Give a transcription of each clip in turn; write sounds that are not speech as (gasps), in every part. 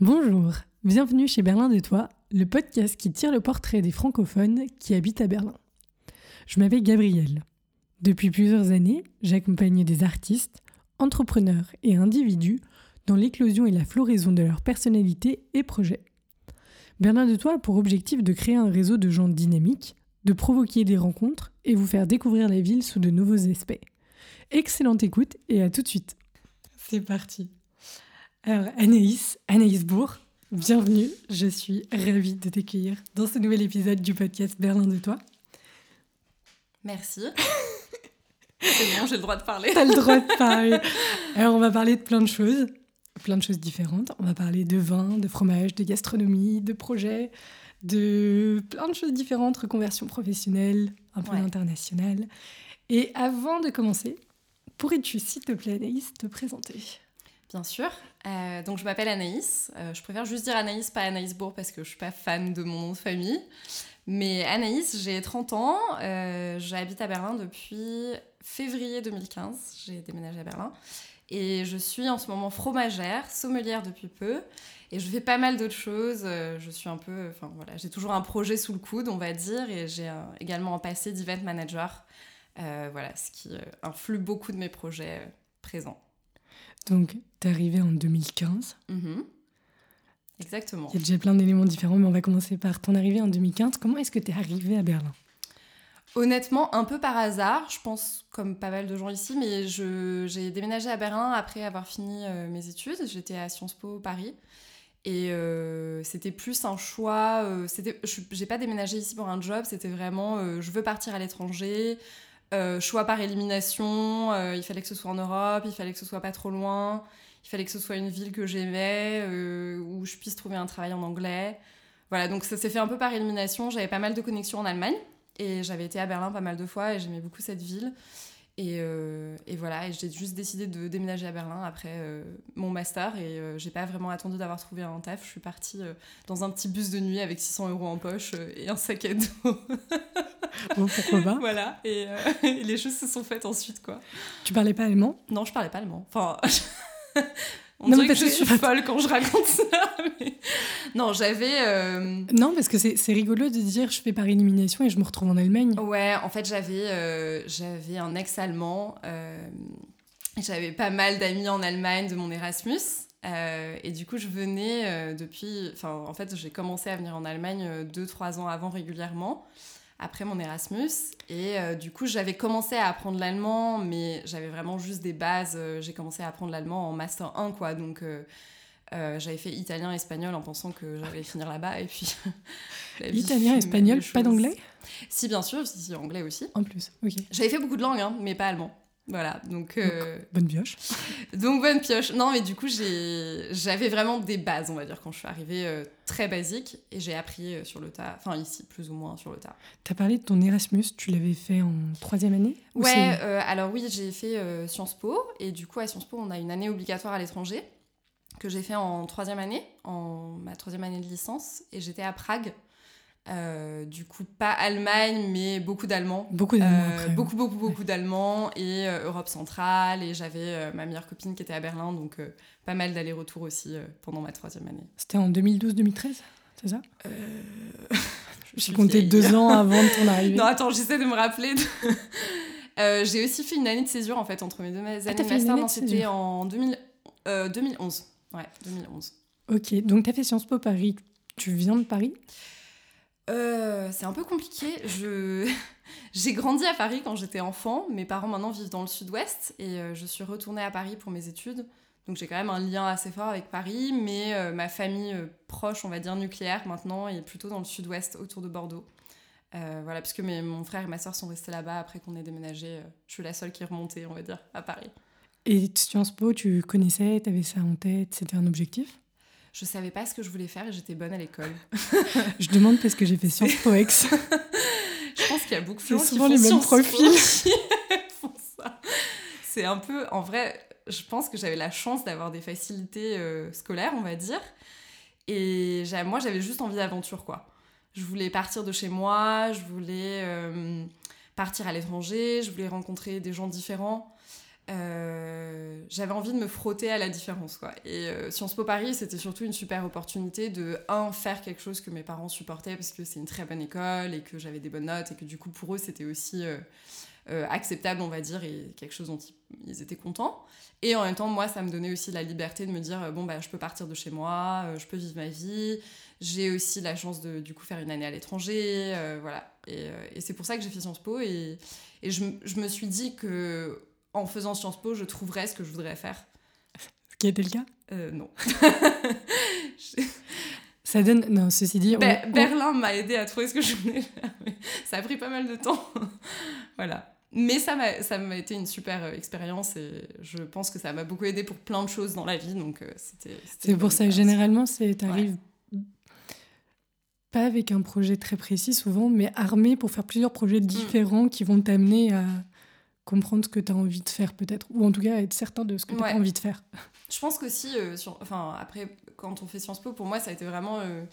Bonjour, bienvenue chez Berlin de Toi, le podcast qui tire le portrait des francophones qui habitent à Berlin. Je m'appelle Gabrielle. Depuis plusieurs années, j'accompagne des artistes, entrepreneurs et individus dans l'éclosion et la floraison de leur personnalité et projets. Berlin de Toi a pour objectif de créer un réseau de gens dynamiques, de provoquer des rencontres et vous faire découvrir la ville sous de nouveaux aspects. Excellente écoute et à tout de suite. C'est parti. Alors Anaïs, Anaïs Bourg, bienvenue. Je suis ravie de t'accueillir dans ce nouvel épisode du podcast Berlin de toi. Merci. (laughs) C'est bon, j'ai le droit de parler. T'as le droit de parler. (laughs) Alors on va parler de plein de choses, plein de choses différentes. On va parler de vin, de fromage, de gastronomie, de projets, de plein de choses différentes, reconversion professionnelle, un peu Ouais. internationale. Et avant de commencer, pourrais-tu, s'il te plaît, Anaïs, te présenter? Bien sûr. Euh, donc, je m'appelle Anaïs. Euh, je préfère juste dire Anaïs, pas Anaïs Bourg, parce que je suis pas fan de mon nom de famille. Mais Anaïs, j'ai 30 ans. euh, J'habite à Berlin depuis février 2015. J'ai déménagé à Berlin. Et je suis en ce moment fromagère, sommelière depuis peu. Et je fais pas mal d'autres choses. Euh, Je suis un peu. Enfin, voilà, j'ai toujours un projet sous le coude, on va dire. Et j'ai également un passé d'event manager. Euh, voilà, ce qui euh, influe beaucoup de mes projets présents. Donc, t'es arrivée en 2015. Mhm. Exactement. Il y a déjà plein d'éléments différents, mais on va commencer par ton arrivée en 2015. Comment est-ce que t'es arrivée à Berlin? Honnêtement, un peu par hasard, je pense comme pas mal de gens ici, mais j'ai déménagé à Berlin après avoir fini euh, mes études. J'étais à Sciences Po Paris. Et euh, c'était plus un choix. euh, j'ai pas déménagé ici pour un job, c'était vraiment euh, je veux partir à l'étranger. choix par élimination. il fallait que ce soit en Europe, il fallait que ce soit pas trop loin. Il fallait que ce soit une ville que j'aimais, où je puisse trouver un travail en anglais. Voilà, donc ça s'est fait un peu par élimination. J'avais pas mal de connexions en Allemagne. Et j'avais été à Berlin pas mal de fois et j'aimais beaucoup cette ville. Et, euh, et voilà, et j'ai juste décidé de déménager à Berlin après euh, mon master et euh, j'ai pas vraiment attendu d'avoir trouvé un taf. Je suis partie euh, dans un petit bus de nuit avec 600 euros en poche et un sac à dos. (laughs) Bon, pourquoi pas (laughs) voilà, et, (laughs) et les choses se sont faites ensuite quoi. Tu parlais pas allemand? Non, je parlais pas allemand. Enfin, on Non, dirait que je suis folle quand je raconte ça. mais- Non, j'avais. euh, Non, parce que c'est c'est rigolo de dire je fais par élimination et je me retrouve en Allemagne. Ouais, en fait, j'avais euh, j'avais un ex-allemand. euh, j'avais pas mal d'amis en Allemagne de mon Erasmus. et du coup, je venais depuis. Enfin, en fait, j'ai commencé à venir en Allemagne 2-3 ans avant régulièrement, après mon Erasmus. Et euh, du coup, j'avais commencé à apprendre l'allemand, mais j'avais vraiment juste des bases. euh, j'ai commencé à apprendre l'allemand en Master 1, quoi. Donc. euh, euh, j'avais fait italien, espagnol en pensant que j'allais finir là-bas et puis (laughs) vie Italien, espagnol, pas d'anglais? Si, bien sûr, si, si, anglais aussi. En plus, ok. J'avais fait beaucoup de langues, hein, mais pas allemand. Voilà, donc, euh, Bonne pioche. (laughs) donc bonne pioche. Non, mais du coup, j'ai- j'avais vraiment des bases, on va dire, quand je suis arrivée, euh, très basiques, et j'ai appris euh, sur le tas, enfin ici, plus ou moins sur le tas. T'as parlé de ton Erasmus, tu l'avais fait en troisième année Ou Ouais, alors oui, j'ai fait Sciences Po, et du coup, à Sciences Po, on a une année obligatoire à l'étranger, que j'ai fait en troisième année, en ma troisième année de licence, et j'étais à Prague. Euh, du coup, pas Allemagne, mais beaucoup d'Allemands. Beaucoup d'années Euh, beaucoup, beaucoup, beaucoup d'Allemands et euh, Europe centrale. Et j'avais ma meilleure copine qui était à Berlin, donc pas mal d'allers-retours aussi pendant ma troisième année. C'était en 2012-2013, c'est ça? (laughs) J'ai compté vieille. deux ans avant de ton arrivée. Non, attends, j'essaie de me rappeler. de- (laughs) j'ai aussi fait une année de césure en fait entre mes deux années Ah, t'as de fait une master. c'était en 2000, euh, 2011. Ouais, 2011. Ok, donc t'as fait Sciences Po Paris. Tu viens de Paris? Euh, c'est un peu compliqué. Je... (laughs) J'ai grandi à Paris quand j'étais enfant. Mes parents maintenant vivent dans le sud-ouest et euh, je suis retournée à Paris pour mes études. Donc j'ai quand même un lien assez fort avec Paris, mais euh, ma famille proche, on va dire nucléaire maintenant, est plutôt dans le sud-ouest, autour de Bordeaux. Voilà, puisque mes, mon frère et ma soeur sont restés là-bas après qu'on ait déménagé. je suis la seule qui est remontée, on va dire, à Paris. Et Sciences Po, tu connaissais, t'avais ça en tête, c'était un objectif? Je savais pas ce que je voulais faire et j'étais bonne à l'école. (laughs) Je demande parce que j'ai fait Sciences Po Ex. (laughs) Je pense qu'il y a beaucoup de gens qui souvent font les mêmes profils. qui. (laughs) C'est un peu, en vrai, je pense que j'avais la chance d'avoir des facilités scolaires, on va dire. Et moi, j'avais juste envie d'aventure, quoi. Je voulais partir de chez moi, je voulais partir à l'étranger, je voulais rencontrer des gens différents. Euh, j'avais envie de me frotter à la différence. Quoi. Et euh, Sciences Po Paris, c'était surtout une super opportunité de, un, faire quelque chose que mes parents supportaient parce que c'est une très bonne école et que j'avais des bonnes notes et que du coup, pour eux, c'était aussi euh, acceptable, on va dire, et quelque chose dont ils, étaient contents. Et en même temps, moi, ça me donnait aussi la liberté de me dire, bon, bah, je peux partir de chez moi, je peux vivre ma vie. J'ai aussi la chance de, du coup, faire une année à l'étranger. voilà. Et, c'est pour ça que j'ai fait Sciences Po. Et, je me suis dit que en faisant Sciences Po, je trouverais ce que je voudrais faire. Ce qui a été le cas euh, Non. (laughs) Ça donne. Non, ceci dit. Berlin m'a aidé à trouver ce que je voulais faire. (laughs) ça a pris pas mal de temps. (laughs) voilà. Mais ça m'a, ça m'a été une super euh, expérience et je pense que ça m'a beaucoup aidé pour plein de choses dans la vie. Donc euh, c'était, C'est pour ça, généralement, c'est t'arrives pas avec un projet très précis souvent, mais armé pour faire plusieurs projets mm. différents qui vont t'amener à comprendre ce que tu as envie de faire peut-être, ou en tout cas être certain de ce que tu as envie de faire. Je pense qu'aussi, euh, enfin, après, quand on fait Sciences Po, pour moi, ça a été vraiment euh,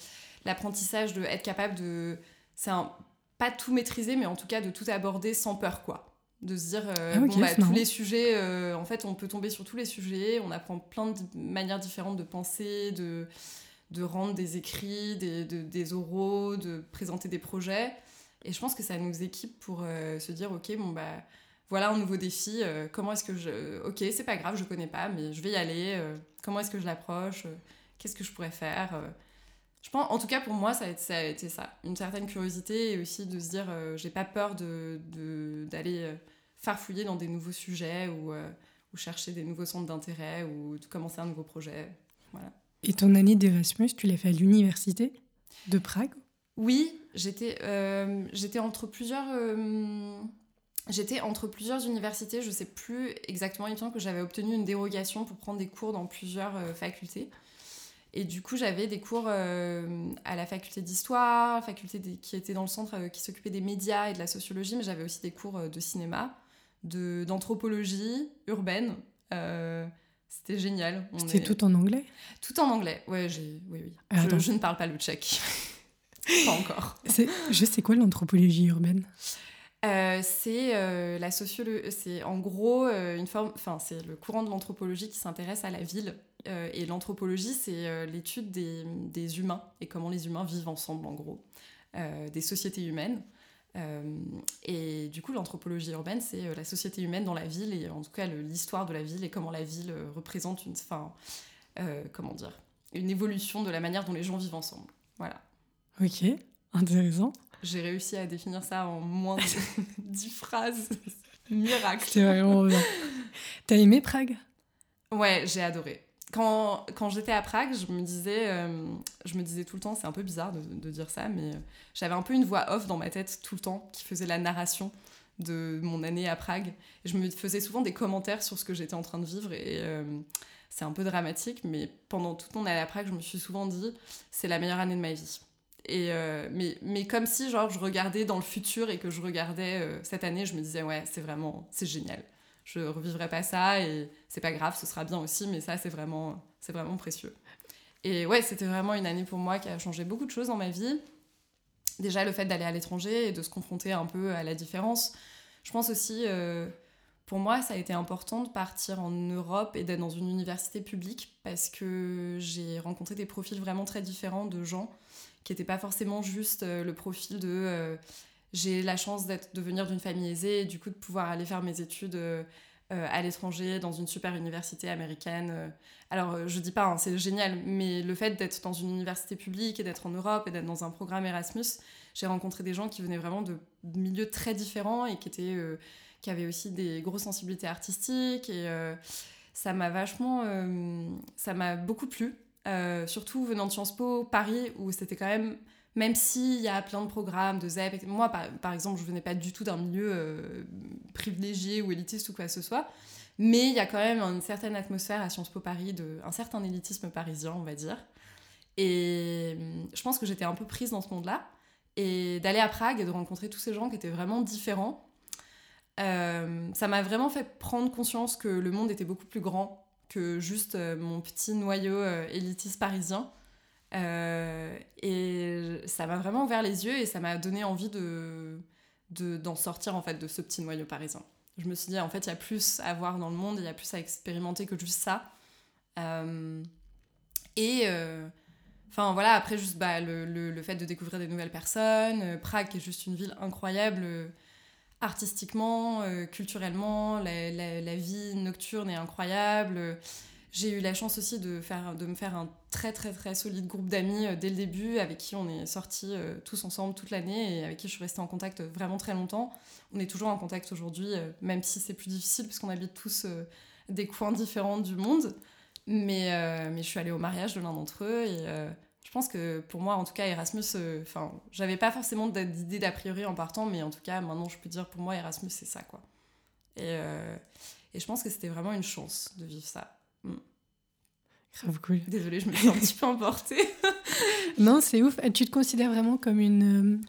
l'apprentissage de être capable de... C'est un... pas tout maîtriser, mais en tout cas de tout aborder sans peur, quoi. De se dire, euh, ah, bon, bah, tous les sujets, en fait, on peut tomber sur tous les sujets, on apprend plein de manières différentes de penser, de, de rendre des écrits, des, des oraux, de présenter des projets. Et je pense que ça nous équipe pour se dire, ok, bon, bah voilà un nouveau défi. Euh, comment est-ce que je. Ok, c'est pas grave, je connais pas, mais je vais y aller. Euh, comment est-ce que je l'approche euh, Qu'est-ce que je pourrais faire Je pense, en tout cas, pour moi, ça a, été, ça a été ça. Une certaine curiosité et aussi de se dire, j'ai pas peur d'aller de, d'aller farfouiller dans des nouveaux sujets ou, ou chercher des nouveaux centres d'intérêt ou de commencer un nouveau projet. Voilà. Et ton année d'Erasmus, tu l'as fait à l'université de Prague? Oui, j'étais j'étais entre plusieurs J'étais entre plusieurs universités, je sais plus exactement, il me semble que j'avais obtenu une dérogation pour prendre des cours dans plusieurs euh, facultés. Et du coup, j'avais des cours euh, à la faculté d'histoire, faculté qui était dans le centre euh, qui s'occupait des médias et de la sociologie, mais j'avais aussi des cours de cinéma, d'anthropologie urbaine. C'était génial. C'était tout en anglais? Tout en anglais, ouais, oui, oui. je, je, ne parle pas le tchèque. (laughs) pas encore. Je sais quoi l'anthropologie urbaine? Euh, c'est euh, la sociologie, c'est en gros euh, une forme, enfin c'est le courant de l'anthropologie qui s'intéresse à la ville. et l'anthropologie, c'est l'étude des, humains et comment les humains vivent ensemble, en gros, des sociétés humaines. et du coup, l'anthropologie urbaine, c'est la société humaine dans la ville et en tout cas l'histoire de la ville et comment la ville représente une, enfin, comment dire, une évolution de la manière dont les gens vivent ensemble. Voilà. Ok, (laughs) intéressant. J'ai réussi à définir ça en moins de (laughs) 10 phrases. Miracle. C'est vraiment bien. T'as aimé Prague? Ouais, j'ai adoré. Quand, quand j'étais à Prague, je me disais, euh, je me disais tout le temps, c'est un peu bizarre de, de dire ça, mais euh, j'avais un peu une voix off dans ma tête tout le temps qui faisait la narration de mon année à Prague. Je me faisais souvent des commentaires sur ce que j'étais en train de vivre et euh, c'est un peu dramatique, mais pendant toute mon année à Prague, je me suis souvent dit, c'est la meilleure année de ma vie. Euh, mais, mais comme si genre je regardais dans le futur et que je regardais euh, cette année, je me disais ouais c'est vraiment c'est génial. Je revivrai pas ça et c'est pas grave, ce sera bien aussi, mais ça c'est vraiment c'est vraiment précieux. Et ouais c'était vraiment une année pour moi qui a changé beaucoup de choses dans ma vie. Déjà le fait d'aller à l'étranger et de se confronter un peu à la différence. Je pense aussi euh, pour moi, ça a été important de partir en Europe et d'être dans une université publique parce que j'ai rencontré des profils vraiment très différents de gens qui n'était pas forcément juste euh, le profil de euh, j'ai la chance de venir d'une famille aisée et du coup de pouvoir aller faire mes études euh, à l'étranger dans une super université américaine. Alors je dis pas, hein, c'est génial, mais le fait d'être dans une université publique et d'être en Europe et d'être dans un programme Erasmus, j'ai rencontré des gens qui venaient vraiment de milieux très différents et qui étaient qui avaient aussi des grosses sensibilités artistiques et ça m'a vachement ça m'a beaucoup plu euh, surtout venant de Sciences Po Paris, où c'était quand même, même s'il y a plein de programmes, de ZEP, moi par, exemple, je venais pas du tout d'un milieu euh, privilégié ou élitiste ou quoi que ce soit, mais il y a quand même une certaine atmosphère à Sciences Po Paris, de, un certain élitisme parisien, on va dire. Et hum, je pense que j'étais un peu prise dans ce monde-là. Et d'aller à Prague et de rencontrer tous ces gens qui étaient vraiment différents, ça m'a vraiment fait prendre conscience que le monde était beaucoup plus grand que juste mon petit noyau élitiste parisien. et ça m'a vraiment ouvert les yeux et ça m'a donné envie de d'en sortir en fait de ce petit noyau parisien. Je me suis dit en fait il y a plus à voir dans le monde, il y a plus à expérimenter que juste ça. et Enfin voilà, après juste bah, le, le, fait de découvrir des nouvelles personnes. Euh, Prague est juste une ville incroyable euh, artistiquement, euh, culturellement. La, vie nocturne est incroyable. J'ai eu la chance aussi de, faire, de me faire un très très très solide groupe d'amis dès le début avec qui on est sortis tous ensemble toute l'année et avec qui je suis restée en contact vraiment très longtemps. On est toujours en contact aujourd'hui, même si c'est plus difficile puisqu'on habite tous des coins différents du monde. Mais, euh, mais je suis allée au mariage de l'un d'entre eux et euh, je pense que pour moi, en tout cas, Erasmus, euh, enfin, j'avais pas forcément d'idée d'a priori en partant, mais en tout cas, maintenant, je peux dire pour moi, Erasmus, c'est ça, quoi. Et, et je pense que c'était vraiment une chance de vivre ça. Mm. Grave cool. Désolée, je me suis un petit peu emportée. (laughs) non, c'est ouf. Tu te considères vraiment comme une.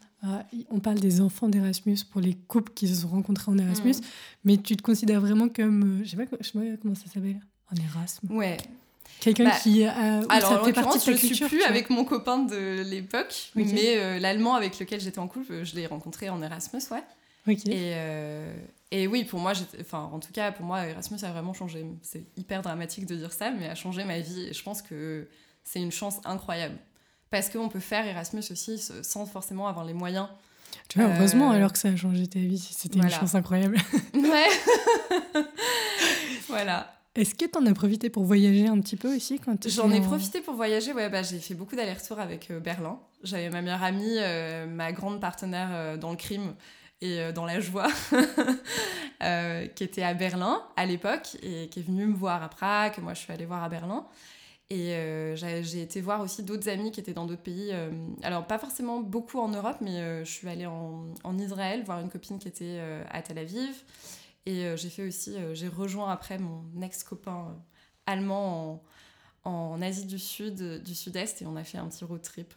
on parle des enfants d'Erasmus pour les couples qui se sont rencontrés en Erasmus, mm. mais tu te considères vraiment comme. je sais pas, je sais pas comment ça s'appelle en Erasmus. Ouais. Quelqu'un bah, qui. Euh, alors, ça fait partie de ta je suis plus avec mon copain de l'époque, mais euh, l'allemand avec lequel j'étais en couple, je l'ai rencontré en Erasmus, ouais. Euh, et oui, pour moi, enfin, en tout cas, pour moi, Erasmus a vraiment changé. C'est hyper dramatique de dire ça, mais a changé ma vie. Et je pense que c'est une chance incroyable. Parce qu'on peut faire Erasmus aussi sans forcément avoir les moyens. Tu vois, heureusement alors que ça a changé ta vie, c'était une chance incroyable. Ouais. (laughs) (laughs) voilà. Est-ce que tu en as profité pour voyager un petit peu aussi quand J'en ai profité pour voyager, ouais, bah, j'ai fait beaucoup d'allers-retours avec euh, Berlin. J'avais ma meilleure amie, euh, ma grande partenaire euh, dans le crime et dans la joie, (laughs) qui était à Berlin à l'époque et qui est venue me voir à Prague. Moi, je suis allée voir à Berlin. Et j'ai été voir aussi d'autres amis qui étaient dans d'autres pays. alors, pas forcément beaucoup en Europe, mais je suis allée en, en, Israël voir une copine qui était à Tel Aviv. Et euh, j'ai fait aussi, euh, j'ai rejoint après mon ex-copain euh, allemand en, en, Asie du Sud, du Sud-Est, et on a fait un petit road trip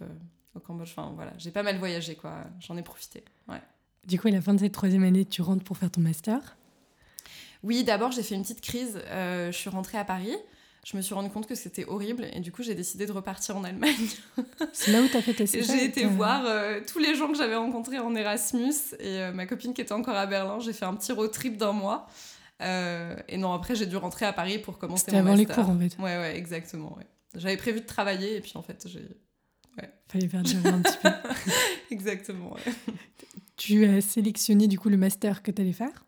au Cambodge. Enfin voilà, j'ai pas mal voyagé, quoi. J'en ai profité. Ouais. Du coup, à la fin de cette troisième année, tu rentres pour faire ton master? Oui, d'abord, j'ai fait une petite crise. je suis rentrée à Paris je me suis rendu compte que c'était horrible et du coup j'ai décidé de repartir en Allemagne. (laughs) C'est là où tu as fait tes J'ai été voir euh, tous les gens que j'avais rencontrés en Erasmus et euh, ma copine qui était encore à Berlin, j'ai fait un petit road trip d'un mois. Euh, et non, après j'ai dû rentrer à Paris pour commencer mon avant les cours en fait. Ouais, ouais, exactement. Ouais. J'avais prévu de travailler et puis en fait j'ai... Ouais. Fallait faire un petit peu. (laughs) exactement, ouais. Tu as sélectionné du coup le master que tu allais faire?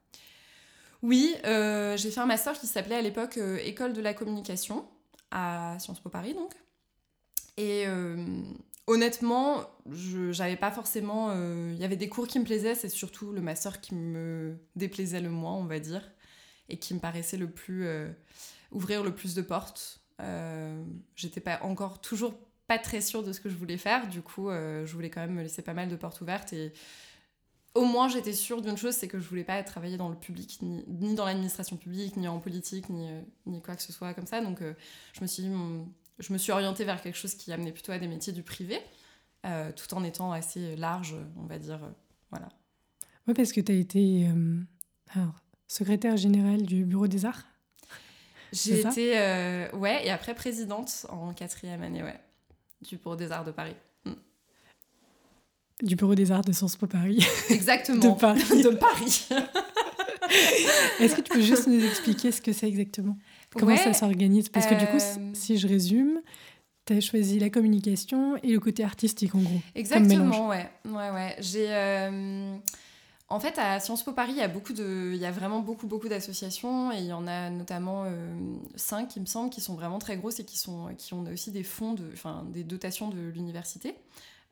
Oui, euh, j'ai fait un master qui s'appelait à l'époque euh, École de la communication à Sciences Po Paris donc. Et euh, honnêtement, j'avais pas forcément. Il y avait des cours qui me plaisaient, c'est surtout le master qui me déplaisait le moins, on va dire, et qui me paraissait le plus. ouvrir le plus de portes. J'étais pas encore toujours pas très sûre de ce que je voulais faire, du coup, je voulais quand même me laisser pas mal de portes ouvertes et au moins j'étais sûre d'une chose, c'est que je voulais pas travailler dans le public, ni, dans l'administration publique, ni en politique, ni, euh, ni, quoi que ce soit comme ça. Donc euh, je, me suis je me suis orientée vers quelque chose qui amenait plutôt à des métiers du privé, euh, tout en étant assez large, on va dire. voilà. Oui, parce que tu as été secrétaire générale du Bureau des Arts. J'ai été, ouais, et après présidente en quatrième année, ouais, du Bureau des Arts de Paris du Bureau des Arts de Sciences Po Paris. (laughs) Exactement. de Paris. (laughs) De Paris. (laughs) Est-ce que tu peux juste nous expliquer ce que c'est exactement? Comment ça s'organise? Parce que du coup, euh, si je résume, tu as choisi la communication et le côté artistique en gros. Exactement, ouais. ouais, ouais. J'ai. Euh, en fait, à Sciences Po Paris, il y a, beaucoup de, il y a vraiment beaucoup, beaucoup d'associations et il y en a notamment euh, cinq, il me semble, qui sont vraiment très grosses et qui, sont, qui ont aussi des fonds, de, enfin, des dotations de l'université.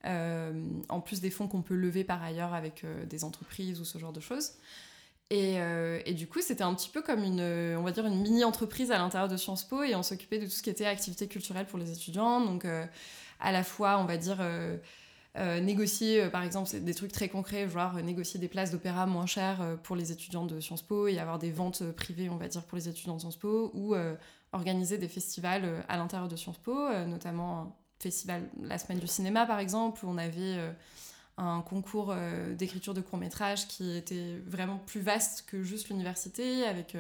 Euh, en plus des fonds qu'on peut lever par ailleurs avec euh, des entreprises ou ce genre de choses. Euh, et, du coup, c'était un petit peu comme une, on va dire, une mini-entreprise à l'intérieur de Sciences Po et on s'occupait de tout ce qui était activité culturelle pour les étudiants. Donc, à la fois, on va dire, négocier, par exemple, des trucs très concrets, genre négocier des places d'opéra moins chères pour les étudiants de Sciences Po et avoir des ventes privées, on va dire, pour les étudiants de Sciences Po ou organiser des festivals à l'intérieur de Sciences Po, notamment festival la semaine du cinéma par exemple où on avait euh, un concours d'écriture de court métrage qui était vraiment plus vaste que juste l'université, avec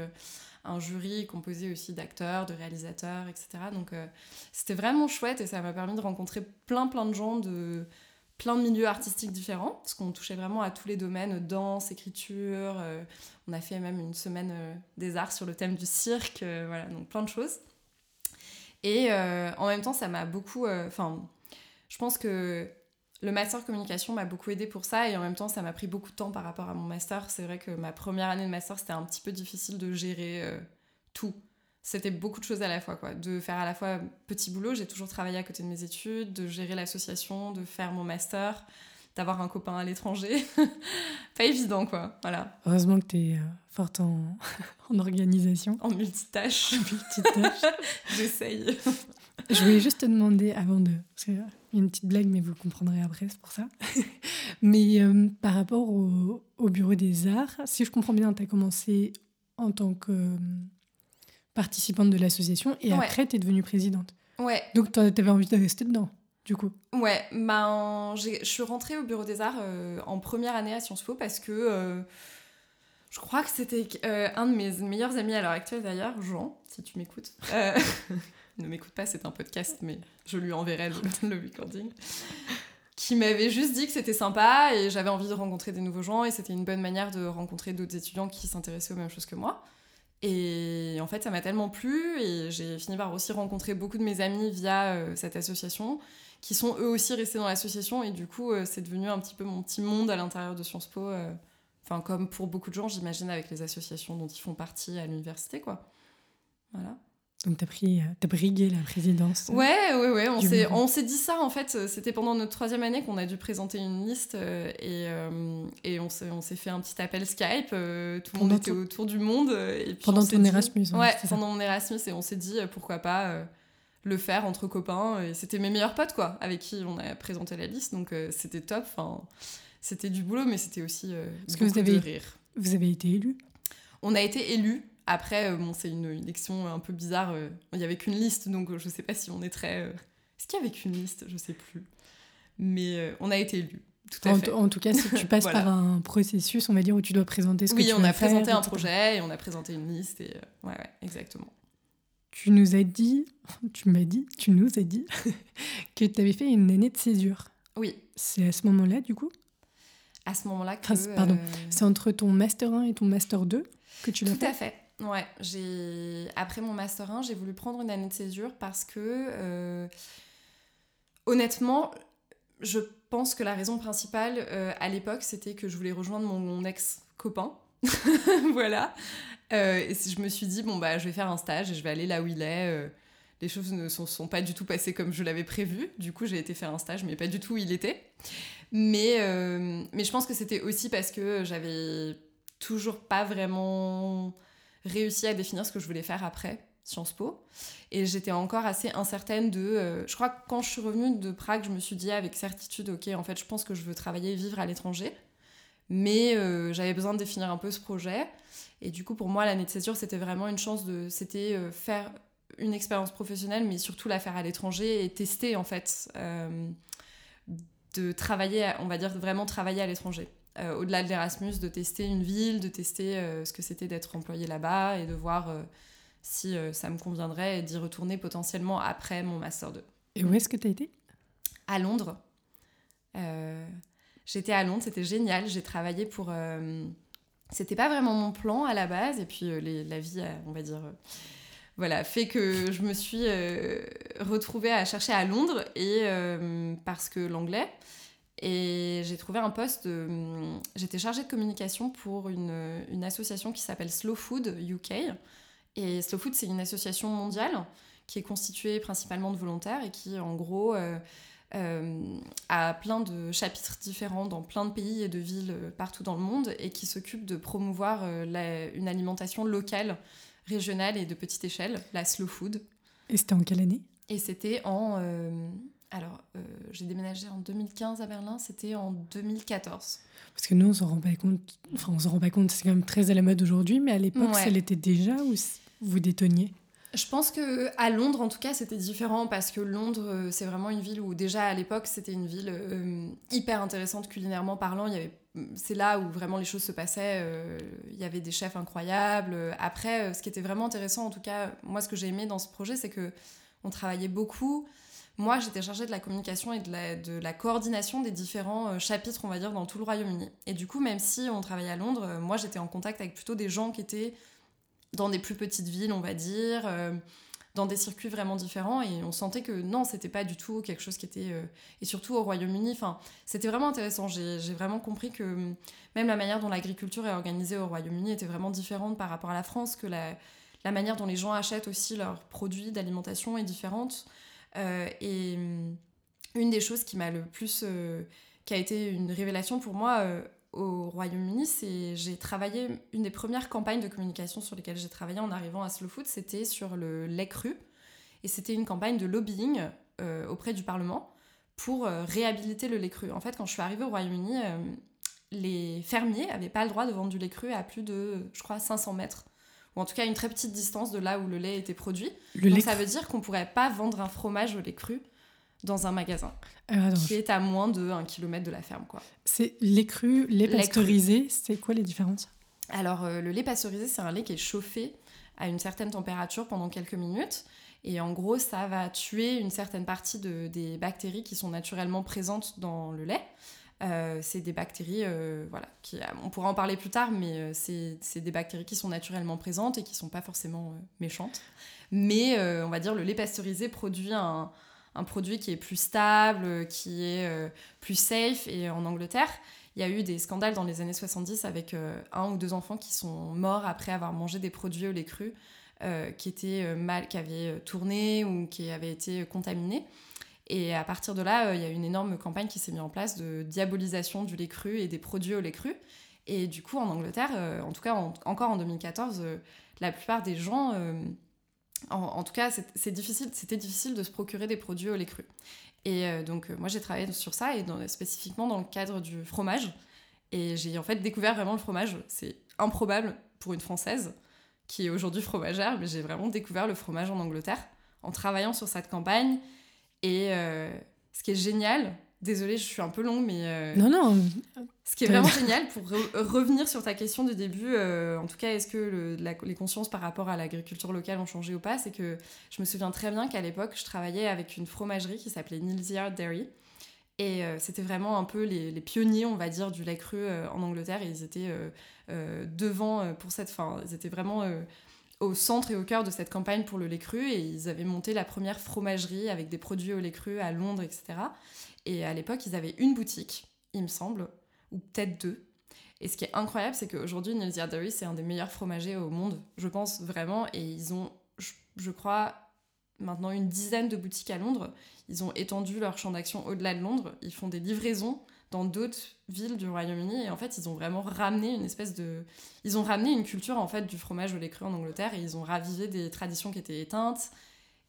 un jury composé aussi d'acteurs, de réalisateurs, etc. Donc c'était vraiment chouette et ça m'a permis de rencontrer plein plein de gens de plein de milieux artistiques différents, parce qu'on touchait vraiment à tous les domaines, danse, écriture, euh, on a fait même une semaine euh, des arts sur le thème du cirque, euh, voilà, donc plein de choses. Et en même temps, ça m'a beaucoup... Enfin, je pense que le master communication m'a beaucoup aidé pour ça, et en même temps, ça m'a pris beaucoup de temps par rapport à mon master. C'est vrai que ma première année de master, c'était un petit peu difficile de gérer tout c'était beaucoup de choses à la fois, quoi. De faire à la fois petit boulot, j'ai toujours travaillé à côté de mes études, de gérer l'association, de faire mon master, d'avoir un copain à l'étranger. (laughs) Pas évident, quoi. Voilà. Heureusement que tu es euh, forte en... (laughs) en, organisation. En multitâche. multitâche. (laughs) J'essaye. Je voulais juste te demander, avant de... C'est une petite blague, mais vous comprendrez après, c'est pour ça. mais euh, par rapport au, au, Bureau des Arts, si je comprends bien, tu as commencé en tant que participante de l'association et après, tu es devenue présidente. Ouais. Donc, tu avais envie de rester dedans, du coup. Ouais, ben, je suis rentrée au Bureau des Arts euh, en première année à Sciences Po parce que euh, je crois que c'était euh, un de mes meilleurs amis à l'heure actuelle d'ailleurs, Jean, si tu m'écoutes. (laughs) ne m'écoute pas, c'est un podcast, mais je lui enverrai le, (laughs) le recording. Qui m'avait juste dit que c'était sympa et j'avais envie de rencontrer des nouveaux gens et c'était une bonne manière de rencontrer d'autres étudiants qui s'intéressaient aux mêmes choses que moi. Et en fait, ça m'a tellement plu et j'ai fini par aussi rencontrer beaucoup de mes amis via cette association qui sont eux aussi restés dans l'association et du coup, euh, c'est devenu un petit peu mon petit monde à l'intérieur de Sciences Po. Euh, enfin, comme pour beaucoup de gens, j'imagine, avec les associations dont ils font partie à l'université, quoi. Voilà. Donc t'as pris, as brigué la présidence. Ouais, ouais, ouais. On s'est, on s'est dit ça en fait. C'était pendant notre troisième année qu'on a dû présenter une liste euh, et, euh, et on s'est, on s'est fait un petit appel Skype. Euh, tout le monde était autour du monde. Et puis pendant ton Erasmus. Ouais, pendant mon Erasmus et on s'est dit pourquoi pas le faire entre copains. Et c'était mes meilleurs potes quoi, avec qui on a présenté la liste. Donc c'était top. Enfin, c'était du boulot, mais c'était aussi Parce que vous avez, de rire. Vous avez été élu? On a été élus après, euh, bon, c'est une, élection un peu bizarre. Euh, il n'y avait qu'une liste, donc euh, je ne sais pas si on est très. Est-ce qu'il y avait qu'une liste? Je ne sais plus. Mais on a été. Tout à en, fait. en tout cas, si tu passes (laughs) par un processus, on va dire, où tu dois présenter ce que tu veux Oui, on a présenté un projet et on a présenté une liste. Et, ouais, ouais, exactement. Tu nous as dit, (laughs) tu m'as dit, tu nous as dit (laughs) que tu avais fait une année de césure. Oui. C'est à ce moment-là, du coup? À ce moment-là que... pardon, c'est entre ton Master 1 et ton Master 2 que tu l'as fait? Tout à fait. Ouais, j'ai après mon master 1, j'ai voulu prendre une année de césure parce que euh, honnêtement, je pense que la raison principale euh, à l'époque, c'était que je voulais rejoindre mon, ex-copain. (laughs) voilà. Euh, et je me suis dit, bon, bah, je vais faire un stage et je vais aller là où il est. les choses ne sont, sont, pas du tout passées comme je l'avais prévu. Du coup, j'ai été faire un stage, mais pas du tout où il était. Mais, mais je pense que c'était aussi parce que j'avais toujours pas vraiment réussi à définir ce que je voulais faire après Sciences Po. Et j'étais encore assez incertaine de... Euh, je crois que quand je suis revenue de Prague, je me suis dit avec certitude, ok, en fait, je pense que je veux travailler et vivre à l'étranger. Mais euh, j'avais besoin de définir un peu ce projet. Et du coup, pour moi, l'année de césure, c'était vraiment une chance de... C'était euh, faire une expérience professionnelle, mais surtout la faire à l'étranger et tester, en fait, de travailler, on va dire vraiment travailler à l'étranger. Euh, au-delà de l'Erasmus, de tester une ville, de tester euh, ce que c'était d'être employé là-bas et de voir euh, si ça me conviendrait et d'y retourner potentiellement après mon Master 2. Et où est-ce que tu as été? À Londres. J'étais à Londres, c'était génial. J'ai travaillé pour. C'était pas vraiment mon plan à la base, et puis la vie, on va dire voilà, fait que je me suis retrouvée à chercher à Londres et parce que l'anglais et j'ai trouvé un poste. J'étais chargée de communication pour une association qui s'appelle Slow Food UK. Et Slow Food, c'est une association mondiale qui est constituée principalement de volontaires et qui, en gros, euh, euh, a plein de chapitres différents dans plein de pays et de villes euh, partout dans le monde et qui s'occupe de promouvoir une alimentation locale, régionale et de petite échelle, la Slow Food. Et c'était en quelle année? Et c'était en alors, euh, j'ai déménagé en 2015 à Berlin, c'était en 2014. Parce que nous, on s'en rend pas compte, enfin, on s'en rend pas compte, c'est quand même très à la mode aujourd'hui, mais à l'époque, ça l'était déjà ou vous détonniez? Je pense que à Londres, en tout cas, c'était différent parce que Londres, c'est vraiment une ville où déjà à l'époque, c'était une ville hyper intéressante culinairement parlant. Il y avait c'est là où vraiment les choses se passaient. Euh, il y avait des chefs incroyables. Après, euh, ce qui était vraiment intéressant, en tout cas, moi, ce que j'ai aimé dans ce projet, c'est que on travaillait beaucoup. Moi, j'étais chargée de la communication et de la, de la, coordination des différents euh, chapitres, on va dire, dans tout le Royaume-Uni. Et du coup, même si on travaillait à Londres, moi, j'étais en contact avec plutôt des gens qui étaient dans des plus petites villes, on va dire dans des circuits vraiment différents et on sentait que non, c'était pas du tout quelque chose qui était. Euh, et surtout au Royaume-Uni, c'était vraiment intéressant. J'ai vraiment compris que même la manière dont l'agriculture est organisée au Royaume-Uni était vraiment différente par rapport à la France, que la, la manière dont les gens achètent aussi leurs produits d'alimentation est différente. Euh, et une des choses qui m'a le plus. Euh, qui a été une révélation pour moi au Royaume-Uni, c'est j'ai travaillé une des premières campagnes de communication sur lesquelles j'ai travaillé en arrivant à Slow Food, c'était sur le lait cru et c'était une campagne de lobbying euh, auprès du Parlement pour euh, réhabiliter le lait cru. En fait, quand je suis arrivée au Royaume-Uni, euh, les fermiers n'avaient pas le droit de vendre du lait cru à plus de, je crois, 500 mètres ou en tout cas une très petite distance de là où le lait était produit. Donc ça veut dire qu'on pourrait pas vendre un fromage au lait cru dans un magasin qui est à moins de 1 km de la ferme. quoi. C'est lait cru, lait pasteurisé, c'est quoi les différences? Alors euh, le lait pasteurisé, c'est un lait qui est chauffé à une certaine température pendant quelques minutes. Et en gros, ça va tuer une certaine partie de, des bactéries qui sont naturellement présentes dans le lait. Euh, c'est des bactéries, euh, voilà, qui, on pourra en parler plus tard, mais c'est des bactéries qui sont naturellement présentes et qui sont pas forcément méchantes. Mais on va dire le lait pasteurisé produit un, un produit qui est plus stable, qui est euh, plus safe. Et en Angleterre, il y a eu des scandales dans les années 70 avec euh, un ou deux enfants qui sont morts après avoir mangé des produits au lait cru euh, qui étaient mal, qui avaient tourné ou qui avaient été contaminés. Et à partir de là, il y a une énorme campagne qui s'est mise en place de diabolisation du lait cru et des produits au lait cru. Et du coup, en Angleterre, en tout cas encore en 2014, la plupart des gens en, tout cas, c'était difficile, difficile de se procurer des produits au lait cru. Et euh, donc, euh, moi, j'ai travaillé sur ça, et spécifiquement dans le cadre du fromage. Et j'ai en fait découvert vraiment le fromage. C'est improbable pour une Française qui est aujourd'hui fromagère, mais j'ai vraiment découvert le fromage en Angleterre en travaillant sur cette campagne. Et euh, ce qui est génial, Désolée, je suis un peu longue, mais. Euh, non, non. Ce qui est vraiment génial pour revenir sur ta question du début, euh, en tout cas, est-ce que les consciences par rapport à l'agriculture locale ont changé ou pas C'est que je me souviens très bien qu'à l'époque, je travaillais avec une fromagerie qui s'appelait Nils Yard Dairy. Et euh, c'était vraiment un peu les, pionniers, on va dire, du lait cru en Angleterre. Et ils étaient devant pour cette fin. Ils étaient vraiment au centre et au cœur de cette campagne pour le lait cru. Et ils avaient monté la première fromagerie avec des produits au lait cru à Londres, etc. Et à l'époque, ils avaient une boutique, il me semble, ou peut-être deux. Et ce qui est incroyable, c'est qu'aujourd'hui, Neil Dairy, c'est un des meilleurs fromagers au monde, je pense vraiment. Et ils ont, je, crois, maintenant une dizaine de boutiques à Londres. Ils ont étendu leur champ d'action au-delà de Londres. Ils font des livraisons dans d'autres villes du Royaume-Uni. Et en fait, ils ont vraiment ramené une espèce de... Ils ont ramené une culture, en fait, du fromage au lait cru en Angleterre. Et ils ont ravivé des traditions qui étaient éteintes.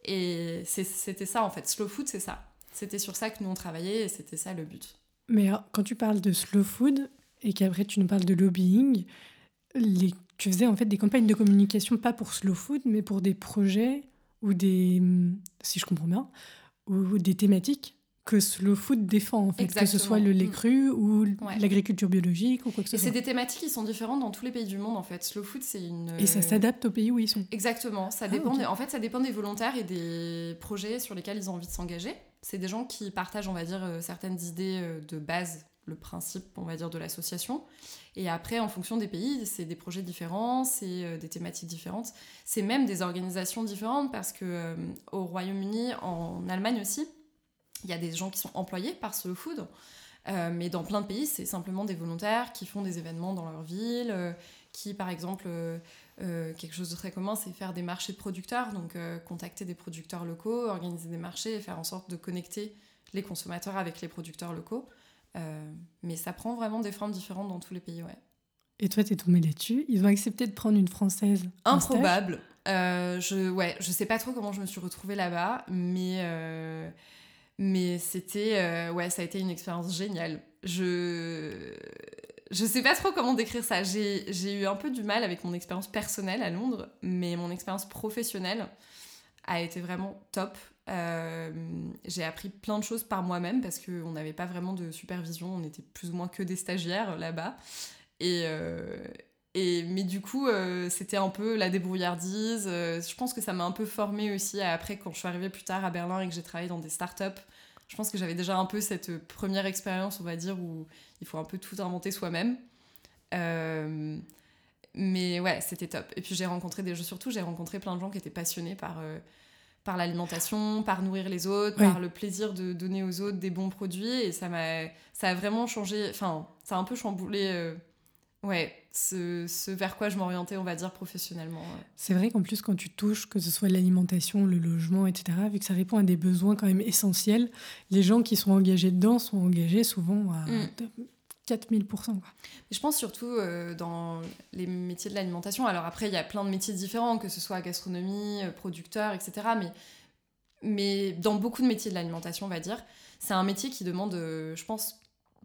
Et c'était ça, en fait. Slow food, c'est ça. C'était sur ça que nous on travaillait et c'était ça le but. Mais quand tu parles de slow food et qu'après tu nous parles de lobbying, les... tu faisais en fait des campagnes de communication pas pour slow food mais pour des projets ou des, si je comprends bien, ou des thématiques que Slow Food défend, en fait, que ce soit le lait mm. cru ou l'agriculture biologique ou quoi que ce soit. Et c'est des thématiques qui sont différentes dans tous les pays du monde, en fait. Slow Food, c'est une... Et ça s'adapte aux pays où ils sont. Exactement. Ça ah, dépend En fait, ça dépend des volontaires et des projets sur lesquels ils ont envie de s'engager. C'est des gens qui partagent, on va dire, euh, certaines idées euh, de base, le principe, on va dire, de l'association. Et après, en fonction des pays, c'est des projets différents, c'est euh, des thématiques différentes. C'est même des organisations différentes parce que au Royaume-Uni, en Allemagne aussi, il y a des gens qui sont employés par Slow Food. mais dans plein de pays, c'est simplement des volontaires qui font des événements dans leur ville, qui, par exemple, euh, quelque chose de très commun, c'est faire des marchés de producteurs, donc euh, contacter des producteurs locaux, organiser des marchés et faire en sorte de connecter les consommateurs avec les producteurs locaux. Euh, mais ça prend vraiment des formes différentes dans tous les pays, ouais. Et toi, t'es tombée là-dessus Ils ont accepté de prendre une française Improbable. je, ouais, je sais pas trop comment je me suis retrouvée là-bas, mais, mais c'était, ouais, ça a été une expérience géniale. Je je sais pas trop comment décrire ça. J'ai eu un peu du mal avec mon expérience personnelle à Londres, mais mon expérience professionnelle a été vraiment top. Euh, j'ai appris plein de choses par moi-même parce qu'on n'avait pas vraiment de supervision, on était plus ou moins que des stagiaires là-bas. Et, euh, mais du coup, euh, c'était un peu la débrouillardise. je pense que ça m'a un peu formée aussi après, quand je suis arrivée plus tard à Berlin et que j'ai travaillé dans des startups. Je pense que j'avais déjà un peu cette première expérience, on va dire, où il faut un peu tout inventer soi-même. mais ouais, c'était top. Et puis j'ai rencontré des jeux, surtout j'ai rencontré plein de gens qui étaient passionnés par par l'alimentation, par nourrir les autres, par le plaisir de donner aux autres des bons produits. Et ça m'a, ça a vraiment changé, enfin, ça a un peu chamboulé, euh, ouais, ce, ce, vers quoi je m'orientais, on va dire, professionnellement. C'est vrai qu'en plus, quand tu touches, que ce soit l'alimentation, le logement, etc., vu que ça répond à des besoins quand même essentiels, les gens qui sont engagés dedans sont engagés souvent à mm. 4000%. Je pense surtout euh, dans les métiers de l'alimentation. Alors après, il y a plein de métiers différents, que ce soit gastronomie, euh, producteur, etc. Mais, mais dans beaucoup de métiers de l'alimentation, on va dire, c'est un métier qui demande, euh, je pense,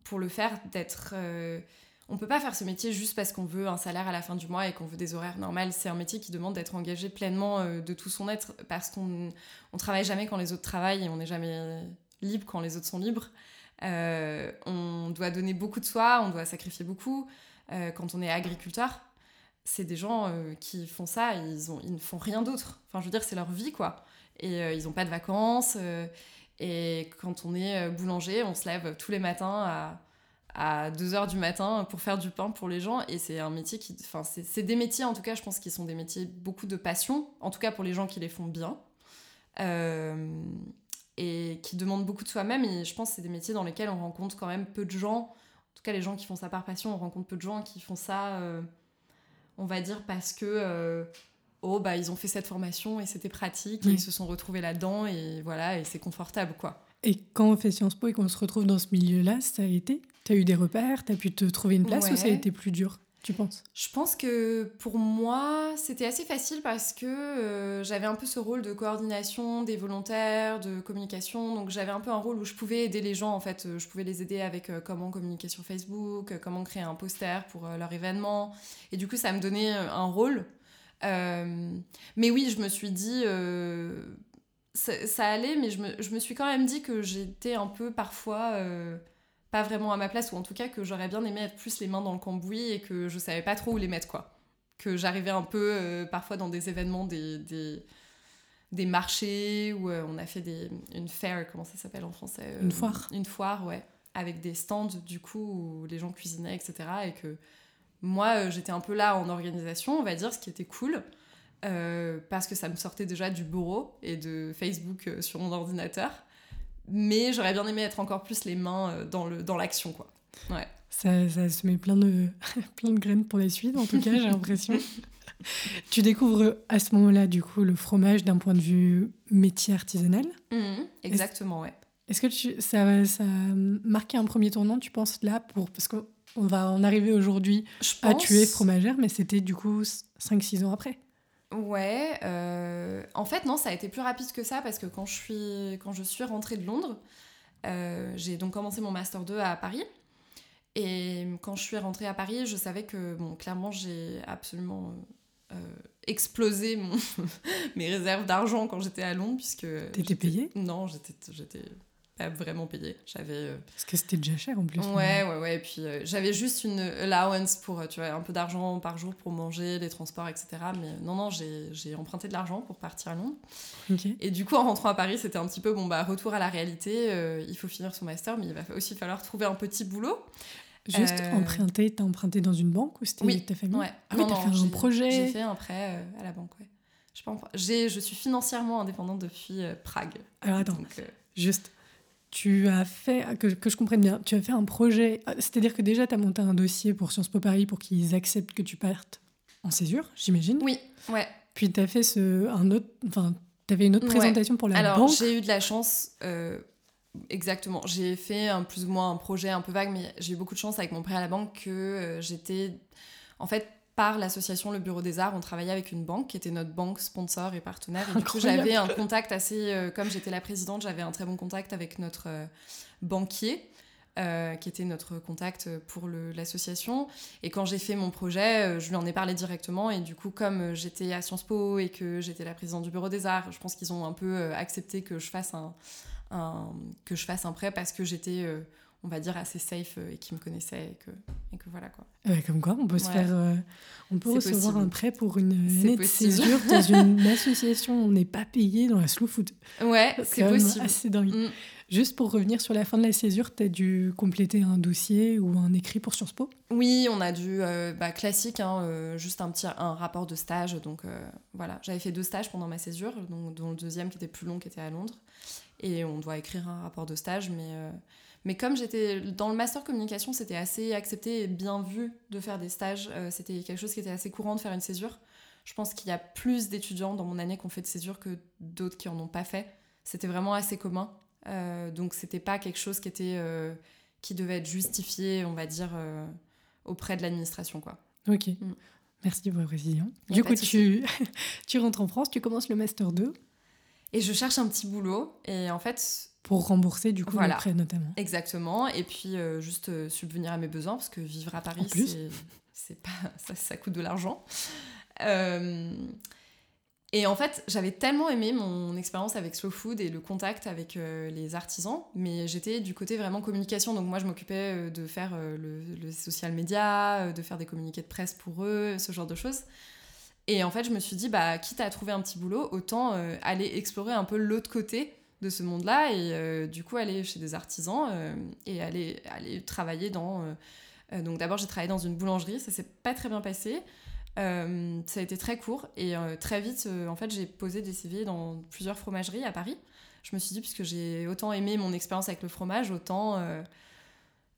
pour le faire, d'être... on peut pas faire ce métier juste parce qu'on veut un salaire à la fin du mois et qu'on veut des horaires normales. C'est un métier qui demande d'être engagé pleinement de tout son être parce qu'on on travaille jamais quand les autres travaillent et on n'est jamais libre quand les autres sont libres. Euh, on doit donner beaucoup de soi, on doit sacrifier beaucoup. Euh, quand on est agriculteur, c'est des gens euh, qui font ça, ils, ont, ils ne font rien d'autre. Enfin, je veux dire, c'est leur vie, quoi. Et ils n'ont pas de vacances. et quand on est boulanger, on se lève tous les matins à, à 2h du matin pour faire du pain pour les gens. Et c'est un métier qui... Enfin, c'est des métiers, en tout cas, je pense, qui sont des métiers beaucoup de passion. En tout cas, pour les gens qui les font bien. Euh, et qui demandent beaucoup de soi-même. Et je pense que c'est des métiers dans lesquels on rencontre quand même peu de gens. En tout cas, les gens qui font ça par passion, on rencontre peu de gens qui font ça, euh, on va dire, parce que. Euh, oh, bah, ils ont fait cette formation et c'était pratique, et ils se sont retrouvés là-dedans, et voilà, et c'est confortable, quoi. Et quand on fait Sciences Po et qu'on se retrouve dans ce milieu-là, ça a été T'as eu des repères T'as pu te trouver une place ou ça a été plus dur tu penses? Je pense que pour moi, c'était assez facile parce que euh, j'avais un peu ce rôle de coordination des volontaires, de communication. Donc j'avais un peu un rôle où je pouvais aider les gens, en fait. Je pouvais les aider avec euh, comment communiquer sur Facebook, euh, comment créer un poster pour leur événement. Et du coup, ça me donnait un rôle. mais oui, je me suis dit... Ça, allait, mais je me, je me, suis quand même dit que j'étais un peu parfois pas vraiment à ma place, ou en tout cas que j'aurais bien aimé être plus les mains dans le cambouis et que je savais pas trop où les mettre, quoi. Que j'arrivais un peu euh, parfois dans des événements, des, des, des marchés, où euh, on a fait des, une fair, comment ça s'appelle en français euh, Une foire. Une foire, ouais. Avec des stands, du coup, où les gens cuisinaient, etc. Et que moi, j'étais un peu là en organisation, on va dire, ce qui était cool. parce que ça me sortait déjà du bureau et de Facebook sur mon ordinateur mais j'aurais bien aimé être encore plus les mains euh, dans le dans l'action quoi. Ouais. Ça, ça se met plein de (laughs) plein de graines pour la suite en tout cas j'ai l'impression. (laughs) tu découvres à ce moment-là du coup le fromage d'un point de vue métier artisanal. Mmh, exactement ouais. Est-ce que tu, ça, ça a marqué un premier tournant, tu penses, là, pour, parce qu'on va en arriver aujourd'hui à tuer fromagère, mais c'était du coup 5-6 ans après Ouais, euh, en fait non, ça a été plus rapide que ça parce que quand je suis, quand je suis rentrée de Londres, euh, j'ai donc commencé mon Master 2 à Paris. Et quand je suis rentrée à Paris, je savais que, bon, clairement, j'ai absolument euh, explosé mon (laughs) mes réserves d'argent quand j'étais à Londres, puisque... T'étais payée? Non, j'étais vraiment payé. J'avais. Euh, Parce que c'était déjà cher en plus. Ouais, ouais, ouais. Et puis euh, j'avais juste une allowance pour, euh, tu vois, un peu d'argent par jour pour manger, les transports, etc. Mais non, non, j'ai emprunté de l'argent pour partir à Londres. Et du coup, en rentrant à Paris, c'était un petit peu, bon, bah, retour à la réalité. il faut finir son master, mais il va aussi falloir trouver un petit boulot. Juste emprunter, t'as emprunté dans une banque ou c'était ta famille ouais. Ah oui, t'as fait un projet J'ai fait un prêt à la banque, ouais. Je, je suis financièrement indépendante depuis Prague. Alors attends, juste, tu as fait, que, que, je comprenne bien, tu as fait un projet, c'est-à-dire que déjà tu as monté un dossier pour Sciences Po Paris pour qu'ils acceptent que tu partes en césure, j'imagine Oui, ouais. Puis tu as fait ce, un autre, enfin, tu avais une autre présentation pour la Alors, banque. j'ai eu de la chance, euh, exactement. J'ai fait un, plus ou moins un projet un peu vague, mais j'ai eu beaucoup de chance avec mon prêt à la banque que euh, j'étais, en fait, par l'association Le Bureau des Arts, on travaillait avec une banque qui était notre banque sponsor et partenaire. Et du coup, j'avais un contact assez. Euh, comme j'étais la présidente, j'avais un très bon contact avec notre euh, banquier. euh, qui était notre contact pour l'association. Et quand j'ai fait mon projet, je lui en ai parlé directement. Et du coup, comme j'étais à Sciences Po et que j'étais la présidente du bureau des arts, je pense qu'ils ont un peu accepté que je fasse un, un- que je fasse un prêt parce que j'étais, on va dire, assez safe euh, et qu'ils me connaissaient et que, et que voilà quoi. Comme quoi, on peut se faire, euh, on peut recevoir possible. un prêt pour une année de possible. césure dans (laughs) une association. où On n'est pas payé dans la slow food. Ouais, C'est possible. assez dingue. Mm. Juste pour revenir sur la fin de la césure, tu as dû compléter un dossier ou un écrit pour Sciences Po? Oui, on a dû, euh, bah, classique, hein, euh, juste un petit un rapport de stage. Donc euh, voilà, j'avais fait deux stages pendant ma césure, donc, dont le deuxième qui était plus long, qui était à Londres. Et on doit écrire un rapport de stage. Mais, euh, mais comme j'étais dans le master communication, c'était assez accepté et bien vu de faire des stages. Euh, c'était quelque chose qui était assez courant de faire une césure. Je pense qu'il y a plus d'étudiants dans mon année qui ont fait de césure que d'autres qui en ont pas fait. C'était vraiment assez commun. Euh, donc c'était pas quelque chose qui était euh, qui devait être justifié, on va dire, euh, auprès de l'administration, quoi. Ok. Mm. Merci pour la précision. Du coup, tu, (laughs) tu rentres en France, tu commences le Master 2 Et je cherche un petit boulot, et en fait, pour rembourser du coup Voilà. le prêt notamment. exactement, et puis euh, juste euh, subvenir à mes besoins, parce que vivre à Paris, c'est- c'est pas (laughs) ça, ça coûte de l'argent. Euh, et en fait, j'avais tellement aimé mon expérience avec Slow Food et le contact avec les artisans, mais j'étais du côté vraiment communication. Donc moi, je m'occupais de faire le, le social media, de faire des communiqués de presse pour eux, ce genre de choses. Et en fait, je me suis dit, bah, quitte à trouver un petit boulot, autant aller explorer un peu l'autre côté de ce monde-là et euh, du coup aller chez des artisans euh, et aller, aller travailler dans... euh, donc d'abord, j'ai travaillé dans une boulangerie, ça s'est pas très bien passé. Ça a été très court et très vite, en fait, j'ai posé des CV dans plusieurs fromageries à Paris. Je me suis dit, puisque j'ai autant aimé mon expérience avec le fromage, autant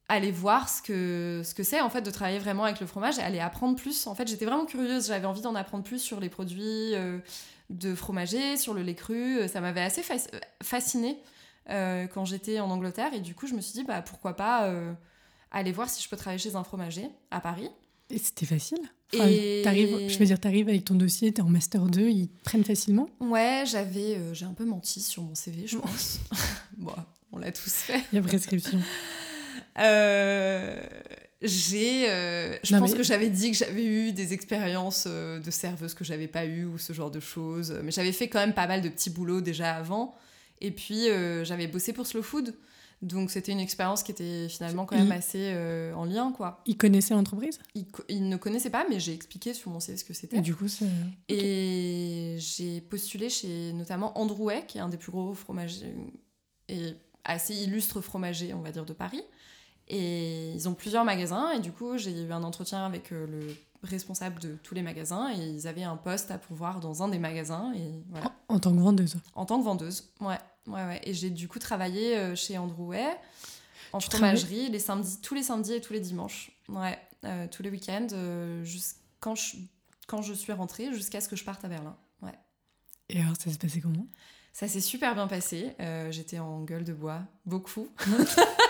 aller voir ce que ce que c'est en fait de travailler vraiment avec le fromage et aller apprendre plus. En fait, j'étais vraiment curieuse, j'avais envie d'en apprendre plus sur les produits euh, de fromager, sur le lait cru. Ça m'avait assez fascinée euh, quand j'étais en Angleterre et du coup, je me suis dit, bah pourquoi pas euh, aller voir si je peux travailler chez un fromager à Paris. Et c'était facile Et- t'arrives- Je veux dire, tu arrives avec ton dossier, tu es en Master 2, ils te prennent facilement? Ouais, j'avais, euh, j'ai un peu menti sur mon CV, je pense. (laughs) bon, on l'a tous fait. Il y a prescription. (laughs) Euh, j'ai, euh, je Non, pense mais- que j'avais dit que j'avais eu des expériences euh, de serveuse que j'avais pas eu ou ce genre de choses. Mais j'avais fait quand même pas mal de petits boulots déjà avant. Et puis j'avais bossé pour Slow Food. Donc c'était une expérience qui était finalement quand même Il- assez en lien, quoi. Ils connaissaient l'entreprise? Ils, co- ils ne connaissaient pas, mais j'ai expliqué sur mon CV ce que c'était. Et du coup, c'est... Et j'ai postulé chez notamment Androuet, qui est un des plus gros fromagers et assez illustre fromager, on va dire, de Paris. Et ils ont plusieurs magasins, et du coup, j'ai eu un entretien avec euh, le responsable de tous les magasins, et ils avaient un poste à pourvoir dans un des magasins, et voilà. En, en tant que vendeuse. En tant que vendeuse, ouais. ouais, ouais. Et j'ai du coup travaillé euh, chez Androuet, en Tu fromagerie, les samedis, tous les samedis et tous les dimanches. Ouais, euh, tous les week-ends, euh, quand, je, quand je suis rentrée, jusqu'à ce que je parte à Berlin. Ouais. Et alors, ça se passait comment? Ça s'est super bien passé. Euh, J'étais en gueule de bois, beaucoup. (laughs)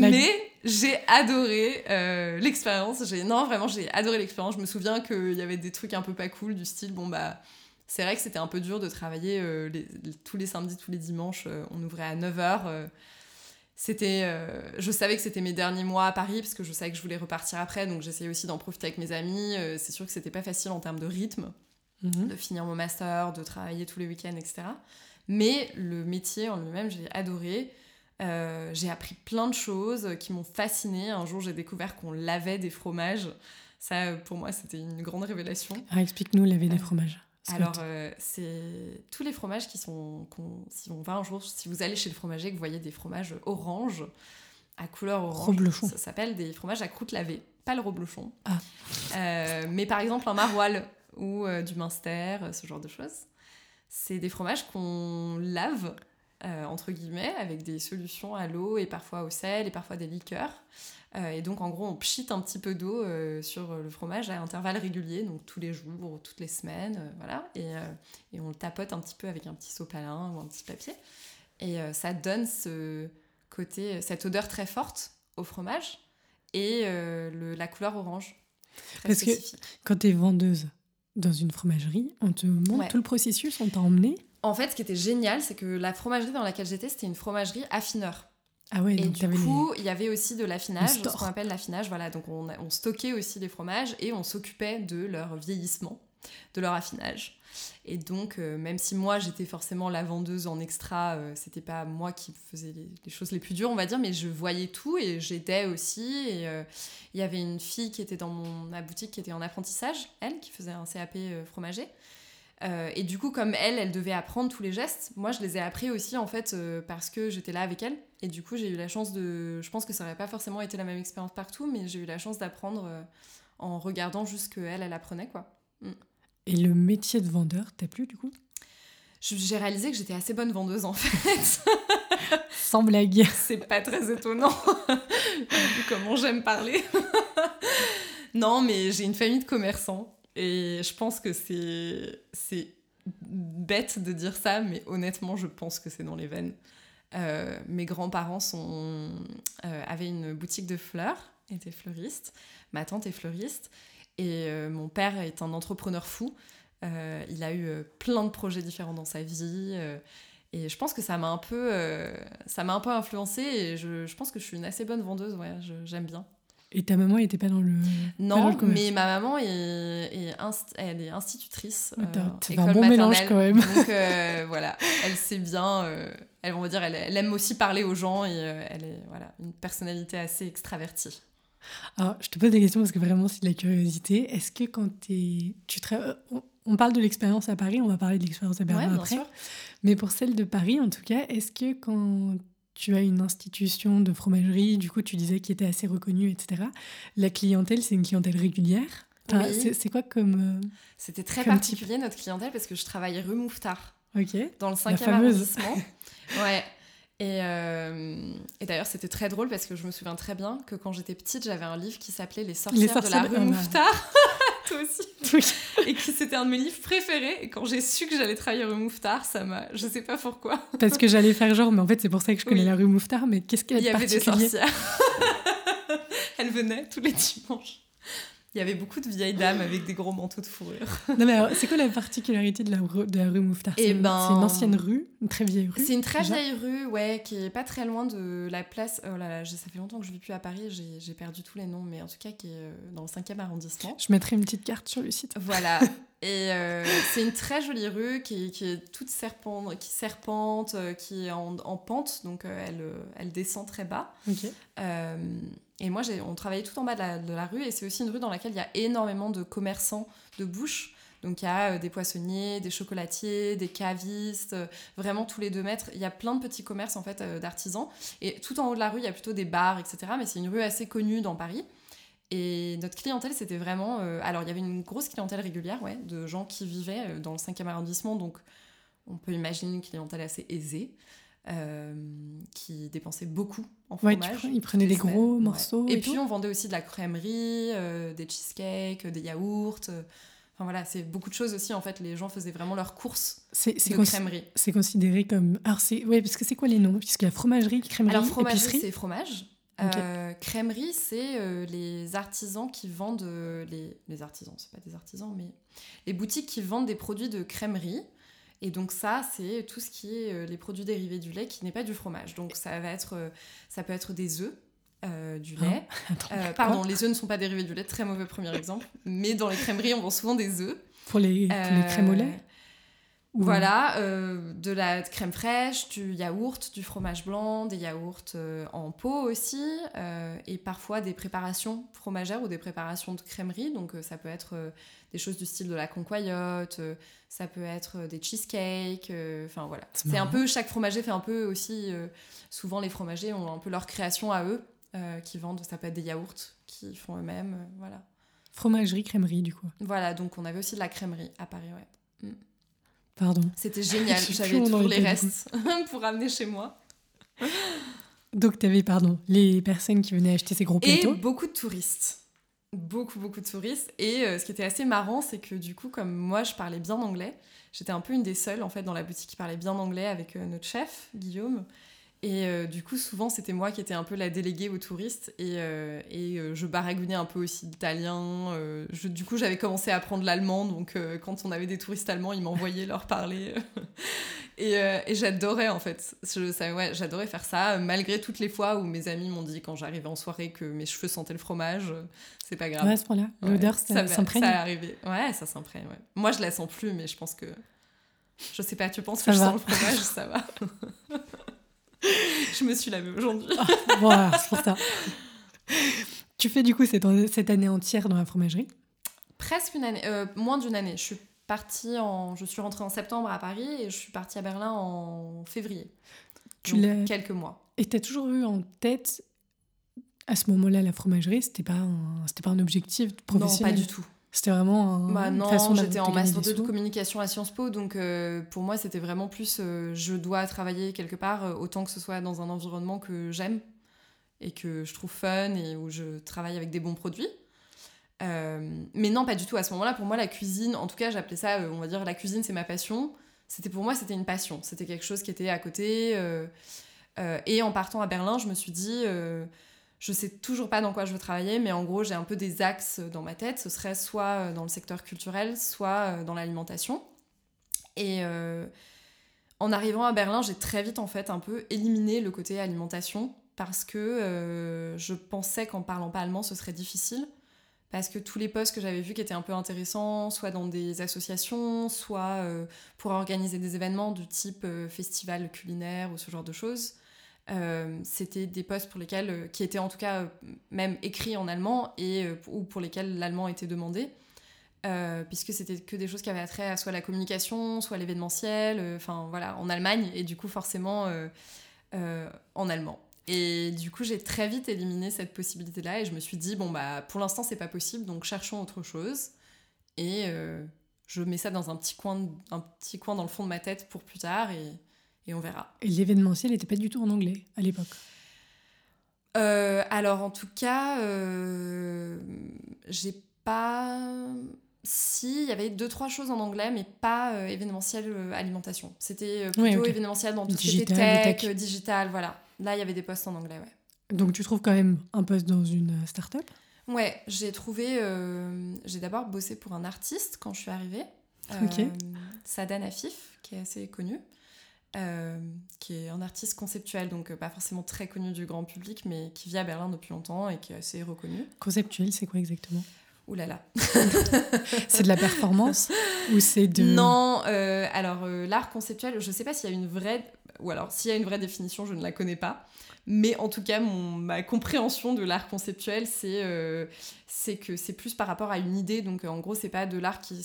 La- Mais j'ai adoré euh, l'expérience. J'ai non vraiment j'ai adoré l'expérience. Je me souviens qu'il y avait des trucs un peu pas cool du style bon bah c'est vrai que c'était un peu dur de travailler euh, les- les- tous les samedis, tous les dimanches. euh, on ouvrait à 9h. c'était, je savais que c'était mes derniers mois à Paris parce que je savais que je voulais repartir après, donc j'essayais aussi d'en profiter avec mes amis. C'est sûr que c'était pas facile en termes de rythme Mhm. de finir mon master, de travailler tous les week-ends, etc. Mais le métier en lui-même, j'ai adoré. Euh, j'ai appris plein de choses qui m'ont fascinée. Un jour, j'ai découvert qu'on lavait des fromages. Ça, pour moi, c'était une grande révélation. Alors, explique-nous laver des Euh, fromages. Alors, euh, c'est tous les fromages qui sont. si on va un jour, si vous allez chez le fromager, que vous voyez des fromages orange, à couleur orange, Reblochon. ça s'appelle des fromages à croûte lavée, pas le reblochon. Ah. Euh, mais par exemple, un maroilles ou euh, du minster, ce genre de choses. C'est des fromages qu'on lave, euh, entre guillemets, avec des solutions à l'eau et parfois au sel et parfois des liqueurs. Euh, et donc, en gros, on pchite un petit peu d'eau euh, sur le fromage à intervalles réguliers, donc tous les jours ou toutes les semaines, voilà. Et, et on le tapote un petit peu avec un petit sopalin ou un petit papier. Et ça donne ce côté, cette odeur très forte au fromage et le- la couleur orange. Très Parce que- spécifique. Quand tu es vendeuse dans une fromagerie, on te montre Ouais. tout le processus, on t'a emmené. En fait, ce qui était génial, c'est que la fromagerie dans laquelle j'étais, c'était une fromagerie affineur. Ah ouais, Et donc du coup, il y avait aussi de l'affinage, ce qu'on appelle l'affinage. Voilà, donc on, on stockait aussi des fromages et on s'occupait de leur vieillissement, de leur affinage. Et donc, euh, même si moi j'étais forcément la vendeuse en extra, euh, c'était pas moi qui faisais les, les choses les plus dures, on va dire, mais je voyais tout et j'aidais aussi. Et euh, il y avait une fille qui était dans mon, ma boutique qui était en apprentissage, elle, qui faisait un CAP fromager. Euh, et du coup, comme elle, elle devait apprendre tous les gestes, moi je les ai appris aussi en fait euh, parce que j'étais là avec elle. Et du coup, j'ai eu la chance de. Je pense que ça n'aurait pas forcément été la même expérience partout, mais j'ai eu la chance d'apprendre euh, en regardant juste que elle, elle apprenait quoi. Et le métier de vendeur, t'as plu du coup? J'ai réalisé que j'étais assez bonne vendeuse en (laughs) fait. Sans blague. C'est pas très étonnant, (laughs) vu comment j'aime parler. (laughs) non, mais j'ai une famille de commerçants et je pense que c'est c'est bête de dire ça, mais honnêtement, je pense que c'est dans les veines. Euh, mes grands-parents euh, avaient une boutique de fleurs, étaient fleuristes. Ma tante est fleuriste et euh, mon père est un entrepreneur fou. Il a eu plein de projets différents dans sa vie. et je pense que ça m'a un peu, ça m'a un peu influencée et je, je pense que je suis une assez bonne vendeuse, ouais, j'aime bien. Et ta maman était pas dans le. dans Non, le mais ma maman est, est inst- elle est institutrice. Ah, euh, c'est un bon mélange, quand même. Donc euh, (laughs) voilà, elle sait bien, euh, elle, on va dire, elle, elle aime aussi parler aux gens et euh, elle est voilà, une personnalité assez extravertie. Alors, je te pose des questions parce que vraiment, c'est de la curiosité. Est-ce que quand. Tu tra- on- parle de l'expérience à Paris, on va parler de l'expérience à Berlin après. sûr. Mais pour celle de Paris, en tout cas, est-ce que quand tu as une institution de fromagerie, du coup, tu disais qui était assez reconnue, etc., la clientèle, c'est une clientèle régulière Enfin, Oui. c'est- quoi comme. C'était très Comme type. particulier notre clientèle parce que je travaillais rue Mouffetard. euh, Ok. dans le 5e fameuse. arrondissement. (laughs) ouais. Et, euh, et d'ailleurs, c'était très drôle parce que je me souviens très bien que quand j'étais petite, j'avais un livre qui s'appelait Les sorcières, Les de sorcières la de- rue ah bah. Mouffetard. (laughs) Toi aussi. Oui. Et que c'était un de mes livres préférés. Et quand j'ai su que j'allais travailler rue Mouffetard, ça m'a. Je sais pas pourquoi. Parce que j'allais faire genre, mais en fait, c'est pour ça que je connais Oui. la rue Mouffetard, mais qu'est-ce qu'elle Il y a de avait des sorcières. (laughs) Elles venaient tous les dimanches. Il y avait beaucoup de vieilles dames avec des gros manteaux de fourrure. (laughs) Non, mais alors, c'est quoi la particularité de la rue, de la rue Mouffetard? Eh C'est ben- c'est une ancienne rue, une très vieille rue. C'est une très déjà? vieille rue, ouais, qui est pas très loin de la place. Oh là là, ça fait longtemps que je vis plus à Paris, j'ai j'ai perdu tous les noms, mais en tout cas qui est euh, dans le 5e arrondissement. Je mettrai une petite carte sur le site. Voilà. (laughs) Et euh, c'est une très jolie rue qui, est- qui est toute serpente, qui serpente, euh, qui est en, en pente, donc elle, elle descend très bas. Ok. Euh, et moi, on travaillait tout en bas de la, rue, et c'est aussi une rue dans laquelle il y a énormément de commerçants de bouche. Donc il y a euh, des poissonniers, des chocolatiers, des cavistes, euh, vraiment tous les deux mètres. Il y a plein de petits commerces en fait euh, d'artisans. Et tout en haut de la rue, il y a plutôt des bars, etc. Mais c'est une rue assez connue dans Paris. Et notre clientèle, c'était vraiment... alors il y avait une grosse clientèle régulière, ouais, de gens qui vivaient dans le 5e arrondissement. Donc on peut imaginer une clientèle assez aisée. Euh, qui dépensait beaucoup en fromage. ils prenaient des gros ouais. morceaux Et, et puis on vendait aussi de la crèmerie, euh, des cheesecakes, des yaourts. euh, Enfin voilà, c'est beaucoup de choses aussi. En fait, les gens faisaient vraiment leurs courses C'est de crèmerie. c'est considéré comme. Alors, c'est. Ouais, parce que c'est quoi les noms? Puisqu'il y a fromagerie, crèmerie, Alors fromagerie, épicerie? c'est fromage. Ok. Euh, crèmerie, c'est euh, les artisans qui vendent euh, les, les artisans, c'est pas des artisans, mais les boutiques qui vendent des produits de crèmerie. Et donc ça, c'est tout ce qui est euh, les produits dérivés du lait qui n'est pas du fromage. Donc ça va être, euh, ça peut être des œufs, euh, du Hein lait. (laughs) Attends, Euh, quoi pardon, les œufs ne sont pas dérivés du lait, très mauvais premier exemple. Mais dans les crèmeries, on vend souvent des œufs. Pour les, pour les crèmes au lait Voilà, euh, de la crème fraîche, du yaourt, du fromage blanc, des yaourts euh, en pot aussi, euh, et parfois des préparations fromagères ou des préparations de crèmerie. Donc ça peut être des choses du style de la concoyote, ça peut être des cheesecakes, enfin voilà. C'est un peu, chaque fromager fait un peu aussi, souvent les fromagers ont un peu leur création à eux, qui vendent, ça peut être des yaourts qu'ils font eux-mêmes, voilà. Fromagerie, crèmerie, du coup. Voilà, donc on avait aussi de la crèmerie à Paris, ouais. Pardon. C'était génial, (laughs) j'avais toujours les restes (laughs) pour ramener chez moi. Donc, tu avais, pardon, les personnes qui venaient acheter ces gros Et plateaux. beaucoup de touristes. Beaucoup, beaucoup de touristes. Et euh, ce qui était assez marrant, c'est que du coup, comme moi, je parlais bien anglais, j'étais un peu une des seules, en fait, dans la boutique qui parlait bien anglais avec euh, notre chef, Guillaume. Et euh, du coup, souvent, c'était moi qui étais un peu la déléguée aux touristes. Et, euh, et euh, je baragouinais un peu aussi d'italien. du coup, j'avais commencé à apprendre l'allemand. Donc, quand on avait des touristes allemands, ils m'envoyaient leur parler. (laughs) et, et j'adorais, en fait. Ouais, j'adorais faire ça. Malgré toutes les fois où mes amis m'ont dit, quand j'arrivais en soirée, que mes cheveux sentaient le fromage. C'est pas grave. Ouais, à ce point-là. L'odeur, ça, s'imprègne. Ça arrivé. Ouais, ça s'imprègne. Ouais. Moi, je la sens plus, mais je pense que. Je sais pas, tu penses que je sens le fromage Ça va. (laughs) (laughs) je me suis lavée aujourd'hui. voilà, ah, c'est pour ça. Tu fais du coup cette, cette, année entière dans la fromagerie? Presque une année, euh, moins d'une année. Je suis partie en, je suis rentrée en septembre à Paris et je suis partie à Berlin en février. Tu donc, quelques mois. Et tu as toujours eu en tête à ce moment-là la fromagerie, c'était pas c'était pas un objectif professionnel. Non, pas du tout. C'était vraiment bah non, j'étais en master 2 de communication à Sciences Po, donc euh, pour moi c'était vraiment plus euh, je dois travailler quelque part, euh, autant que ce soit dans un environnement que j'aime et que je trouve fun et où je travaille avec des bons produits. mais non, pas du tout. À ce moment-là, pour moi, la cuisine, en tout cas, j'appelais ça, on va dire, la cuisine, c'est ma passion. C'était pour moi, c'était une passion. C'était quelque chose qui était à côté. et en partant à Berlin, je me suis dit je sais toujours pas dans quoi je veux travailler, mais en gros, j'ai un peu des axes dans ma tête. Ce serait soit euh, dans le secteur culturel, soit euh, dans l'alimentation. Et euh, en arrivant à Berlin, j'ai très vite en fait un peu éliminé le côté alimentation parce que je pensais qu'en parlant pas allemand, ce serait difficile. Parce que tous les postes que j'avais vus qui étaient un peu intéressants, soit dans des associations, soit pour organiser des événements du type festival culinaire ou ce genre de choses, euh, c'était des postes pour lesquels, euh, qui étaient en tout cas euh, même écrits en allemand et, ou pour lesquels l'allemand était demandé. puisque c'était que des choses qui avaient attrait à soit la communication, soit l'événementiel, enfin voilà, en Allemagne, et du coup forcément en allemand. Et du coup, j'ai très vite éliminé cette possibilité-là et je me suis dit, bon, bah, pour l'instant, c'est pas possible, donc cherchons autre chose. Et je mets ça dans un petit, coin, un petit coin dans le fond de ma tête pour plus tard. Et, et on verra. Et l'événementiel n'était pas du tout en anglais à l'époque euh, Alors en tout cas, euh, j'ai pas. Si, il y avait deux, trois choses en anglais, mais pas euh, événementiel alimentation. C'était plutôt événementiel dans tout ce qui était tech, digital, voilà. Là, il y avait des postes en anglais, ouais. Donc tu trouves quand même un poste dans une start-up? Ouais, j'ai trouvé. j'ai d'abord bossé pour un artiste quand je suis arrivée. Ok. Sadan Afif, qui est assez connu. Euh, qui est un artiste conceptuel, donc euh, pas forcément très connu du grand public, mais qui vit à Berlin depuis longtemps et qui est assez reconnu. Conceptuel, c'est quoi exactement? Ouh là là (laughs) C'est de la performance ou c'est de... Non, euh, alors l'art conceptuel, je sais pas s'il y a une vraie... Ou alors s'il y a une vraie définition, je ne la connais pas. Mais en tout cas, mon, ma compréhension de l'art conceptuel, c'est euh, que c'est plus par rapport à une idée. Donc en gros, c'est pas de l'art qui,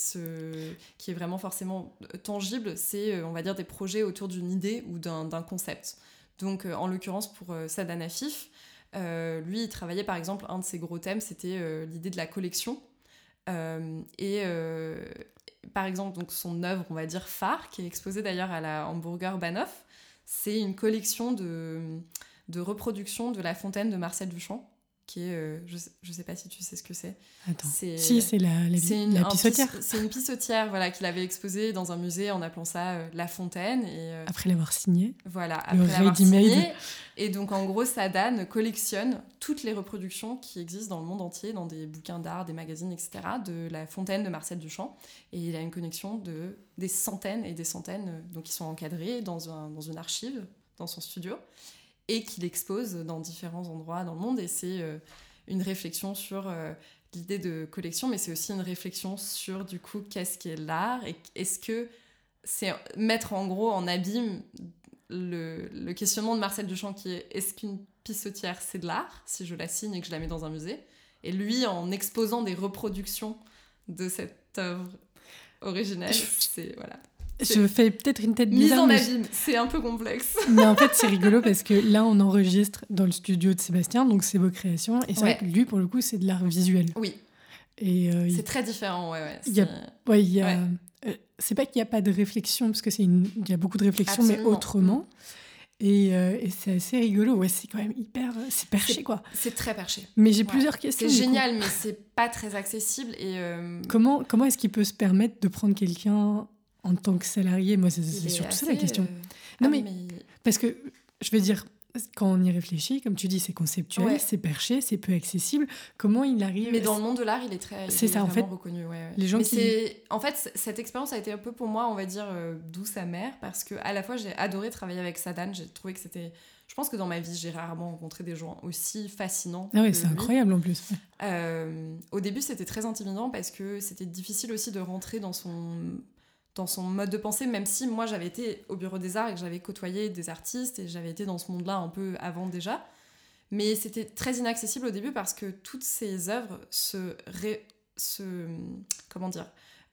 qui est vraiment forcément tangible, c'est euh, on va dire des projets autour d'une idée ou d'un concept. Donc euh, en l'occurrence pour Sadan Afif, lui, il travaillait par exemple, un de ses gros thèmes, c'était l'idée de la collection. et par exemple, donc son œuvre, on va dire phare, qui est exposée d'ailleurs à la Hamburger Bahnhof, c'est une collection de de reproduction de la fontaine de Marcel Duchamp qui est, euh, je, ne sais pas si tu sais ce que c'est. Attends. Si, c'est la, la, pissotière. C'est une pissotière, voilà, qu'il avait exposée dans un musée en appelant ça euh, la fontaine. Et, euh, après l'avoir signé. Voilà, après l'avoir signé. Et donc, en gros, Sadan collectionne toutes les reproductions qui existent dans le monde entier, dans des bouquins d'art, des magazines, etc., de la fontaine de Marcel Duchamp. Et il a une connexion de des centaines et des centaines, donc ils sont encadrés dans, un, dans une archive, dans son studio et qu'il expose dans différents endroits dans le monde. Et c'est euh, une réflexion sur euh, l'idée de collection, mais c'est aussi une réflexion sur du coup qu'est-ce qu'est l'art et est-ce que c'est mettre en gros en abîme le, le, questionnement de Marcel Duchamp qui est est-ce qu'une pissotière c'est de l'art si je la signe et que je la mets dans un musée? Et lui en exposant des reproductions de cette œuvre originelle c'est voilà je fais peut-être une tête bizarre. Mise en abîme, c'est un peu complexe. (laughs) mais en fait, c'est rigolo parce que là, on enregistre dans le studio de Sébastien, donc c'est vos créations. Et que lui, pour le coup, c'est de l'art visuel. Oui. Et euh, c'est très différent, ouais. ouais il y a, ouais, il y a, euh, c'est pas qu'il n'y a pas de réflexion, parce que c'est une... il y a beaucoup de réflexion, mais autrement. Et, euh, et c'est assez rigolo, ouais, c'est quand même hyper, c'est perché quoi. C'est très perché. Mais j'ai plusieurs questions. C'est génial, mais c'est pas très accessible et. Comment comment est-ce qu'il peut se permettre de prendre quelqu'un en tant que salarié Moi, c'est surtout ça la question. Euh, non, ah mais, parce que je veux dire, quand on y réfléchit, comme tu dis, c'est conceptuel, Ouais. c'est perché, c'est peu accessible. Comment il arrive Mais dans le monde de l'art, il est très. C'est ça, en fait, reconnu. ouais, ouais. les gens Mais qui- En fait, cette expérience a été un peu pour moi, on va dire, euh, douce amère, parce que à la fois, j'ai adoré travailler avec Sadan. J'ai trouvé que c'était. Je pense que dans ma vie, j'ai rarement rencontré des gens aussi fascinants. Ah que c'est incroyable en plus. Euh, au début, c'était très intimidant parce que c'était difficile aussi de rentrer dans son, dans son mode de pensée, même si moi j'avais été au Bureau des Arts et que j'avais côtoyé des artistes et j'avais été dans ce monde-là un peu avant déjà. Mais c'était très inaccessible au début parce que toutes ces œuvres se, ré- se comment dire,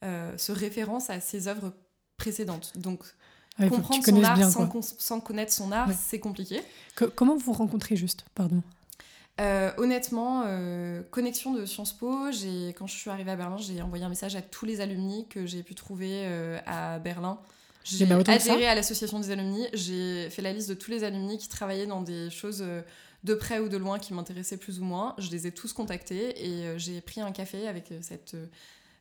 euh, se référencent à ses œuvres précédentes. Donc Ouais, que tu comprendre son art bien. sans, quoi. con- sans connaître son art, Ouais. c'est compliqué. Co- comment vous vous rencontrez juste? Pardon. Euh, honnêtement, euh, connexion de Sciences Po, j'ai, quand je suis arrivée à Berlin, j'ai envoyé un message à tous les alumni que j'ai pu trouver euh, à Berlin. J'ai adhéré à l'association des alumni, j'ai fait la liste de tous les alumni qui travaillaient dans des choses de près ou de loin qui m'intéressaient plus ou moins. Je les ai tous contactés et j'ai pris un café avec cette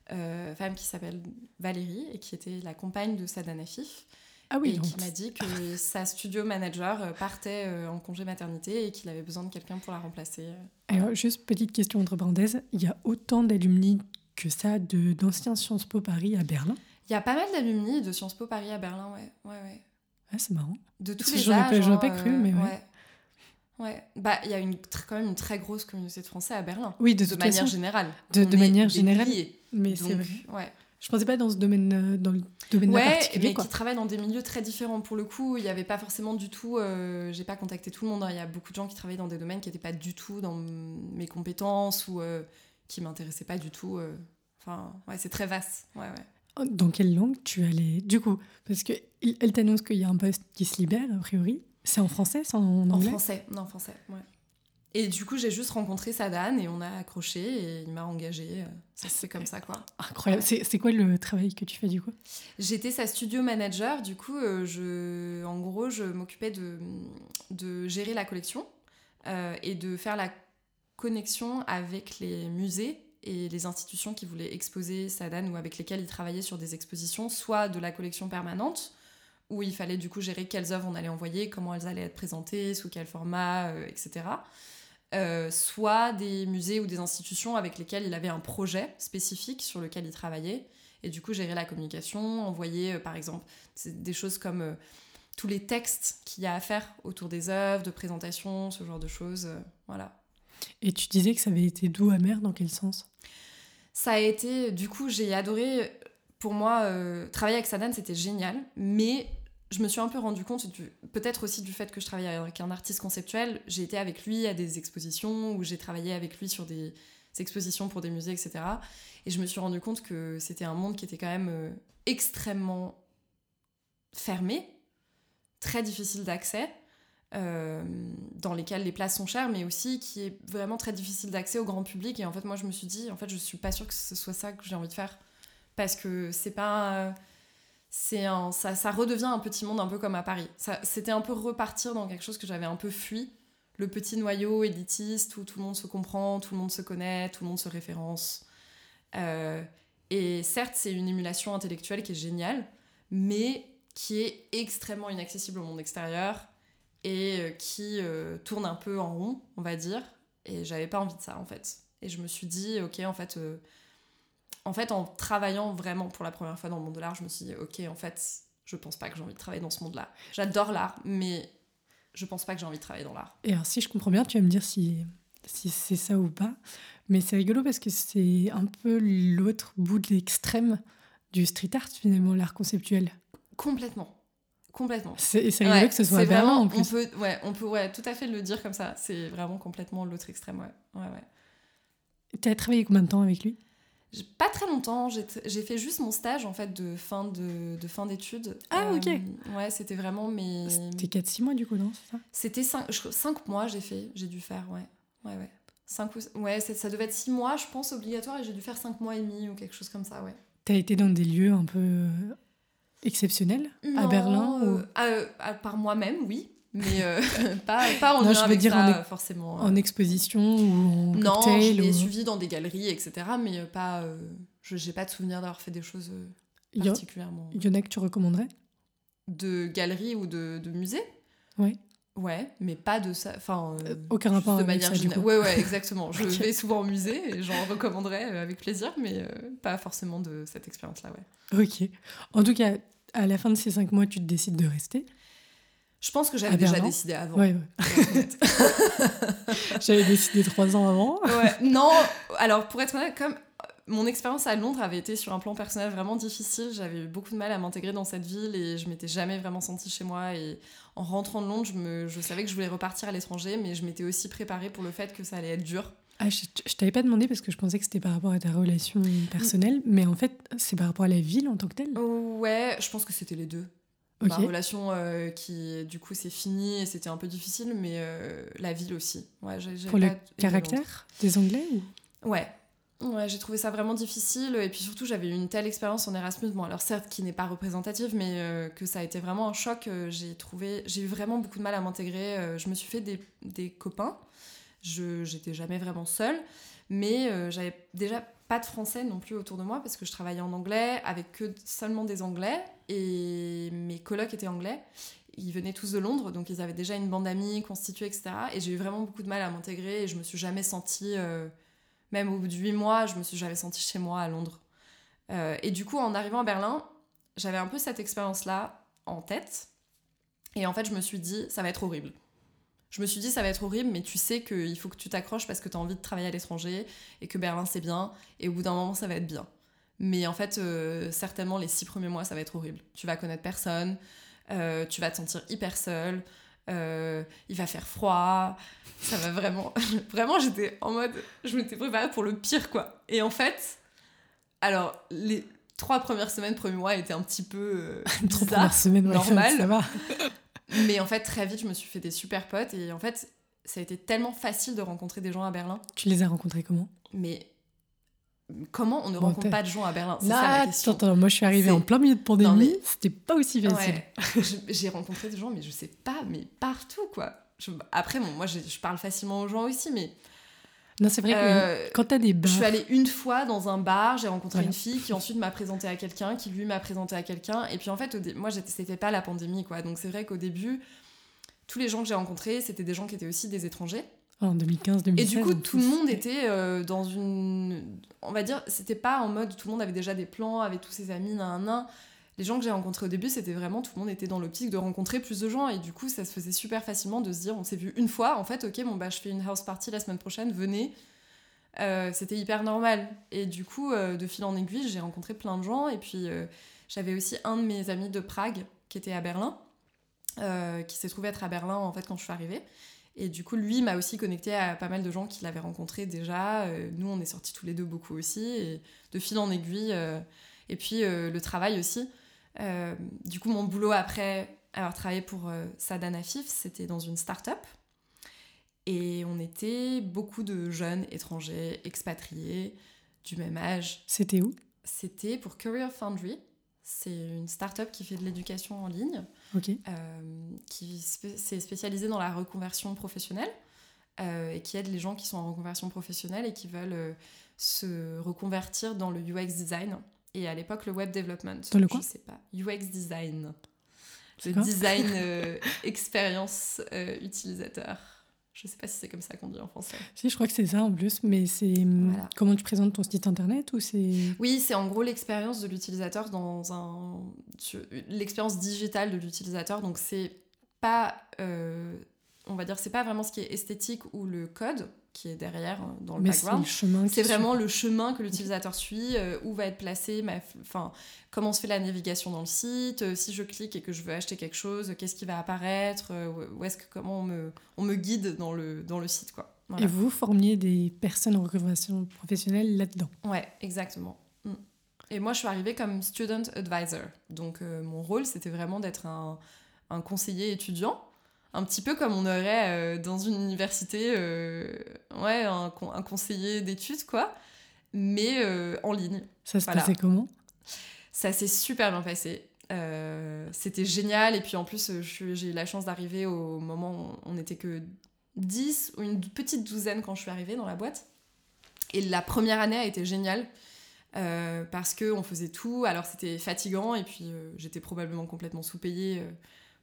femme qui s'appelle Valérie et qui était la compagne de Sadana Fif Ah oui, et donc, qui m'a dit que sa studio manager euh, partait euh, en congé maternité et qu'il avait besoin de quelqu'un pour la remplacer. euh. Alors, juste petite question entre parenthèses, il y a autant d'alumni que ça de d'anciens Sciences Po Paris à Berlin? Il y a pas mal d'alumni de Sciences Po Paris à Berlin, ouais. ouais, ouais. Ah, c'est marrant. De tous les âges. pas- j'aurais hein, pas cru, mais ouais. ouais. Ouais. Bah, il y a une, quand même une très grosse communauté de Français à Berlin. Oui, de, De, toute manière façon. générale. De- manière générale, milliers. Mais c'est vrai. ouais. Je pensais pas dans ce domaine, euh, dans le domaine Ouais, particulier, mais quoi. qui travaillent dans des milieux très différents pour le coup. Il n'y avait pas forcément du tout. euh, J'ai pas contacté tout le monde. hein. Il y a beaucoup de gens qui travaillaient dans des domaines qui n'étaient pas du tout dans mes compétences ou euh, qui m'intéressaient pas du tout. euh. Enfin, ouais, c'est très vaste. Ouais, ouais. Dans quelle langue tu allais? Du coup, parce que elle t'annonce qu'il y a un poste qui se libère, a priori. C'est en français, c'est en En anglais? français, non, en français, ouais. Et du coup, j'ai juste rencontré Sadan et on a accroché et il m'a engagée. euh, Ça fait comme ça, quoi. Incroyable. C'est c'est quoi le travail que tu fais du coup? J'étais sa studio manager, du coup, euh, je, en gros, je m'occupais de, de gérer la collection euh, et de faire la connexion avec les musées et les institutions qui voulaient exposer Sadan ou avec lesquelles il travaillait sur des expositions, soit de la collection permanente, où il fallait du coup gérer quelles œuvres on allait envoyer, comment elles allaient être présentées, sous quel format, euh, etc. Euh, soit des musées ou des institutions avec lesquelles il avait un projet spécifique sur lequel il travaillait. Et du coup, gérer la communication, envoyer, euh, par exemple, des choses comme euh, tous les textes qu'il y a à faire autour des œuvres, de présentation, ce genre de choses. voilà. Et tu disais que ça avait été doux, amer, dans quel sens? Ça a été, du coup, j'ai adoré. Pour moi, travailler avec Sadan, c'était génial, mais je me suis un peu rendu compte, peut-être aussi du fait que je travaillais avec un artiste conceptuel. J'ai été avec lui à des expositions où j'ai travaillé avec lui sur des expositions pour des musées, etc. Et je me suis rendu compte que c'était un monde qui était quand même euh, extrêmement fermé, très difficile d'accès. euh, dans lesquels les places sont chères, mais aussi qui est vraiment très difficile d'accès au grand public. Et en fait, moi, je me suis dit, en fait, je suis pas sûre que ce soit ça que j'ai envie de faire. Parce que c'est pas. C'est un, ça, ça redevient un petit monde un peu comme à Paris. C'était un peu repartir dans quelque chose que j'avais un peu fui. Le petit noyau élitiste où tout le monde se comprend, tout le monde se connaît, tout le monde se référence. Euh, et certes, c'est une émulation intellectuelle qui est géniale, mais qui est extrêmement inaccessible au monde extérieur et euh, qui euh, tourne un peu en rond, on va dire. Et j'avais pas envie de ça, en fait. Et je me suis dit, ok, en fait, en fait, en travaillant vraiment pour la première fois dans le monde de l'art, je me suis dit, ok, en fait, je pense pas que j'ai envie de travailler dans ce monde-là. J'adore l'art, mais je pense pas que j'ai envie de travailler dans l'art. Et alors, si je comprends bien, tu vas me dire si, si c'est ça ou pas. Mais c'est rigolo parce que c'est un peu l'autre bout de l'extrême du street art, finalement, l'art conceptuel. Complètement. Complètement. C'est rigolo Ouais, que ce soit vraiment- en plus. On peut, ouais, on peut ouais, tout à fait le dire comme ça. C'est vraiment complètement l'autre extrême, ouais. ouais, ouais. Tu as travaillé combien de temps avec lui? Pas très longtemps, j'ai fait juste mon stage en fait de fin de, de fin d'études. Ah, ok. Ouais, c'était vraiment mes. C'était 4-6 mois du coup, non C'était 5, mois j'ai fait, j'ai dû faire, ouais. Ouais, ouais. Cinq ou... Ouais, ça devait être 6 mois, je pense, obligatoire, et j'ai dû faire 5 mois et demi ou quelque chose comme ça, ouais. Tu as été dans des lieux un peu euh, exceptionnels? À Berlin euh, ou à- euh, à- Par moi-même, oui, mais euh, (laughs) (laughs) pas, pas en Non, je veux avec dire ça, en ex- forcément. en exposition ou en Non, cocktail je l'ai ou... suivi dans des galeries, etc., mais euh, pas... euh, je j'ai pas de souvenir d'avoir fait des choses euh, particulièrement... il y en a que tu recommanderais? De galeries ou de, de musées? Ouais. Ouais, mais pas de ça. Enfin, euh, aucun rapport de manière coup. Ouais, ouais, exactement. Je (laughs) vais souvent au musée et j'en recommanderais avec plaisir, mais pas forcément de cette expérience-là, ouais. Ok. En tout cas, à la fin de ces cinq mois, tu te décides de rester. Je pense que j'avais déjà décidé avant. Ouais, ouais. (laughs) j'avais décidé trois ans avant. Ouais, (laughs) non, alors pour être honnête, comme mon expérience à Londres avait été sur un plan personnel vraiment difficile. J'avais eu beaucoup de mal à m'intégrer dans cette ville et je m'étais jamais vraiment sentie chez moi. Et en rentrant de Londres, je, me, je savais que je voulais repartir à l'étranger, mais je m'étais aussi préparée pour le fait que ça allait être dur. Ah, je, je t'avais pas demandé parce que je pensais que c'était par rapport à ta relation personnelle, mais en fait, c'est par rapport à la ville en tant que telle Ouais, je pense que c'était les deux. Ma relation euh, qui, du coup, c'est fini et c'était un peu difficile, mais euh, la ville aussi. Ouais, Pour le caractère des Anglais ou... Ouais. Ouais, j'ai trouvé ça vraiment difficile et puis surtout j'avais eu une telle expérience en Erasmus, bon alors certes qui n'est pas représentative mais euh, que ça a été vraiment un choc, j'ai trouvé, j'ai eu vraiment beaucoup de mal à m'intégrer, je me suis fait des, des copains, je j'étais jamais vraiment seule, mais j'avais déjà pas de français non plus autour de moi parce que je travaillais en anglais avec que seulement des anglais et mes colocs étaient anglais. Ils venaient tous de Londres donc ils avaient déjà une bande d'amis constituée, etc. Et j'ai eu vraiment beaucoup de mal à m'intégrer et je me suis jamais sentie, euh, même au bout de huit mois, je me suis jamais sentie chez moi à Londres. Euh, et du coup, en arrivant à Berlin, j'avais un peu cette expérience-là en tête. Et en fait, je me suis dit, ça va être horrible je me suis dit ça va être horrible, mais tu sais qu'il faut que tu t'accroches parce que tu as envie de travailler à l'étranger et que Berlin c'est bien et au bout d'un moment ça va être bien. Mais en fait, euh, certainement les six premiers mois ça va être horrible. Tu vas connaître personne, euh, tu vas te sentir hyper seul, euh, il va faire froid, ça va vraiment. (laughs) vraiment, j'étais en mode. Je m'étais préparée pour le pire quoi. Et en fait, alors les trois premières semaines, premiers mois étaient un petit peu. (laughs) trois premières semaines, (laughs) normal. ça va. Mais en fait, très vite, je me suis fait des super potes. Et en fait, ça a été tellement facile de rencontrer des gens à Berlin. Tu les as rencontrés comment? Mais comment on ne rencontre pas de gens à Berlin? C'est ça la question. Attends, moi je suis arrivée en plein milieu de pandémie, c'était pas aussi facile. J'ai rencontré des gens, mais je sais pas, mais partout quoi. Après, bon, moi je parle facilement aux gens aussi, mais non, c'est vrai que euh, quand t'as des bars. Je suis allée une fois dans un bar, j'ai rencontré une fille qui ensuite m'a présenté à quelqu'un, qui lui m'a présenté à quelqu'un. Et puis en fait, moi, c'était pas la pandémie, quoi. Donc c'est vrai qu'au début, tous les gens que j'ai rencontrés, c'était des gens qui étaient aussi des étrangers. En 2015, 2016. Et du coup, tout le monde était euh, dans une. On va dire, c'était pas en mode tout le monde avait déjà des plans, avec tous ses amis, nan, nan les gens que j'ai rencontrés au début, c'était vraiment tout le monde était dans l'optique de rencontrer plus de gens et du coup, ça se faisait super facilement de se dire on s'est vu une fois, en fait, ok, bon bah je fais une house party la semaine prochaine, venez. Euh, c'était hyper normal. Et du coup, euh, de fil en aiguille, j'ai rencontré plein de gens et puis euh, j'avais aussi un de mes amis de Prague qui était à Berlin, qui s'est trouvé être à Berlin en fait quand je suis arrivée. Et du coup, lui m'a aussi connecté à pas mal de gens qu'il avait rencontrés déjà. nous, on est sortis tous les deux beaucoup aussi. Et de fil en aiguille. et puis, le travail aussi. Euh, du coup, mon boulot après avoir travaillé pour euh, Sadana Fif, c'était dans une start-up. Et on était beaucoup de jeunes étrangers, expatriés, du même âge. C'était où? C'était pour Career Foundry. C'est une start-up qui fait de l'éducation en ligne, euh, qui s'est spécialisée dans la reconversion professionnelle et qui aide les gens qui sont en reconversion professionnelle et qui veulent se reconvertir dans le UX design. Et à l'époque, le web development. Dans le quoi Je sais pas. UX design. Le design euh, expérience euh, utilisateur. Je sais pas si c'est comme ça qu'on dit en français. Si, je crois que c'est ça en plus, mais c'est hum, comment tu présentes ton site internet ou c'est Oui, c'est en gros l'expérience de l'utilisateur dans un l'expérience digitale de l'utilisateur. Donc c'est pas, euh, on va dire, c'est pas vraiment ce qui est esthétique ou le code, qui est derrière hein, dans le background. C'est vraiment le chemin que l'utilisateur suit, euh, où va être placé, ma, comment se fait la navigation dans le site, euh, si je clique et que je veux acheter quelque chose, qu'est-ce qui va apparaître, euh, où est-ce que comment on me, on me guide dans le, dans le site quoi. Et vous formiez des personnes en reconversion professionnelle là-dedans. Ouais, exactement. Mm. Et moi, je suis arrivée comme student advisor. Donc, mon rôle, c'était vraiment d'être un, un conseiller étudiant un petit peu comme on aurait euh, dans une université euh, ouais, un, conseiller d'études, quoi, mais euh, en ligne. Ça se passait comment? Ça s'est super bien passé. C'était génial, et puis en plus, j'ai eu la chance d'arriver au moment où on n'était que 10 ou une petite douzaine quand je suis arrivée dans la boîte. Et la première année a été géniale. parce qu'on faisait tout, alors c'était fatigant et puis j'étais probablement complètement sous-payée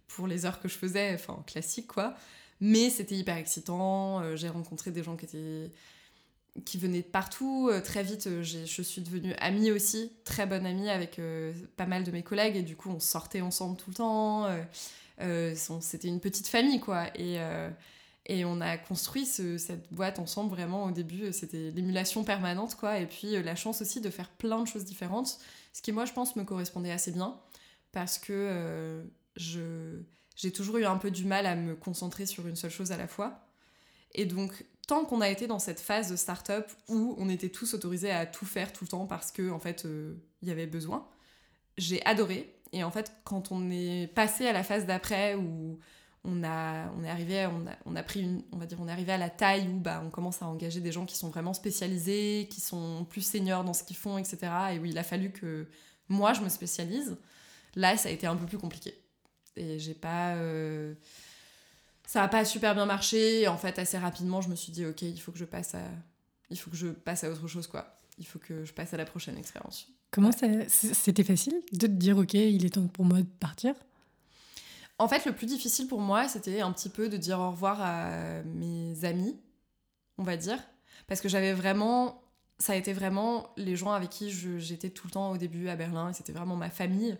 pour les heures que je faisais, enfin classique quoi. Mais c'était hyper excitant. euh, j'ai rencontré des gens qui étaient qui venaient de partout. Euh, très vite, euh, je suis devenue amie aussi, très bonne amie avec pas mal de mes collègues. Et du coup, on sortait ensemble tout le temps. c'était une petite famille, quoi. Et, et on a construit ce- cette boîte ensemble vraiment au début. C'était l'émulation permanente, quoi. Et puis la chance aussi de faire plein de choses différentes. Ce qui, moi, je pense, me correspondait assez bien. Parce que j'ai toujours eu un peu du mal à me concentrer sur une seule chose à la fois. Et donc, tant qu'on a été dans cette phase de start-up où on était tous autorisés à tout faire tout le temps parce que en fait, euh, il y avait besoin, j'ai adoré. Et en fait, quand on est passé à la phase d'après où on a, on est arrivé, on a, on a pris une, on va dire, on est arrivé à la taille où bah, on commence à engager des gens qui sont vraiment spécialisés, qui sont plus seniors dans ce qu'ils font, etc. Et où il a fallu que moi je me spécialise. Là, ça a été un peu plus compliqué. Et j'ai pas. euh, Ça a pas super bien marché. Et en fait, assez rapidement, je me suis dit, ok, il faut que je passe à, il faut que je passe à autre chose, quoi. Il faut que je passe à la prochaine expérience. Comment ça c'était facile de te dire ok, il est temps pour moi de partir? En fait, le plus difficile pour moi, c'était un petit peu de dire au revoir à mes amis, on va dire. Parce que j'avais vraiment. Ça a été vraiment les gens avec qui j'étais tout le temps au début à Berlin, et c'était vraiment ma famille.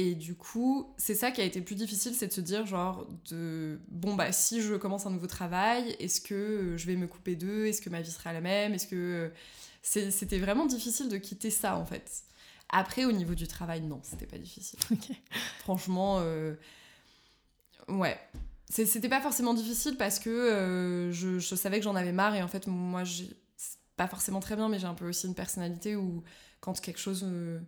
Et du coup, c'est ça qui a été plus difficile, c'est de se dire, genre, de bon, bah, si je commence un nouveau travail, est-ce que je vais me couper d'eux? Est-ce que ma vie sera la même? Est-ce que. c'est- C'était vraiment difficile de quitter ça, en fait. Après, au niveau du travail, non, c'était pas difficile. Franchement, euh, ouais. C'était pas forcément difficile parce que euh, je, je savais que j'en avais marre et en fait, moi, j'ai c'est pas forcément très bien, mais j'ai un peu aussi une personnalité où quand quelque chose. euh,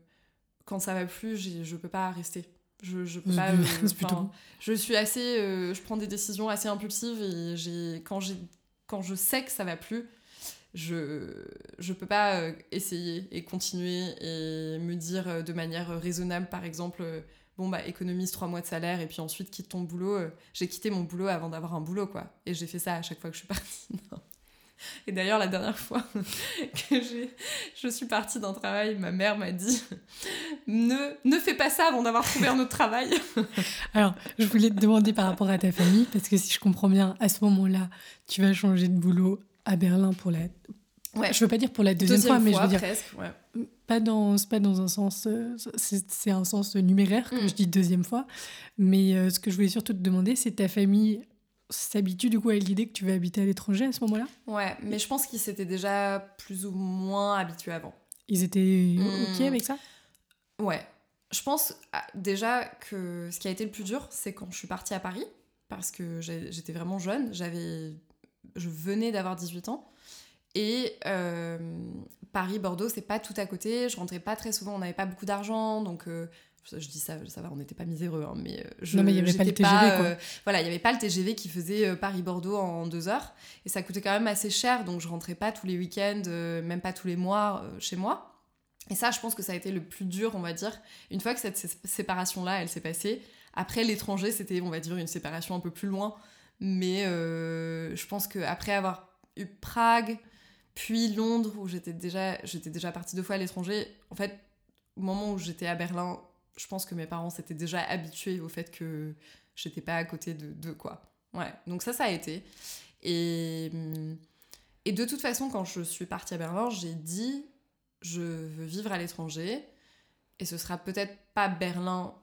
quand ça va plus, je peux pas rester. Je, je peux (laughs) C'est pas. euh, je suis assez. euh, je prends des décisions assez impulsives et j'ai quand, j'ai quand je sais que ça va plus, je, je peux pas euh, essayer et continuer et me dire euh, de manière raisonnable, par exemple, bon, bah, économise trois mois de salaire et puis ensuite quitte ton boulot. J'ai quitté mon boulot avant d'avoir un boulot, quoi. Et j'ai fait ça à chaque fois que je suis partie. (laughs) (laughs) Et d'ailleurs, la dernière fois (laughs) que j'ai, je suis partie d'un travail, ma mère m'a dit (laughs) ne, ne fais pas ça avant d'avoir trouvé un autre travail. Alors, je voulais te demander par rapport à ta famille, parce que si je comprends bien, à ce moment-là, tu vas changer de boulot à Berlin pour la. Ouais. Je veux pas dire pour la deuxième, fois, mais je veux dire presque, ouais. pas dans c'est pas dans un sens euh, c'est c'est un sens numéraire que Mm. je dis deuxième fois mais euh, ce que je voulais surtout te demander c'est ta famille s'habitue du coup à l'idée que tu vas habiter à l'étranger à ce moment-là Ouais, mais je pense qu'ils s'étaient déjà plus ou moins habitués avant. ils étaient Mm. ok avec ça Ouais. Je pense ah, déjà que ce qui a été le plus dur, c'est quand je suis partie à Paris, parce que j'étais vraiment jeune, j'avais, je venais d'avoir 18 ans, et euh, Paris-Bordeaux, c'est pas tout à côté, je rentrais pas très souvent, on n'avait pas beaucoup d'argent, donc euh, je dis ça, ça va, on n'était pas miséreux, hein, mais euh, je, Non, mais il y avait pas le TGV, quoi. euh, voilà, il y avait pas le TGV qui faisait euh, Paris-Bordeaux en deux heures, et ça coûtait quand même assez cher, donc je rentrais pas tous les week-ends, euh, même pas tous les mois euh, chez moi. Et ça, je pense que ça a été le plus dur, on va dire. Une fois que cette sé- séparation-là, elle s'est passée, après l'étranger, c'était, on va dire, une séparation un peu plus loin. Mais je pense qu'après avoir eu Prague, puis Londres, où j'étais déjà, j'étais déjà partie deux fois à l'étranger, en fait, au moment où j'étais à Berlin, je pense que mes parents s'étaient déjà habitués au fait que j'étais pas à côté de d'eux, quoi. Ouais, donc ça, ça a été. Et, hum, et de toute façon, quand je suis partie à Berlin, j'ai dit je veux vivre à l'étranger et ce sera peut-être pas Berlin,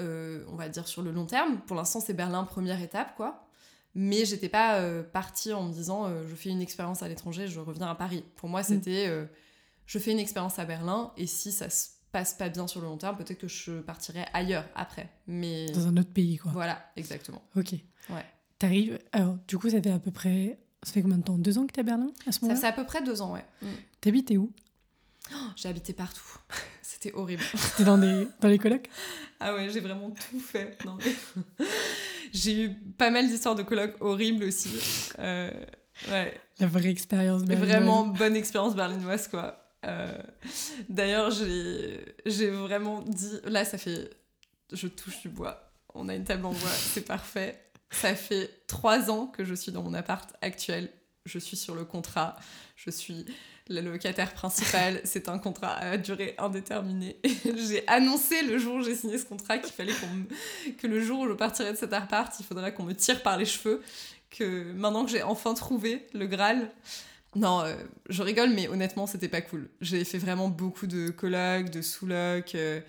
euh, on va dire sur le long terme. Pour l'instant, c'est Berlin première étape, quoi. Mais j'étais pas euh, partie en me disant euh, je fais une expérience à l'étranger, je reviens à Paris. Pour moi, c'était euh, je fais une expérience à Berlin et si ça se passe pas bien sur le long terme, peut-être que je partirai ailleurs après. Mais dans un autre pays quoi voilà, exactement. ok Ouais. t'arrives alors du coup ça fait à peu près ça fait combien de temps? Deux ans que t'es à Berlin à ce Ça moment-là? fait à peu près deux ans, ouais. Mm. t'habitais où? J'ai habité partout. (laughs) C'était horrible. (laughs) t'es dans des dans les colocs? Ah ouais, j'ai vraiment tout fait. Non, mais- (laughs) j'ai eu pas mal d'histoires de colloques horribles aussi. Euh, ouais, la vraie expérience berlinoise. vraiment bonne expérience berlinoise, quoi. Euh, D'ailleurs, j'ai vraiment dit... Là, ça fait... Je touche du bois. On a une table en bois, c'est parfait. Ça fait trois ans que je suis dans mon appart actuel. Je suis sur le contrat. Je suis la locataire principale, (laughs) c'est un contrat à durée indéterminée. j'ai annoncé le jour où j'ai signé ce contrat qu'il fallait que le jour où je partirais de cet appart, il faudrait qu'on me tire par les cheveux. Que maintenant que j'ai enfin trouvé le Graal, non, euh, je rigole, mais honnêtement, c'était pas cool. J'ai fait vraiment beaucoup de colocs, de sous-locs. Euh,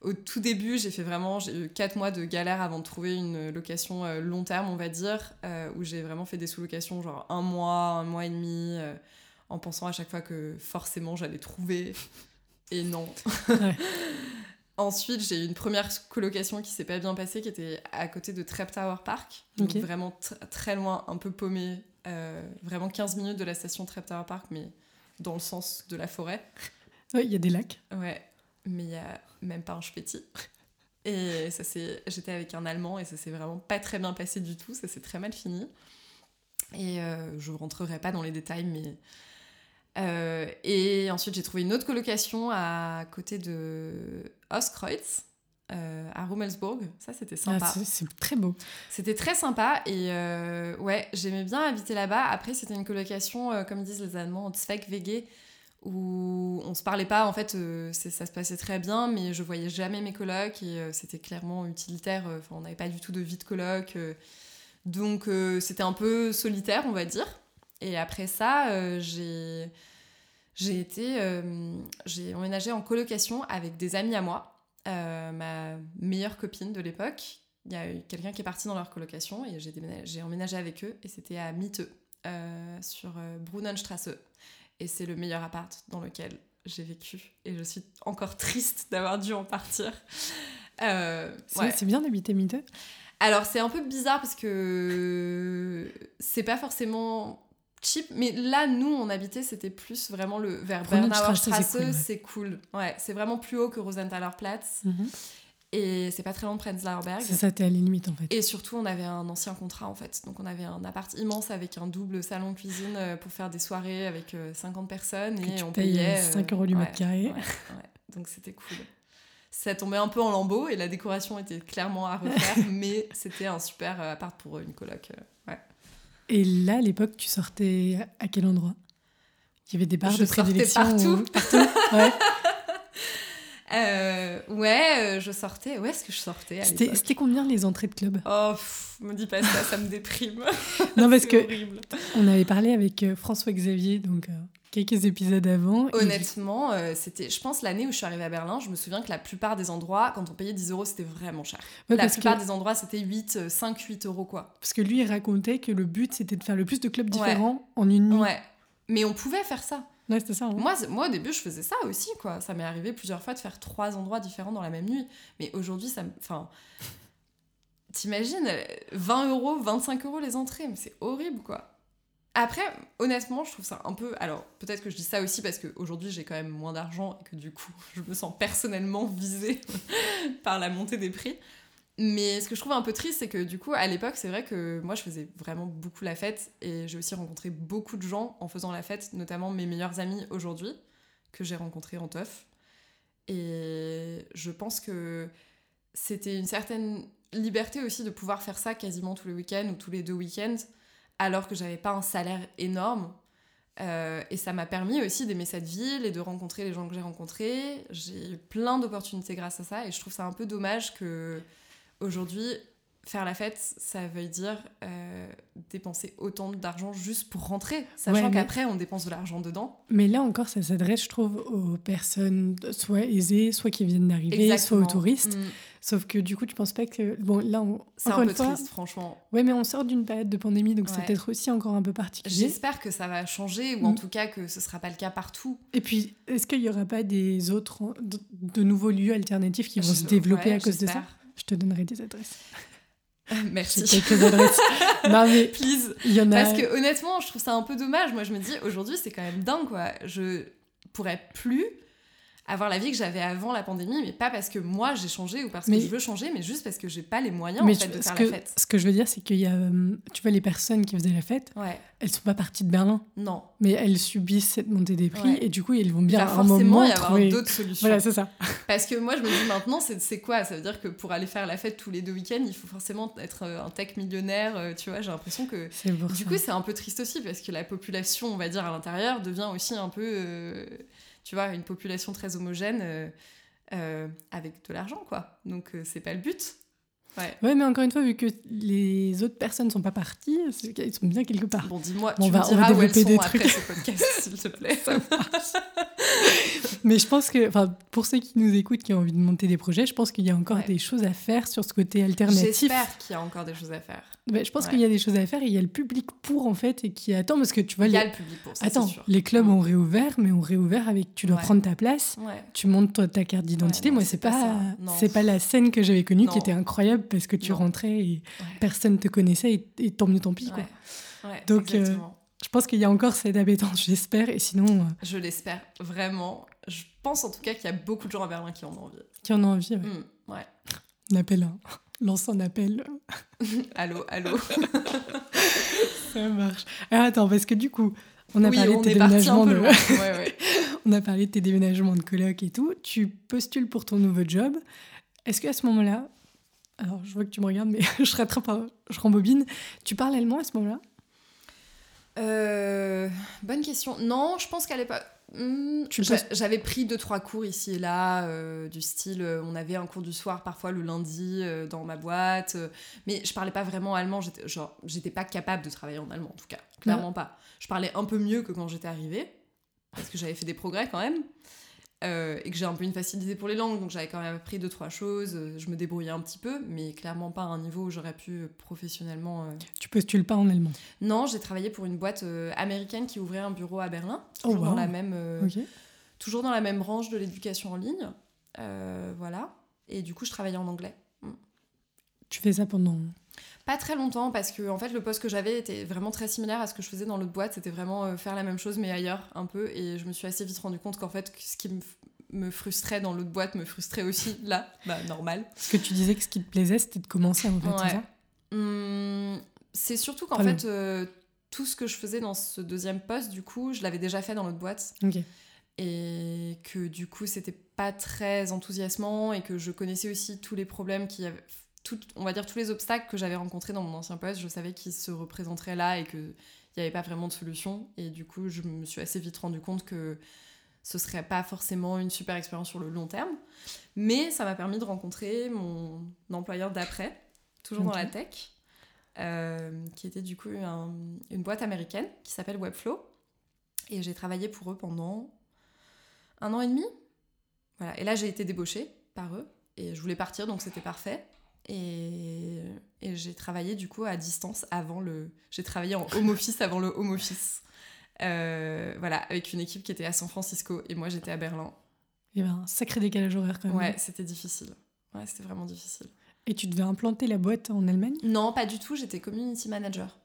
au tout début, j'ai fait vraiment, j'ai eu 4 mois de galère avant de trouver une location euh, long terme, on va dire, où j'ai vraiment fait des sous-locations, genre un mois, un mois et demi, en pensant à chaque fois que forcément j'allais trouver. Et non. (laughs) Ensuite, j'ai eu une première colocation qui s'est pas bien passée, qui était à côté de Trap Tower Park, donc vraiment très loin, un peu paumé, euh, vraiment 15 minutes de la station Trap Tower Park, mais dans le sens de la forêt. (laughs) Oui, il y a des lacs. Ouais, mais il y a même pas un ch'péti. (laughs) Et ça c'est, j'étais avec un Allemand et ça s'est vraiment pas très bien passé du tout, ça s'est très mal fini. Et euh, je rentrerai pas dans les détails, mais euh, et ensuite, j'ai trouvé une autre colocation à côté de Oskreutz, euh, à Rummelsburg. Ça, c'était sympa. Ah, c'est très beau. C'était très sympa et euh, ouais, j'aimais bien habiter là-bas. Après, c'était une colocation, comme disent les Allemands, Zweck-WG, où on se parlait pas. En fait, ça se passait très bien, mais je voyais jamais mes colocs et c'était clairement utilitaire. Enfin, on n'avait pas du tout de vie de coloc. donc, c'était un peu solitaire, on va dire. Et après ça, euh, j'ai j'ai été euh, j'ai emménagé en colocation avec des amis à moi euh, ma meilleure copine de l'époque il y a eu quelqu'un qui est parti dans leur colocation et j'ai emménagé avec eux et c'était à Miteux sur Brunnenstrasse. Et c'est le meilleur appart dans lequel j'ai vécu et je suis encore triste d'avoir dû en partir. C'est bien d'habiter Miteux? Alors c'est un peu bizarre parce que c'est pas forcément cheap. Mais là, nous, on habitait, c'était plus vraiment le vers Bernauer Strasse, c'est cool. Ouais, c'est vraiment plus haut que Rosenthaler Platz. Mhm. Et c'est pas très loin de Prenzlauer Berg. C'est ça, t'es à la limite en fait. Et surtout, on avait un ancien contrat en fait. Donc on avait un appart immense avec un double salon-cuisine euh, pour faire des soirées avec 50 euh, personnes. et on payait 5 euh, euros du mètre carré. Donc c'était cool. Ça tombait un peu en lambeaux et la décoration était clairement à refaire, (laughs) mais c'était un super appart pour une coloc. ouais. Et là, à l'époque, tu sortais à quel endroit? Il y avait des bars de prédilection partout. partout? Ouais. (laughs) Euh, ouais, euh, je sortais. Où est-ce que je sortais C'était combien les entrées de club? Oh, me dis pas ça, ça me déprime. non, parce (laughs) que on avait parlé avec euh, François Xavier, donc quelques épisodes avant. Honnêtement, euh, c'était, je pense, l'année où je suis arrivée à Berlin, je me souviens que la plupart des endroits, quand on payait 10 euros, c'était vraiment cher. la plupart des endroits, c'était 8, 5, 8 euros, quoi. Parce que lui, il racontait que le but, c'était de faire le plus de clubs différents en une nuit. Ouais. Mais on pouvait faire ça. Ouais, c'était ça. Hein. Moi, moi, au début, je faisais ça aussi, quoi. Ça m'est arrivé plusieurs fois de faire trois endroits différents dans la même nuit. Mais aujourd'hui, ça me... Enfin... T'imagines, 20 euros, 25 euros les entrées, mais c'est horrible, quoi. Après, honnêtement, je trouve ça un peu. Alors, peut-être que je dis ça aussi parce qu'aujourd'hui, j'ai quand même moins d'argent et que du coup, (laughs) je me sens personnellement visée (laughs) par la montée des prix. Mais ce que je trouve un peu triste, c'est que du coup, à l'époque, c'est vrai que moi, je faisais vraiment beaucoup la fête et j'ai aussi rencontré beaucoup de gens en faisant la fête, notamment mes meilleurs amis aujourd'hui, que j'ai rencontrés en teuf. Et je pense que c'était une certaine liberté aussi de pouvoir faire ça quasiment tous les week-ends ou tous les deux week-ends alors que j'avais pas un salaire énorme. Euh, et ça m'a permis aussi d'aimer cette ville et de rencontrer les gens que j'ai rencontrés. J'ai eu plein d'opportunités grâce à ça et je trouve ça un peu dommage que aujourd'hui faire la fête, ça veut dire euh, dépenser autant d'argent juste pour rentrer, sachant qu'après on dépense de l'argent dedans. Mais là encore, ça s'adresse, je trouve, aux personnes soit aisées, soit qui viennent d'arriver, soit aux touristes. Mm. Sauf que du coup, tu penses pas que. Bon, là, on... c'est un peu triste, franchement. Ouais, mais on sort d'une période de pandémie, donc c'est peut-être aussi encore un peu particulier. J'espère que ça va changer, ou en mm. tout cas que ce sera pas le cas partout. Et puis, est-ce qu'il y aura pas des autres, de, nouveaux lieux alternatifs qui vont se développer à cause de ça? Je te donnerai des adresses. (laughs) Merci. quelques adresses. (laughs) non, mais please. Il y en a... Parce que honnêtement, je trouve ça un peu dommage. Moi, je me dis, aujourd'hui, c'est quand même dingue, quoi. Je pourrais plus avoir la vie que j'avais avant la pandémie, mais pas parce que moi j'ai changé ou parce Mais- que je veux changer, mais juste parce que j'ai pas les moyens Mais en fait, tu- de ce, faire que, la fête. ce que je veux dire, c'est qu'il y a, euh, tu vois, les personnes qui faisaient la fête, Ouais, elles sont pas parties de Berlin, non. mais elles subissent cette montée des prix Ouais. et du coup, elles vont Il bien va à un forcément moment y avoir trouver. d'autres solutions. Voilà, c'est ça. (laughs) Parce que moi, je me dis maintenant, c'est quoi? Ça veut dire que pour aller faire la fête tous les deux week-ends, il faut forcément être euh, un tech millionnaire, euh, tu vois? J'ai l'impression que. Du ça. coup, c'est un peu triste aussi parce que la population, on va dire, à l'intérieur devient aussi un peu, euh, tu vois, une population très homogène euh, euh, avec de l'argent, quoi. Donc, euh, c'est pas le but. Ouais. Ouais, mais encore une fois, vu que les autres personnes sont pas parties, qu'elles sont bien quelque part. Bon, dis-moi, Bon, tu va- me on va diras où elles sont des après trucs. ce podcast, (laughs) s'il te plaît. Mais je pense que, enfin, pour ceux qui nous écoutent, qui ont envie de monter des projets, je pense qu'il y a encore Ouais. des choses à faire sur ce côté alternatif. J'espère qu'il y a encore des choses à faire. Ouais, je pense Ouais. qu'il y a des choses à faire et il y a le public pour, en fait, et qui attend, parce que tu vois, Il y a les... le public pour ça, Attends, sûr. les clubs Mm. ont réouvert, mais ont réouvert avec, tu dois Ouais. prendre ta place, Ouais. tu montes toi, ta carte d'identité. Moi, c'est pas c'est pas la scène que j'avais connue qui était incroyable parce que tu Non. rentrais et personne te connaissait et, et tant mieux tant pis, quoi. Donc, euh. Je pense qu'il y a encore cette appétence, j'espère, et sinon, euh, Je l'espère vraiment. Je pense en tout cas qu'il y a beaucoup de gens à Berlin qui en ont envie. qui en a envie, ouais. Ouais. on appelle un... Lance un appel, (laughs) Allô, allô. (laughs) ça marche. Alors attends, parce que du coup, on a oui, parlé de tes déménagements de... Ouais, (laughs) ouais. On a parlé de tes déménagements de coloc et tout. Tu postules pour ton nouveau job. Est-ce qu'à ce moment-là, alors je vois que tu me regardes, mais je rattrape, je rembobine. Tu parles allemand à ce moment-là? Euh, bonne question. Non, je pense qu'à l'époque. Hmm, J'avais pris deux trois cours ici et là, euh, du style, euh, on avait un cours du soir parfois le lundi euh, dans ma boîte, mais je parlais pas vraiment allemand. J'étais genre, j'étais pas capable de travailler en allemand en tout cas, clairement pas. Je parlais un peu mieux que quand j'étais arrivée, parce que j'avais fait des progrès quand même, euh, et que j'ai un peu une facilité pour les langues, donc j'avais quand même appris deux trois choses. euh, Je me débrouillais un petit peu, mais clairement pas à un niveau où j'aurais pu euh, professionnellement. euh, Tu postules pas en allemand. non, j'ai travaillé pour une boîte euh, américaine qui ouvrait un bureau à Berlin, Oh, toujours, dans, la même, toujours dans la même branche de l'éducation en ligne. Voilà. Et du coup, je travaillais en anglais. Tu fais ça pendant. Pas très longtemps parce que en fait, le poste que j'avais était vraiment très similaire à ce que je faisais dans l'autre boîte. C'était vraiment euh, faire la même chose mais ailleurs un peu. Et je me suis assez vite rendu compte qu'en fait, ce qui me, me frustrait dans l'autre boîte me frustrait aussi (laughs) là. Bah, normal. Parce que tu disais que ce qui te plaisait, c'était de commencer en fait, Ouais. c'est Hum, c'est surtout qu'en fait, euh, tout ce que je faisais dans ce deuxième poste, du coup, je l'avais déjà fait dans l'autre boîte. Et que du coup c'était pas très enthousiasmant et que je connaissais aussi tous les problèmes qui avaient tout, on va dire tous les obstacles que j'avais rencontrés dans mon ancien poste je savais qu'ils se représenteraient là et que il n'y avait pas vraiment de solution et du coup je me suis assez vite rendu compte que ce serait pas forcément une super expérience sur le long terme mais ça m'a permis de rencontrer mon employeur d'après toujours dans la tech euh, qui était du coup un- une boîte américaine qui s'appelle Webflow et j'ai travaillé pour eux pendant un an et demi. Voilà. Et là, j'ai été débauchée par eux. Et je voulais partir, donc c'était parfait. Et, et j'ai travaillé du coup à distance avant le. J'ai travaillé en home office avant le home office. Euh, voilà, avec une équipe qui était à San Francisco et moi j'étais à Berlin. Il y avait un sacré décalage horaire quand même. Ouais, c'était difficile. Ouais, c'était vraiment difficile. Et tu devais implanter la boîte en Allemagne? Non, pas du tout. J'étais community manager.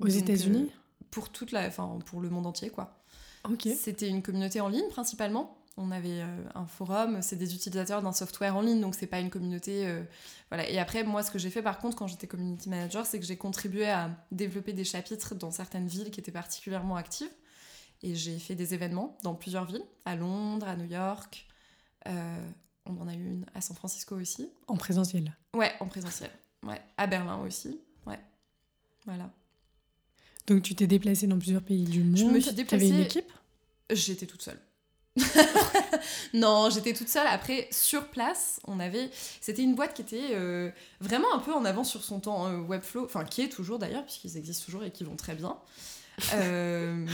Aux États-Unis? euh, Pour toute la, enfin pour le monde entier quoi. Ok. C'était une communauté en ligne principalement. On avait euh, un forum, c'est des utilisateurs d'un software en ligne, donc c'est pas une communauté. euh, voilà. Et après, moi, ce que j'ai fait par contre quand j'étais community manager, c'est que j'ai contribué à développer des chapitres dans certaines villes qui étaient particulièrement actives. Et j'ai fait des événements dans plusieurs villes, à Londres, à New York. euh, on en a eu une à San Francisco aussi. En présentiel. Ouais, en présentiel. Ouais, à Berlin aussi. Ouais. Voilà. Donc tu t'es déplacée dans plusieurs pays du monde. Je me suis T'avais une déplacée- équipe? J'étais toute seule. (laughs) non, j'étais toute seule. Après, sur place, on avait. C'était une boîte qui était euh, vraiment un peu en avance sur son temps. euh, Webflow, enfin, qui est toujours d'ailleurs, puisqu'ils existent toujours et qui vont très bien. Euh,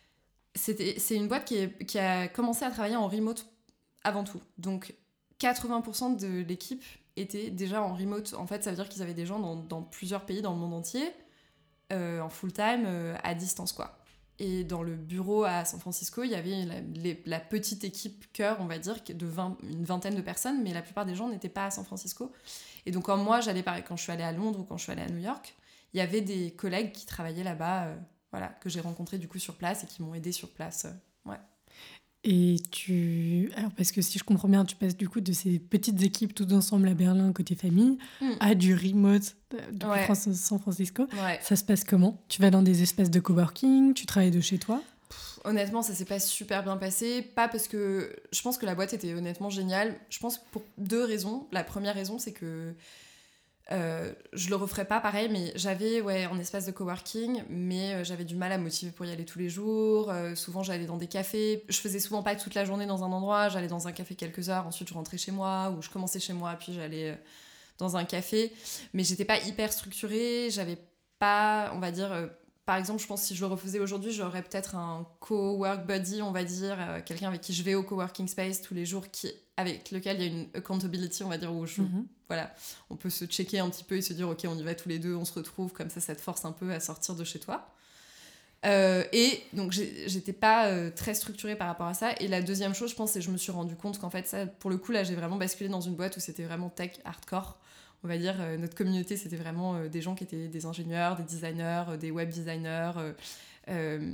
(laughs) c'est une boîte qui, a commencé à travailler en remote avant tout. Donc, 80% de l'équipe était déjà en remote. En fait, ça veut dire qu'ils avaient des gens dans, dans plusieurs pays dans le monde entier, euh, en full-time, euh, à distance, quoi. Et dans le bureau à San Francisco, il y avait la, petite équipe cœur, on va dire, de 20 une vingtaine de personnes, mais la plupart des gens n'étaient pas à San Francisco. Et donc, quand moi, j'allais quand je suis allée à Londres ou quand je suis allée à New York, il y avait des collègues qui travaillaient là-bas, euh, voilà, que j'ai rencontrés du coup sur place et qui m'ont aidé sur place. euh. Et tu. Alors, parce que si je comprends bien, tu passes du coup de ces petites équipes toutes ensemble à Berlin côté famille Mm. à du remote euh, depuis Ouais. Fran- San Francisco. Ouais. Ça se passe comment? Tu vas dans des espaces de coworking, tu travailles de chez toi? Honnêtement, ça s'est pas super bien passé. Pas parce que je pense que la boîte était honnêtement géniale. Je pense pour deux raisons. La première raison, c'est que euh, je le referais pas pareil, mais j'avais ouais, un espace de coworking, mais euh, j'avais du mal à motiver pour y aller tous les jours. Euh, souvent, j'allais dans des cafés. Je faisais souvent pas toute la journée dans un endroit. J'allais dans un café quelques heures, ensuite je rentrais chez moi, ou je commençais chez moi, puis j'allais dans un café. Mais j'étais pas hyper structurée. J'avais pas, on va dire. Par exemple, je pense que si je le refaisais aujourd'hui, j'aurais peut-être un co-work buddy, on va dire, euh, quelqu'un avec qui je vais au coworking space tous les jours, qui, avec lequel il y a une accountability, on va dire, où je, Mhm. voilà, on peut se checker un petit peu et se dire, ok, on y va tous les deux, on se retrouve, comme ça, ça te force un peu à sortir de chez toi. Euh, et donc, j'étais pas euh, très structurée par rapport à ça. Et la deuxième chose, je pense, c'est que je me suis rendu compte qu'en fait, ça, pour le coup, là, j'ai vraiment basculé dans une boîte où c'était vraiment tech hardcore. On va dire, euh, notre communauté, c'était vraiment euh, des gens qui étaient des ingénieurs, des designers, euh, des web designers. euh, euh,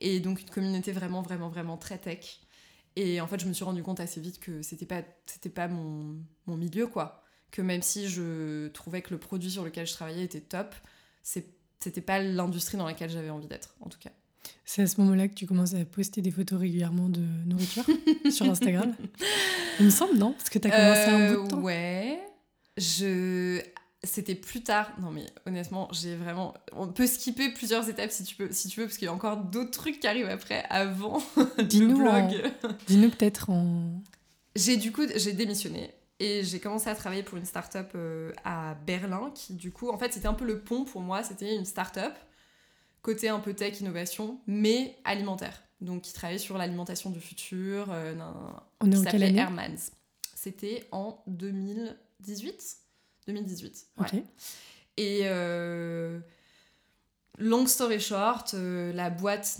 et donc, une communauté vraiment, vraiment, vraiment très tech. Et en fait, je me suis rendu compte assez vite que c'était pas, c'était pas mon, mon milieu, quoi. Que même si je trouvais que le produit sur lequel je travaillais était top, c'était pas l'industrie dans laquelle j'avais envie d'être, en tout cas. C'est à ce moment-là que tu commences à poster des photos régulièrement de nourriture sur Instagram (laughs) Il me semble, non? Parce que tu as commencé un bout de Euh, temps. Ouais. Je. C'était plus tard. Non, mais honnêtement, j'ai vraiment. On peut skipper plusieurs étapes si tu, peux, si tu veux, parce qu'il y a encore d'autres trucs qui arrivent après, avant (laughs) le Dis-nous en- blog. Dis-nous peut-être en. J'ai du coup, j'ai démissionné et j'ai commencé à travailler pour une start-up euh, à Berlin qui, du coup, en fait, c'était un peu le pont pour moi. C'était une start-up, côté un peu tech, innovation, mais alimentaire. Donc, qui travaillait sur l'alimentation du futur, euh, On est qui en quelle s'appelait année? Hermans. C'était en 2018 2018, ouais. Et euh, long story short, euh, la boîte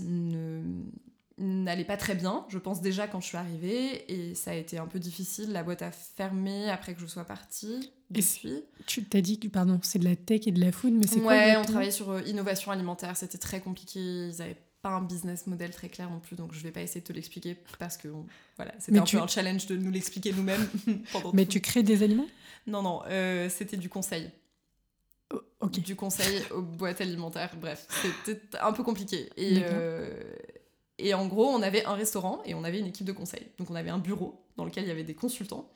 n'allait pas très bien, je pense déjà quand je suis arrivée, et ça a été un peu difficile. La boîte a fermé après que je sois partie. Depuis. Tu t'as dit que, pardon, c'est de la tech et de la food, mais c'est quoi Ouais, on travaillait sur euh, innovation alimentaire, c'était très compliqué. Ils n'avaient pas un business model très clair non plus, donc je vais pas essayer de te l'expliquer parce que on- voilà, c'était un tu- peu un challenge de nous l'expliquer nous-mêmes. (laughs) Mais tout- tu crées des aliments? Non, non, euh, c'était du conseil. Oh, du conseil aux boîtes alimentaires. Bref, c'était un peu compliqué. Et, euh, et en gros, on avait un restaurant et on avait une équipe de conseil. Donc on avait un bureau dans lequel il y avait des consultants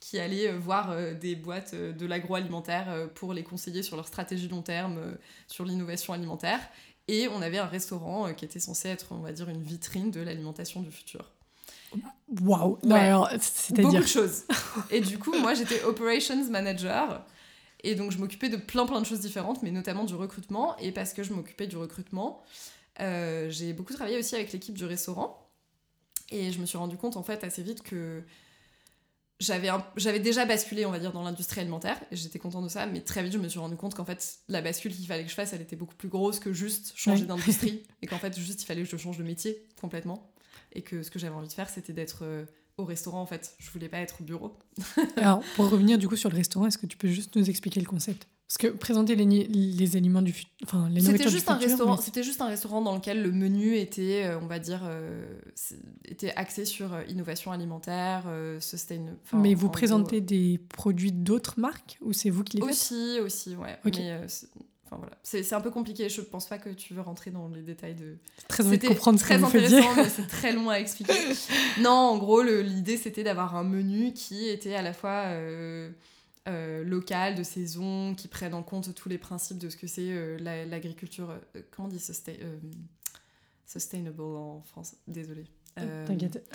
qui allaient euh, voir des boîtes de l'agroalimentaire pour les conseiller sur leur stratégie long terme, sur l'innovation alimentaire. Et on avait un restaurant qui était censé être, on va dire, une vitrine de l'alimentation du futur. Waouh Non, Ouais. alors, Beaucoup c'est-à-dire. de choses. (laughs) Et du coup, moi, j'étais operations manager. Et donc, je m'occupais de plein, plein de choses différentes, mais notamment du recrutement. Et parce que je m'occupais du recrutement, euh, j'ai beaucoup travaillé aussi avec l'équipe du restaurant. Et je me suis rendu compte, en fait, assez vite que j'avais un- j'avais déjà basculé, on va dire, dans l'industrie alimentaire. Et j'étais contente de ça. Mais très vite, je me suis rendu compte qu'en fait, la bascule qu'il fallait que je fasse, elle était beaucoup plus grosse que juste changer Ouais. d'industrie. (laughs) et qu'en fait, juste, il fallait que je change de métier complètement. Et que ce que j'avais envie de faire, c'était d'être euh, au restaurant, en fait. Je voulais pas être au bureau. (laughs) Alors, pour revenir du coup sur le restaurant, est-ce que tu peux juste nous expliquer le concept? Parce que présenter les, les aliments du futur. Enfin, les C'était nourritures juste du un futur, restaurant. mais- C'était juste un restaurant dans lequel le menu était, euh, on va dire, euh, était axé sur innovation alimentaire, euh, sustain. mais vous gros, présentez des produits d'autres marques ou c'est vous qui les faites? Aussi, aussi, ouais. Mais euh, enfin voilà, c'est un peu compliqué. Je pense pas que tu veux rentrer dans les détails de. Très envie de comprendre ce que très vous faisiez. intéressant, mais c'est très long à expliquer. (laughs) non, en gros, l'idée c'était d'avoir un menu qui était à la fois euh, euh, local, de saison, qui prenne en compte tous les principes de ce que c'est euh, la- l'agriculture. euh, comment on dit sustain- sustainable en France? Désolée. Euh, T'inquiète.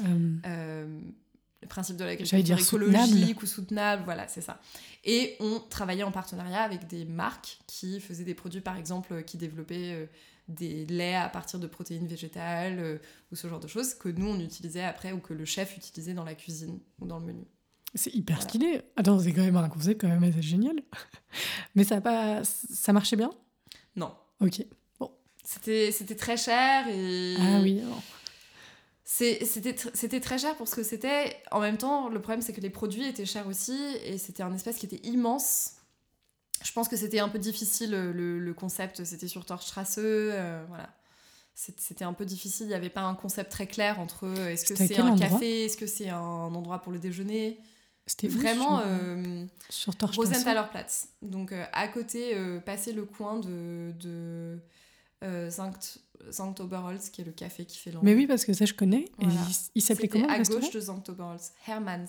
Le principe de J'allais l'agriculture écologique ou soutenable, voilà, c'est ça. Et on travaillait en partenariat avec des marques qui faisaient des produits, par exemple, qui développaient euh, des laits à partir de protéines végétales euh, ou ce genre de choses que nous on utilisait après ou que le chef utilisait dans la cuisine ou dans le menu. c'est hyper Voilà. stylé. Attends, c'est quand même un concept quand même assez génial. (laughs) Mais ça a pas, ça marchait bien? Non, Ok. c'était c'était très cher et Ah oui. non. C'était tr- c'était très cher pour ce que c'était. En même temps, le problème, c'est que les produits étaient chers aussi, et c'était un espace qui était immense. Je pense que c'était un peu difficile, le, le concept, c'était sur Torstrasse, euh, voilà. c'était un peu difficile. Il n'y avait pas un concept très clair entre euh, est-ce que c'est un café, est-ce que c'est un endroit pour le déjeuner? C'était Vraiment sur, euh, sur Rosenthalerplatz. Donc euh, à côté, euh, passer le coin de, de Sankt, Sankt Oberholz, qui est le café qui fait l'endroit. Mais oui, parce que ça, je connais. Et il, il s'appelait comment à gauche de Sankt Oberholz. Hermans.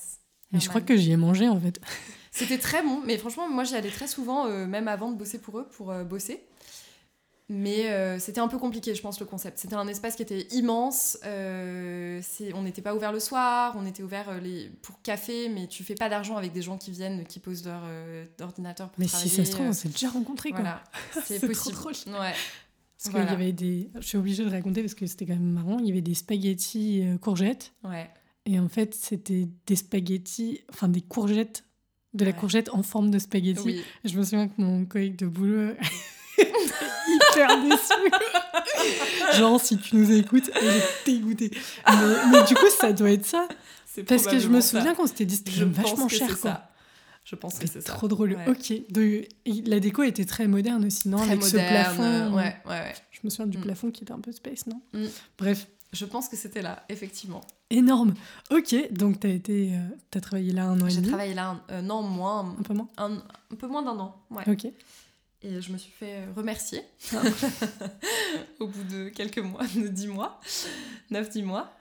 Mais je crois que j'y ai mangé, en fait. (laughs) C'était très bon, mais franchement, moi j'y allais très souvent, euh, même avant de bosser pour eux, pour euh, bosser. Mais euh, c'était un peu compliqué, je pense, le concept. C'était un espace qui était immense. on n'était pas ouvert le soir, on était ouvert les, pour café, mais tu fais pas d'argent avec des gens qui viennent, qui posent leur ordinateur pour Mais si travailler. ça se trouve, on s'est déjà rencontrés, quoi. voilà, (laughs) c'est C'est trop possible. drôle. Ouais. Parce Voilà. qu'il y avait des... Je suis obligée de raconter parce que c'était quand même marrant. Il y avait des spaghettis euh, courgettes. Ouais. Et en fait, c'était des spaghettis... Enfin, des courgettes... De la Ouais. courgette en forme de spaghetti. Oui. Et je me souviens que mon collègue de boulot (laughs) hyper déçu. Genre, si tu nous écoutes, elle est dégoûtée. Mais, mais du coup, ça doit être ça. Parce que je me souviens qu'on s'était dit c'était vachement cher, quoi. ça. Je pense que c'est ça. trop drôle. Ouais. Ok. De... la déco était très moderne aussi, non Très Avec moderne. ce plafond. Ouais, ouais, ouais. Je me souviens du Mm. plafond qui était un peu space, non Mm. Bref, Je pense que c'était là, effectivement. énorme. Ok, donc t'as été, euh, t'as travaillé là un an et J'ai demi. travaillé là un, euh, non, moins, Un peu moins. un, un peu moins d'un an. Ouais. Ok. Et je me suis fait euh, remercier (laughs) au bout de quelques mois, de 10 mois, 9-10 mois.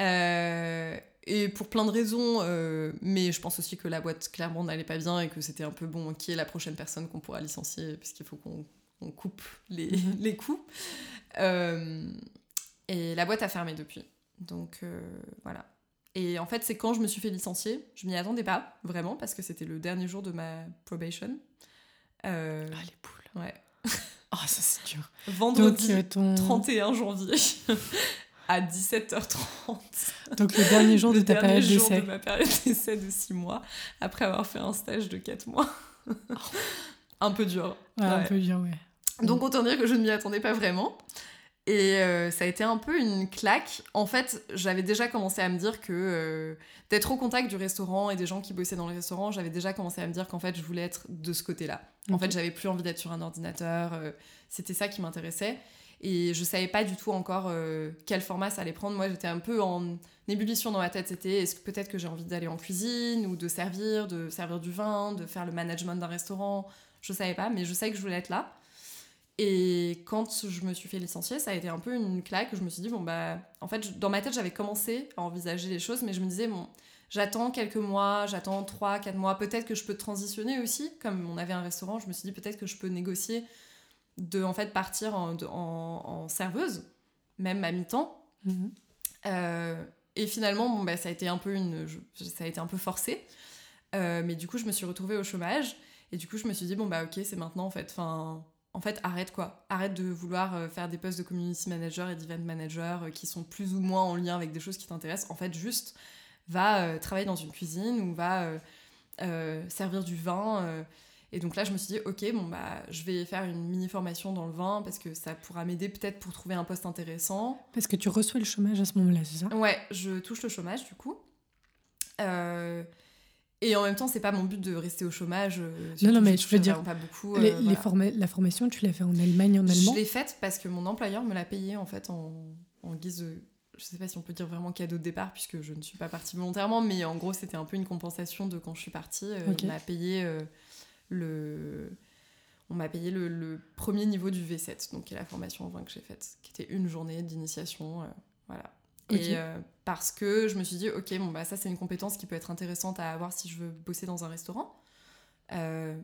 Euh, et pour plein de raisons, euh, mais je pense aussi que la boîte clairement n'allait pas bien et que c'était un peu bon, qui est la prochaine personne qu'on pourra licencier, puisqu'il faut qu'on on coupe les, Mhm. (laughs) les coûts. Euh, et la boîte a fermé depuis. Donc euh, voilà. Et en fait, c'est quand je me suis fait licencier, je m'y attendais pas, vraiment, parce que c'était le dernier jour de ma probation. Euh, Ah, les poules. ouais. (laughs) Ah, ça c'est dur. Vendredi euh, ton... 31 janvier (laughs) à 17h30. Donc, le dernier jour de le ta dernier période jour d'essai. de ma période d'essai de 6 mois, après avoir fait un stage de 4 mois. (laughs) un peu dur. Ouais, un peu dur, ouais. Donc autant dire que je ne m'y attendais pas vraiment. Et euh, ça a été un peu une claque. En fait, j'avais déjà commencé à me dire que euh, d'être au contact du restaurant et des gens qui bossaient dans le restaurant, j'avais déjà commencé à me dire qu'en fait, je voulais être de ce côté-là. En fait, j'avais plus envie d'être sur un ordinateur. euh, C'était ça qui m'intéressait. Et je savais pas du tout encore euh, quel format ça allait prendre. Moi, j'étais un peu en ébullition dans ma tête. C'était est-ce que peut-être que j'ai envie d'aller en cuisine ou de servir, de servir du vin, de faire le management d'un restaurant. Je savais pas, mais je savais que je voulais être là. Et quand je me suis fait licencier, ça a été un peu une claque. Je me suis dit, bon, bah, en fait, dans ma tête, j'avais commencé à envisager les choses, mais je me disais, bon, j'attends quelques mois, j'attends 3, 4 mois, peut-être que je peux transitionner aussi. Comme on avait un restaurant, je me suis dit, peut-être que je peux négocier de, en fait, partir en, en- en serveuse, même à mi-temps. Mhm. Euh, et finalement, bon, bah, ça a été un peu une, je- ça a été un peu forcé. Euh, mais du coup, je me suis retrouvée au chômage. Et du coup, je me suis dit, bon, bah, ok, c'est maintenant, en fait. Enfin, en fait, arrête quoi. Arrête de vouloir euh, faire des postes de community manager et d'event manager qui sont plus ou moins en lien avec des choses qui t'intéressent. En fait, juste va euh, travailler dans une cuisine ou va servir du vin. Et donc là, je me suis dit, ok, bon, bah, je vais faire une mini formation dans le vin parce que ça pourra m'aider peut-être pour trouver un poste intéressant. Parce que tu reçois le chômage à ce moment-là, c'est ça? Ouais, je touche le chômage du coup. Euh, et en même temps, c'est pas mon but de rester au chômage. euh, surtout non, mais je veux dire, pas beaucoup. Les- euh, les voilà. forma- La formation, tu l'as fait en Allemagne, en Je allemand l'ai faite parce que mon employeur me l'a payée en fait en, en guise de. Je sais pas si on peut dire vraiment cadeau de départ puisque je ne suis pas partie volontairement, mais en gros, c'était un peu une compensation de quand je suis partie. Euh. Il m'a payé euh, le. On m'a payé le, le premier niveau du V7, donc qui est la formation en vin que j'ai faite, qui était une journée d'initiation. euh, voilà. Et euh, parce que je me suis dit, ok, bon, bah, ça, c'est une compétence qui peut être intéressante à avoir si je veux bosser dans un restaurant. Euh,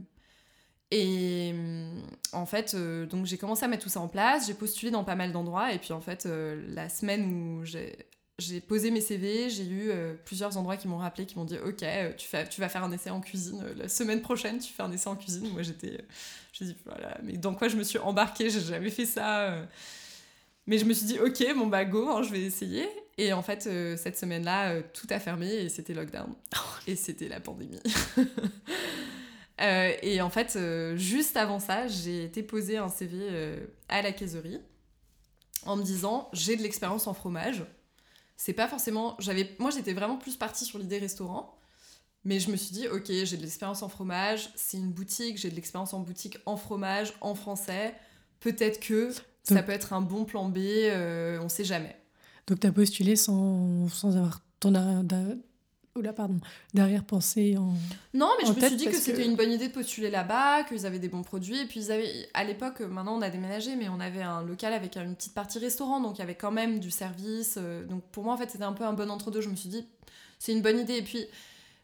et hum, en fait, euh, donc j'ai commencé à mettre tout ça en place, j'ai postulé dans pas mal d'endroits, et puis en fait, euh, la semaine où j'ai j'ai posé mes CV, j'ai eu euh, plusieurs endroits qui m'ont rappelé, qui m'ont dit Ok, euh, tu, fais, tu vas faire un essai en cuisine. euh, La semaine prochaine, tu fais un essai en cuisine. Moi, j'étais. je me suis dit Voilà, mais dans quoi je me suis embarquée? J'ai jamais fait ça. Mais je me suis dit Ok, bon, bah, go, hein, je vais essayer. Et en fait, euh, cette semaine-là, euh, tout a fermé et c'était lockdown. (laughs) Et c'était la pandémie. (laughs) Euh, et en fait, juste avant ça, j'ai été poser un CV à la caiserie en me disant j'ai de l'expérience en fromage. C'est pas forcément. J'avais, moi, j'étais vraiment plus partie sur l'idée restaurant, mais je me suis dit ok, j'ai de l'expérience en fromage. C'est une boutique, j'ai de l'expérience en boutique en fromage, en français. Peut-être que ça peut être un bon plan B, euh, on sait jamais. Donc tu as postulé sans, sans avoir ton Oula, pardon, derrière-pensée en. Non, mais en je me suis dit que c'était une bonne idée de postuler là-bas, qu'ils avaient des bons produits. Et puis, ils avaient, à l'époque, maintenant on a déménagé, mais on avait un local avec une petite partie restaurant, donc il y avait quand même du service. euh, Donc pour moi, en fait, c'était un peu un bon entre-deux. Je me suis dit, c'est une bonne idée. Et puis,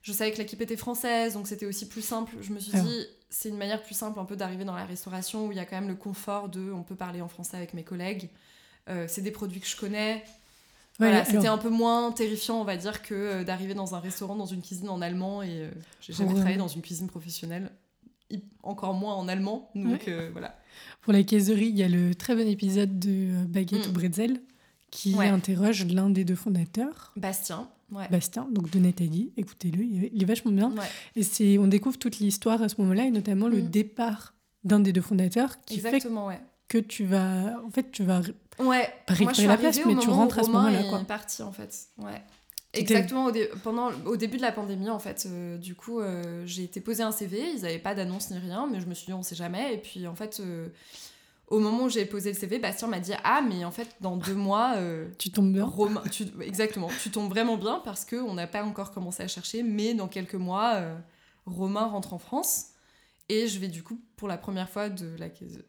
je savais que l'équipe était française, donc c'était aussi plus simple. Je me suis dit, c'est une manière plus simple un peu d'arriver dans la restauration où il y a quand même le confort de on peut parler en français avec mes collègues. Euh, c'est des produits que je connais. Ouais, Voilà, c'était un peu moins terrifiant, on va dire, que euh, d'arriver dans un restaurant, dans une cuisine en allemand. Et euh, j'ai jamais Pour, euh, travaillé dans une cuisine professionnelle, encore moins en allemand. Donc euh, voilà. Pour la caisserie, il y a le très bon épisode de euh, Baguette Mm. ou Bretzel qui Ouais. interroge l'un des deux fondateurs, Bastien, ouais. Bastien, donc de Nathalie. Écoutez-le, il est- vachement bien. Ouais, Et c'est, on découvre toute l'histoire à ce moment-là, et notamment le Mm. départ d'un des deux fondateurs qui fait exactement, ouais. que tu vas, en fait, tu vas Ouais, Pas moi je récupérer suis la place, mais tu rentres à ce moment-là, quoi. parti en fait. Ouais. Exactement, au, dé- pendant, au début de la pandémie, en fait, euh, du coup, euh, j'ai été poser un CV, ils n'avaient pas d'annonce ni rien, mais je me suis dit, on sait jamais. Et puis, en fait, euh, au moment où j'ai posé le CV, Bastien m'a dit, ah, mais en fait, dans deux (laughs) mois, Tu tombes bien. Romain, tu, exactement, tu tombes vraiment bien parce qu'on n'a pas encore commencé à chercher, mais dans quelques mois, Romain rentre en France. Et je vais du coup, pour la première fois de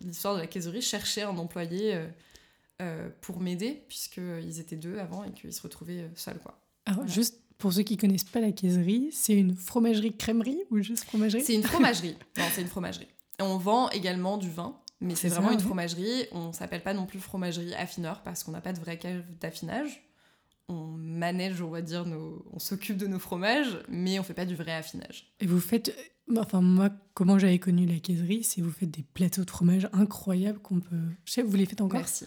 l'histoire de la caisserie, chercher un employé euh, euh, pour m'aider, puisqu'ils étaient deux avant et qu'ils se retrouvaient euh, seuls. Quoi. Alors, Voilà. juste pour ceux qui connaissent pas la caisserie, c'est une fromagerie crèmerie ou juste fromagerie? C'est une fromagerie. (laughs) non, c'est une fromagerie. Et on vend également du vin, mais c'est vraiment ça, une ouais. fromagerie. On s'appelle pas non plus fromagerie affineur parce qu'on n'a pas de vraie cave d'affinage. On manage, on va dire, nos... on s'occupe de nos fromages, mais on fait pas du vrai affinage. Et vous faites, enfin moi, comment j'avais connu la caisserie, c'est vous faites des plateaux de fromage incroyables qu'on peut. Je sais, vous les faites encore? Merci.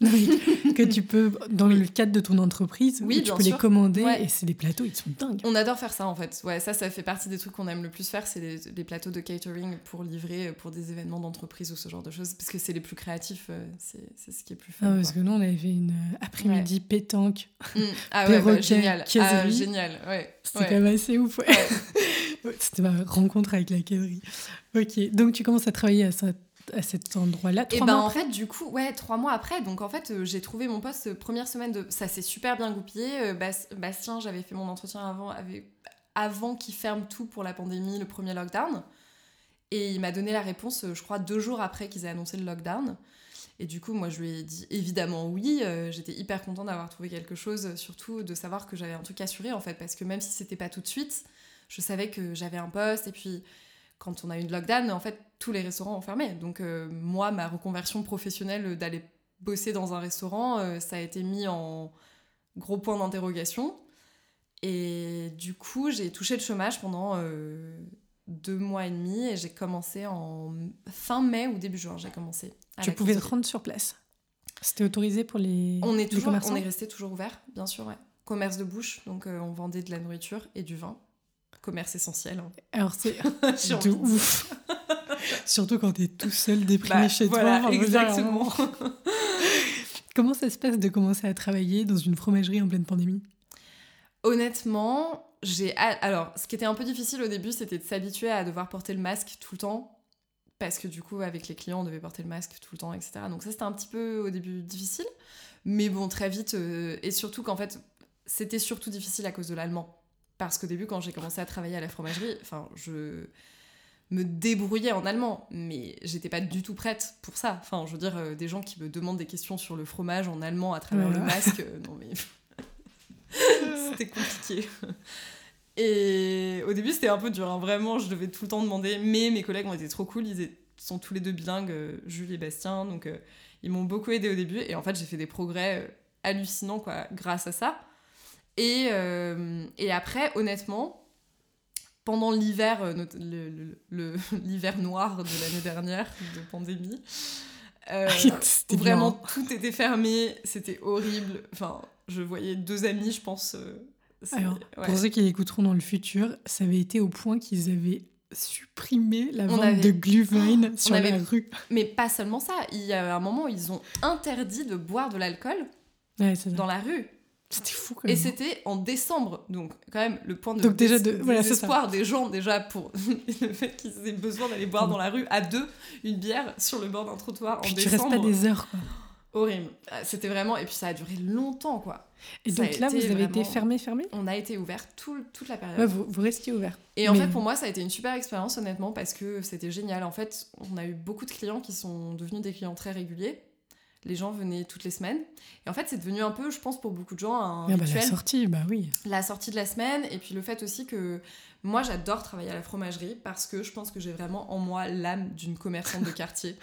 (laughs) Que tu peux, dans le cadre de ton entreprise, Oui, tu peux les commander Ouais. et c'est des plateaux, ils sont dingues. On adore faire ça en fait. Ouais, ça, ça fait partie des trucs qu'on aime le plus faire, c'est les, les plateaux de catering pour livrer euh, pour des événements d'entreprise ou ce genre de choses, parce que c'est les plus créatifs, euh, c'est ce qui est plus fun. Ah, parce que nous, on avait fait une euh, après-midi pétanque. Mm. Ah ouais, bah, génial. Ah, génial, ouais. C'était quand même assez ouf. (laughs) C'était ma rencontre avec la caisserie. Ok, donc tu commences à travailler à, ça- à cet endroit-là. Et Trois ben mois en après fait, du coup, ouais, trois mois après, donc en fait, euh, j'ai trouvé mon poste euh, première semaine de. Ça s'est super bien goupillé. Euh, Bas- Bastien, j'avais fait mon entretien avant, avec- avant qu'il ferme tout pour la pandémie, le premier lockdown. Et il m'a donné la réponse, je crois, deux jours après qu'ils aient annoncé le lockdown. Et du coup, moi, je lui ai dit évidemment oui. J'étais hyper contente d'avoir trouvé quelque chose, surtout de savoir que j'avais un truc assuré, en fait, parce que même si c'était pas tout de suite, je savais que j'avais un poste. Et puis, quand on a eu le lockdown, en fait, tous les restaurants ont fermé. Donc, euh, moi, ma reconversion professionnelle d'aller bosser dans un restaurant, euh, ça a été mis en gros point d'interrogation. Et du coup, j'ai touché le chômage pendant euh, deux mois et demi et j'ai commencé en fin mai ou début juin. J'ai commencé. Tu pouvais te rendre sur place. C'était autorisé pour les, On est les toujours, commerçants on est resté toujours ouvert, bien sûr, ouais. Commerce de bouche, donc on vendait de la nourriture et du vin. Commerce essentiel. hein. Alors c'est (laughs) de ouf. (laughs) Surtout quand t'es tout seul, déprimé Bah, chez voilà, toi. exactement. (laughs) Comment ça se passe de commencer à travailler dans une fromagerie en pleine pandémie? Honnêtement, j'ai. Alors, ce qui était un peu difficile au début, c'était de s'habituer à devoir porter le masque tout le temps. Parce que du coup, avec les clients, on devait porter le masque tout le temps, etc. Donc, ça, c'était un petit peu au début difficile. Mais bon, très vite. euh, Et surtout qu'en fait, c'était surtout difficile à cause de l'allemand. Parce qu'au début, quand j'ai commencé à travailler à la fromagerie, enfin, je me débrouillais en allemand, mais j'étais pas du tout prête pour ça. Enfin, je veux dire, euh, des gens qui me demandent des questions sur le fromage en allemand à travers Ouais, le masque, euh, non mais (laughs) c'était compliqué. Et au début, c'était un peu dur, hein. vraiment, je devais tout le temps demander, mais mes collègues ont été trop cool, ils sont tous les deux bilingues, euh, Jules et Bastien, donc euh, ils m'ont beaucoup aidé au début, et en fait, j'ai fait des progrès hallucinants, quoi, grâce à ça. Et, euh, et après, honnêtement, pendant l'hiver, euh, le- le- (laughs) noir de l'année dernière, de pandémie, euh, (laughs) C'était Vraiment, bien. tout était fermé, c'était horrible. Enfin, je voyais deux amis, je pense. c'est- Alors, ouais. pour ceux qui l'écouteront dans le futur, ça avait été au point qu'ils avaient supprimé la vente avait- de Glühwein (gasps) sur la rue. Mais pas seulement ça, il y a un moment où ils ont interdit de boire de l'alcool Ouais, dans la rue. C'était fou quand Et même. c'était en décembre, donc quand même le point de Donc déjà de- voilà, désespoir des gens déjà pour (laughs) le fait qu'ils aient besoin d'aller boire dans la rue à deux une bière sur le bord d'un trottoir en Puis tu restes décembre. pas des heures, quoi. (gasps) horrible. Ah, C'était vraiment. Et puis ça a duré longtemps, quoi. Et Ça donc là, vous avez été fermé, fermé? On a été ouvert tout- toute la période. Ouais, vous, vous restiez ouvert. Et en fait, pour moi, ça a été une super expérience, honnêtement, parce que c'était génial. En fait, on a eu beaucoup de clients qui sont devenus des clients très réguliers. Les gens venaient toutes les semaines. Et en fait, c'est devenu un peu, je pense, pour beaucoup de gens, un Ah bah, la sortie, bah oui. la sortie de la semaine. Et puis le fait aussi que moi, j'adore travailler à la fromagerie parce que je pense que j'ai vraiment en moi l'âme d'une commerçante de (laughs) quartier.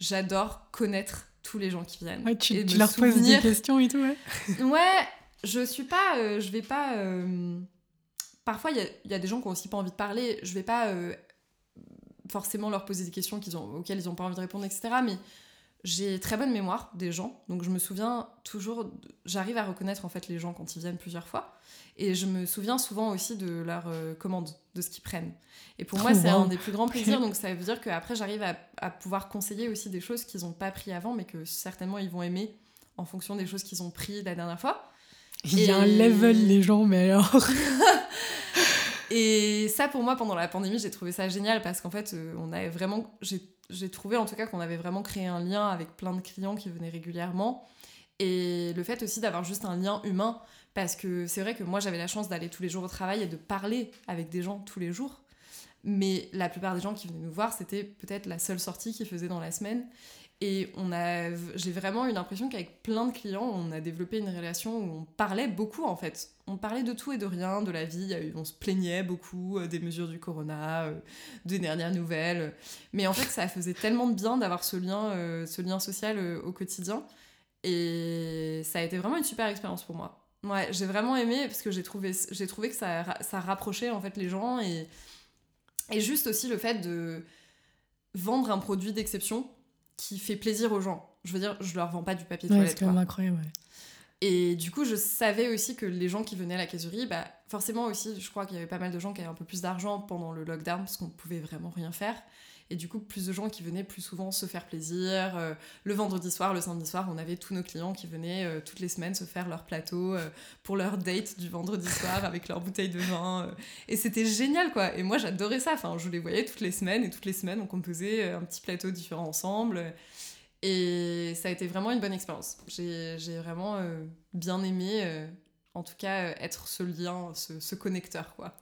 J'adore connaître tous les gens qui viennent. Ouais, tu, Et tu leur poses des questions et tout, ouais. (laughs) Ouais, je suis pas. euh, je vais pas. euh, Parfois, il y a, il y a des gens qui ont aussi pas envie de parler. Je vais pas euh, forcément leur poser des questions qu'ils ont, auxquelles ils ont pas envie de répondre, etc. Mais j'ai très bonne mémoire des gens. Donc, je me souviens toujours. J'arrive à reconnaître en fait les gens quand ils viennent plusieurs fois. Et je me souviens souvent aussi de leur euh, commande, de ce qu'ils prennent. Et pour moi, Oh, c'est un des plus grands plaisirs. Donc, ça veut dire qu'après, j'arrive à, à pouvoir conseiller aussi des choses qu'ils n'ont pas pris avant, mais que certainement ils vont aimer en fonction des choses qu'ils ont pris la dernière fois. Il y a un level, les gens, mais alors. (laughs) (laughs) Et ça, pour moi, pendant la pandémie, j'ai trouvé ça génial parce qu'en fait, euh, on avait vraiment, j'ai j'ai trouvé en tout cas qu'on avait vraiment créé un lien avec plein de clients qui venaient régulièrement. Et le fait aussi d'avoir juste un lien humain, parce que c'est vrai que moi, j'avais la chance d'aller tous les jours au travail et de parler avec des gens tous les jours. Mais la plupart des gens qui venaient nous voir, c'était peut-être la seule sortie qu'ils faisaient dans la semaine. Et on a, j'ai vraiment eu l'impression qu'avec plein de clients, on a développé une relation où on parlait beaucoup en fait. On parlait de tout et de rien, de la vie. On se plaignait beaucoup euh, des mesures du corona, euh, des dernières nouvelles. Mais en fait, ça faisait tellement de bien d'avoir ce lien, euh, ce lien social au quotidien. Et ça a été vraiment une super expérience pour moi. Ouais, j'ai vraiment aimé parce que j'ai trouvé, j'ai trouvé que ça, ça rapprochait en fait les gens et, et juste aussi le fait de vendre un produit d'exception qui fait plaisir aux gens. Je veux dire, je leur vends pas du papier Ouais, toilette. c'est quand même quoi. incroyable, ouais. Et du coup, je savais aussi que les gens qui venaient à la caisserie, bah, forcément aussi, je crois qu'il y avait pas mal de gens qui avaient un peu plus d'argent pendant le lockdown parce qu'on pouvait vraiment rien faire. Et du coup, plus de gens qui venaient plus souvent se faire plaisir. Euh, le vendredi soir, le samedi soir, on avait tous nos clients qui venaient euh, toutes les semaines se faire leur plateau euh, pour leur date du vendredi soir avec leur bouteille de vin. Et c'était génial, quoi. Et moi, j'adorais ça. Enfin, je les voyais toutes les semaines et toutes les semaines, on composait un petit plateau différent ensemble. Et ça a été vraiment une bonne expérience. J'ai vraiment bien aimé, en tout cas, être ce lien, ce, ce connecteur, quoi.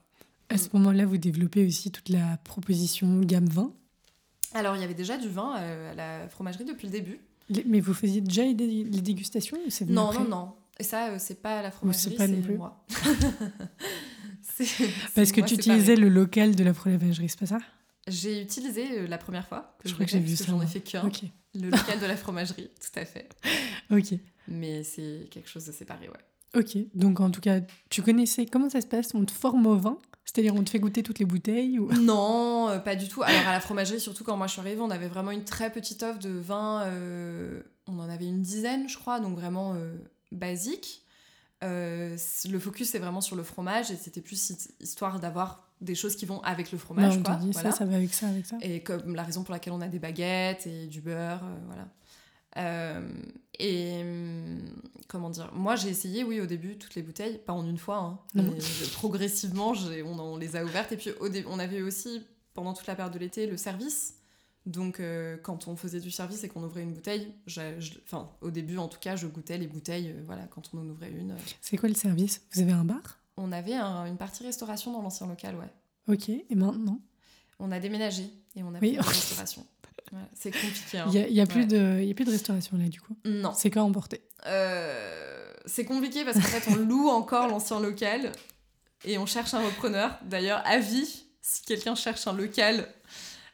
À ce moment-là, vous développez aussi toute la proposition gamme vin? Alors, il y avait déjà du vin euh, à la fromagerie depuis le début. Mais vous faisiez déjà les, dé- les dégustations ou c'est venu Non, après non, non. Et ça, euh, c'est pas la fromagerie, c'est moi. (laughs) Parce que moi tu utilisais le local de la fromagerie, c'est pas ça? J'ai utilisé euh, la première fois. Que Je je crois que j'ai vu ça, J'en ai fait qu'un. Le local de la fromagerie, tout à fait. (laughs) ok. Mais c'est quelque chose de séparé, ouais. Ok, donc en tout cas, tu connaissais comment ça se passe? On te forme au vin? C'est-à-dire on te fait goûter toutes les bouteilles ou... Non, euh, pas du tout. Alors à la fromagerie, surtout quand moi je suis arrivée, on avait vraiment une très petite offre de vin. euh, on en avait une dizaine, je crois, donc vraiment euh, basique. Euh, le focus c'est vraiment sur le fromage et c'était plus hi- histoire d'avoir des choses qui vont avec le Non, fromage, on quoi. t'a dit voilà. ça, ça va avec ça, avec ça. Et comme la raison pour laquelle on a des baguettes et du beurre, voilà. Euh, et hum, comment dire Moi, j'ai essayé, oui, au début, toutes les bouteilles, pas en une fois, hein, mais progressivement, on, on les a ouvertes. Et puis, au on avait aussi, pendant toute la période de l'été, le service. Donc, euh, quand on faisait du service et qu'on ouvrait une bouteille, je- enfin, au début, en tout cas, je goûtais les bouteilles, euh, voilà, quand on en ouvrait une. euh. C'est quoi le service? Vous avez un bar? On avait un- une partie restauration dans l'ancien local, ouais. Ok, et maintenant? On a déménagé et on a Oui. fait de la restauration. C'est compliqué. hein. Il n'y a, plus Ouais. de, y a plus de restauration là du coup. Non. C'est quoi emporter Euh, c'est compliqué parce qu'en fait, on loue encore l'ancien local et on cherche un repreneur. D'ailleurs, avis, si quelqu'un cherche un local,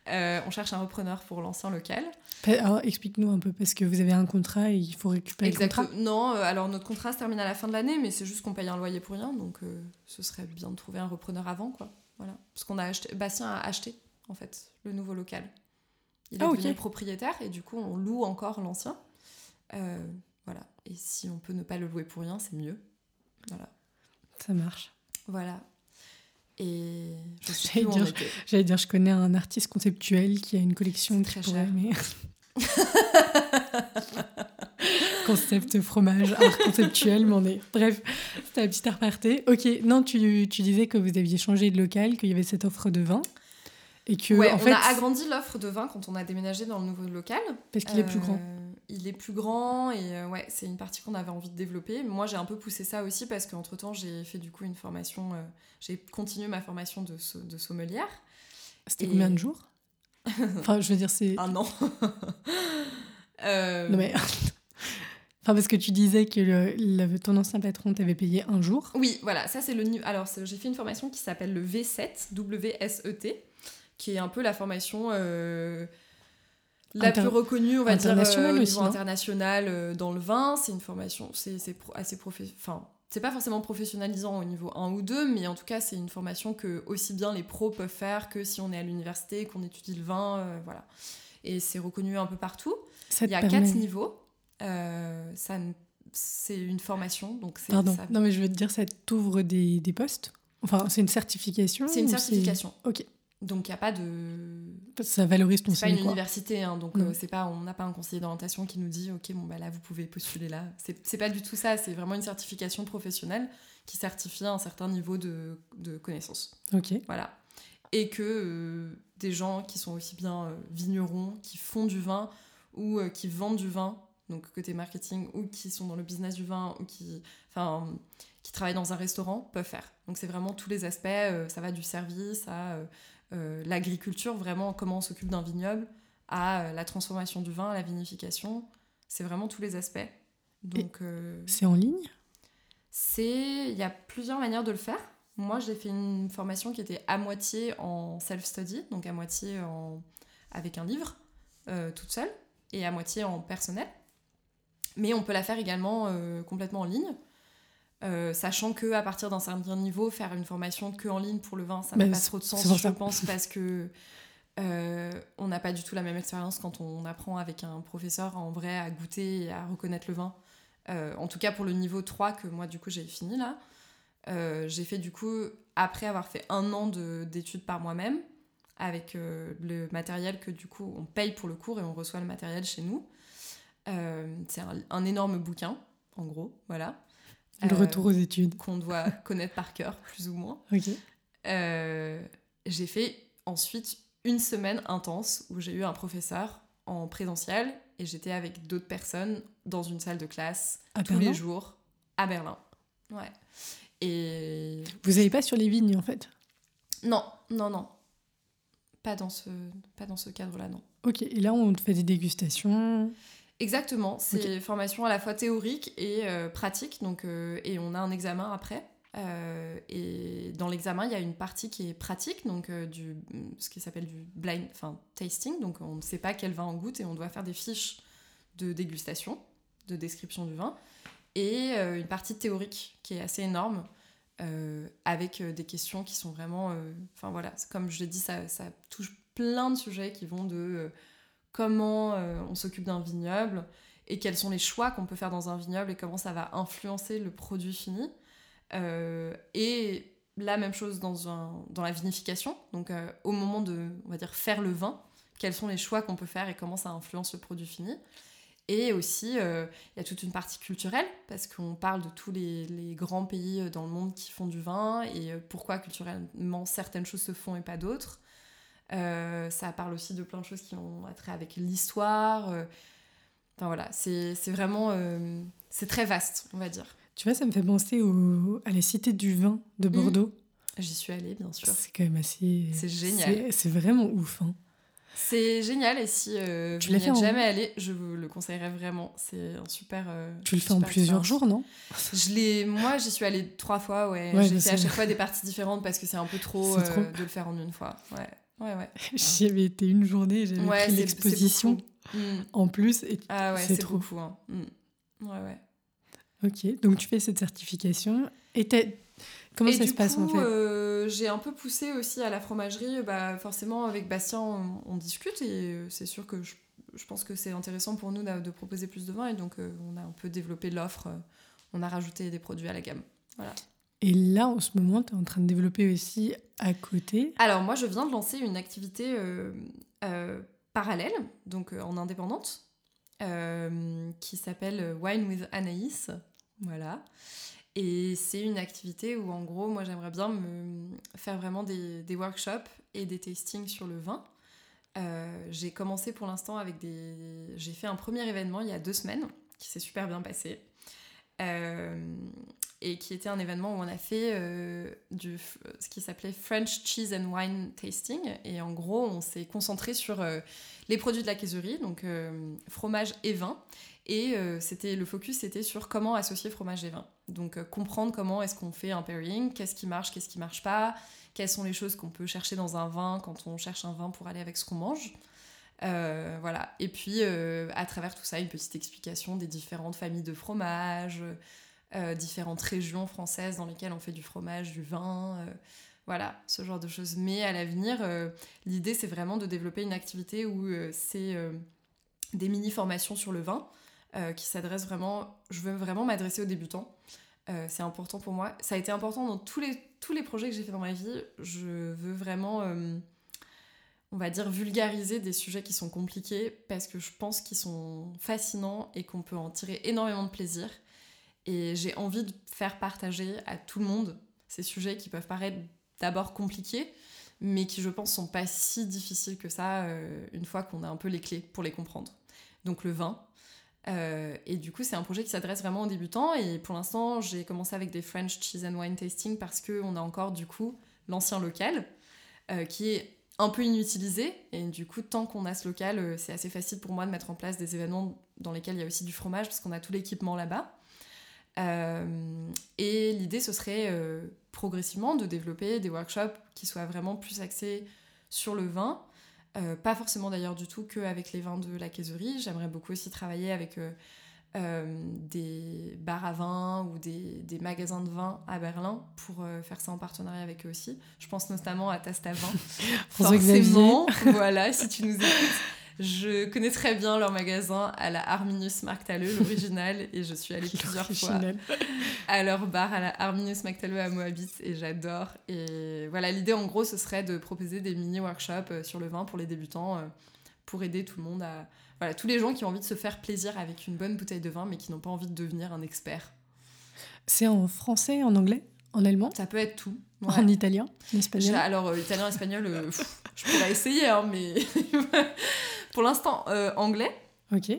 euh, on cherche un repreneur pour l'ancien local. Alors explique-nous un peu parce que vous avez un contrat et il faut récupérer le Exactement. contrat. Non, euh, alors notre contrat se termine à la fin de l'année, mais c'est juste qu'on paye un loyer pour rien, donc euh, ce serait bien de trouver un repreneur avant, quoi. Voilà. Parce qu'on a acheté, Bastien a acheté, en fait, le nouveau local. Il est Ah, ok. devenu propriétaire et du coup, on loue encore l'ancien. Euh, voilà. Et si on peut ne pas le louer pour rien, c'est mieux. Voilà. Ça marche. Voilà. Et J'allais dire-. J'allais dire, je connais un artiste conceptuel qui a une collection très cher. mais- (laughs) Concept fromage, art conceptuel, mais on est. Bref, c'était un petit aparté. Ok, non, tu, tu disais que vous aviez changé de local, qu'il y avait cette offre de vin. Et que, Ouais, en on fait, a agrandi l'offre de vin quand on a déménagé dans le nouveau local. parce qu'il est plus grand. Euh, il est plus grand et euh, ouais, c'est une partie qu'on avait envie de développer. Moi, j'ai un peu poussé ça aussi parce qu'entre temps, j'ai fait du coup une formation, euh, j'ai continué ma formation de, de sommelière. C'était combien de jours? Enfin, je veux dire, c'est. (laughs) Un an. (laughs) Non, mais. (laughs) Enfin, parce que tu disais que le, ton ancien patron t'avait payé un jour. Oui, voilà, ça c'est le. Alors, j'ai fait une formation qui s'appelle le V7, W-S-E-T, qui est un peu la formation la plus reconnue, on va dire, euh, au niveau international euh, dans le vin. C'est une formation, c'est assez. Enfin, c'est pas forcément professionnalisant au niveau 1 ou 2, mais en tout cas, c'est une formation que aussi bien les pros peuvent faire que si on est à l'université, qu'on étudie le vin, euh, voilà. Et c'est reconnu un peu partout. Il y a quatre niveaux. ça, c'est une formation, donc c'est. Pardon. Non, mais je veux te dire, ça t'ouvre des, des postes. Enfin, c'est une certification. C'est une certification. Ok. Donc il n'y a pas de. Ça valorise ton C'est pas une université, hein, donc euh, c'est pas, on n'a pas un conseiller d'orientation qui nous dit ok, bon, bah là vous pouvez postuler là. C'est pas du tout ça, c'est vraiment une certification professionnelle qui certifie un certain niveau de, de connaissances. Ok. Voilà. Et que euh, des gens qui sont aussi bien euh, vignerons, qui font du vin ou qui vendent du vin, donc côté marketing, ou qui sont dans le business du vin, ou qui. Enfin qui travaillent dans un restaurant peuvent faire. Donc c'est vraiment tous les aspects, ça va du service à l'agriculture, vraiment comment on s'occupe d'un vignoble, à euh, la transformation du vin, à la vinification. C'est vraiment tous les aspects. Donc euh, c'est en ligne? C'est il y a plusieurs manières de le faire. Moi, j'ai fait une formation qui était à moitié en self-study, donc à moitié en... avec un livre, toute seule, et à moitié en personnel. Mais on peut la faire également complètement en ligne. Euh, sachant que à partir d'un certain niveau, faire une formation que en ligne pour le vin, ça n'a pas trop de sens, je pense, parce que euh, on n'a pas du tout la même expérience quand on apprend avec un professeur en vrai à goûter et à reconnaître le vin. Euh, en tout cas pour le niveau 3 que moi du coup j'ai fini là. j'ai fait du coup, après avoir fait un an d'études par moi-même, avec le matériel que du coup on paye pour le cours et on reçoit le matériel chez nous. c'est un, un, énorme bouquin, en gros, voilà. Le retour aux études. Qu'on doit (laughs) connaître par cœur, plus ou moins. Euh, j'ai fait ensuite une semaine intense où j'ai eu un professeur en présentiel et j'étais avec d'autres personnes dans une salle de classe tous les jours à Berlin. Ouais. Et. Vous n'avez pas sur les vignes en fait? Non, non, non. Pas dans ce, pas dans ce cadre-là, non. Ok, et là on fait des dégustations? Exactement, c'est une formation à la fois théorique et euh, pratique, donc, euh, et on a un examen après. Euh, et dans l'examen, il y a une partie qui est pratique, donc du, ce qui s'appelle du blind, enfin tasting, donc on ne sait pas quel vin on goûte et on doit faire des fiches de dégustation, de description du vin, et une partie théorique qui est assez énorme, avec des questions qui sont vraiment, enfin voilà, comme je l'ai dit, ça, ça touche plein de sujets qui vont de comment euh, on s'occupe d'un vignoble et quels sont les choix qu'on peut faire dans un vignoble et comment ça va influencer le produit fini. Euh, et la même chose dans, un, dans la vinification, donc euh, au moment de, on va dire, faire le vin, quels sont les choix qu'on peut faire et comment ça influence le produit fini. Et aussi, il y a toute une partie culturelle, parce qu'on parle de tous les, les, grands pays dans le monde qui font du vin, et pourquoi culturellement certaines choses se font et pas d'autres. Euh, ça parle aussi de plein de choses qui ont trait avec l'histoire. Euh. Enfin voilà, c'est vraiment... Euh, c'est très vaste, on va dire. Tu vois, ça me fait penser au, à la Cité du vin de mmh. Bordeaux. J'y suis allée, bien sûr. C'est quand même assez... C'est génial. C'est vraiment ouf. Hein. C'est génial et si tu vous n'êtes jamais allé, je vous le conseillerais vraiment. C'est un super. tu le fais en plusieurs jours, non? Je l'ai. Moi, j'y suis allée trois fois. Ouais. J'ai fait à chaque fois des parties différentes parce que c'est un peu trop, trop, de le faire en une fois. Ouais. Ouais, ouais. (laughs) J'y avais été une journée, j'avais ouais, pris l'exposition mm. en plus. Et ah ouais, c'est trop fou. Hein. Mm. Ouais, ouais. Ok, donc tu fais cette certification. Et comment ça se passe en fait euh, J'ai un peu poussé aussi à la fromagerie. Bah, forcément, avec Bastien, on, discute et euh, c'est sûr que je, je pense que c'est intéressant pour nous de, proposer plus de vin et donc euh, on a un peu développé l'offre. on a rajouté des produits à la gamme. Voilà. Et là, en ce moment, tu es en train de développer aussi à côté Alors, moi, je viens de lancer une activité euh, euh, parallèle, donc euh, en indépendante, qui s'appelle Wine with Anaïs. Voilà. Et c'est une activité où, en gros, moi, j'aimerais bien me faire vraiment des, des, workshops et des tastings sur le vin. j'ai commencé pour l'instant avec des. J'ai fait un premier événement il y a deux semaines qui s'est super bien passé. Et qui était un événement où on a fait du, ce qui s'appelait French Cheese and Wine Tasting. Et en gros, on s'est concentré sur les produits de la caisserie, donc fromage et vin. Et euh, c'était le focus c'était sur comment associer fromage et vin. Donc euh, comprendre comment est-ce qu'on fait un pairing, qu'est-ce qui marche, qu'est-ce qui marche pas, quelles sont les choses qu'on peut chercher dans un vin quand on cherche un vin pour aller avec ce qu'on mange. Euh, voilà. Et puis à travers tout ça, une petite explication des différentes familles de fromage, différentes régions françaises dans lesquelles on fait du fromage, du vin. voilà, ce genre de choses. Mais à l'avenir, l'idée c'est vraiment de développer une activité où c'est des mini-formations sur le vin euh, qui s'adresse vraiment. Je veux vraiment m'adresser aux débutants. Euh, c'est important pour moi. Ça a été important dans tous les, tous les projets que j'ai fait dans ma vie. Je veux vraiment, euh, on va dire, vulgariser des sujets qui sont compliqués parce que je pense qu'ils sont fascinants et qu'on peut en tirer énormément de plaisir. Et j'ai envie de faire partager à tout le monde ces sujets qui peuvent paraître d'abord compliqués, mais qui je pense sont pas si difficiles que ça une fois qu'on a un peu les clés pour les comprendre. Donc le vin, euh, et du coup, c'est un projet qui s'adresse vraiment aux débutants. Et pour l'instant, j'ai commencé avec des French Cheese and Wine Tasting parce qu'on a encore du coup l'ancien local euh, qui est un peu inutilisé. Et du coup, tant qu'on a ce local, euh, c'est assez facile pour moi de mettre en place des événements dans lesquels il y a aussi du fromage parce qu'on a tout l'équipement là-bas. Et l'idée, ce serait progressivement de développer des workshops qui soient vraiment plus axés sur le vin euh, pas forcément d'ailleurs du tout qu'avec les vins de la caisserie. J'aimerais beaucoup aussi travailler avec euh, euh, des bars à vin ou des, des, magasins de vin à Berlin pour faire ça en partenariat avec eux aussi. Je pense notamment à Tastavin. (laughs) Forcément, voilà, si tu nous écoutes. Je connais très bien leur magasin à la Arminius Markthalle, (laughs) l'original, et je suis allée plusieurs fois à leur bar à la Arminius Markthalle à Moabit, et j'adore. Et voilà, l'idée en gros, ce serait de proposer des mini-workshops euh, sur le vin pour les débutants, euh, pour aider tout le monde à. Voilà, tous les gens qui ont envie de se faire plaisir avec une bonne bouteille de vin, mais qui n'ont pas envie de devenir un expert. C'est en français, en anglais en allemand? Ça peut être tout. En italien En espagnol? Alors, euh, italien, espagnol, je pourrais essayer, hein, mais (laughs) Pour l'instant, euh, anglais. Ok.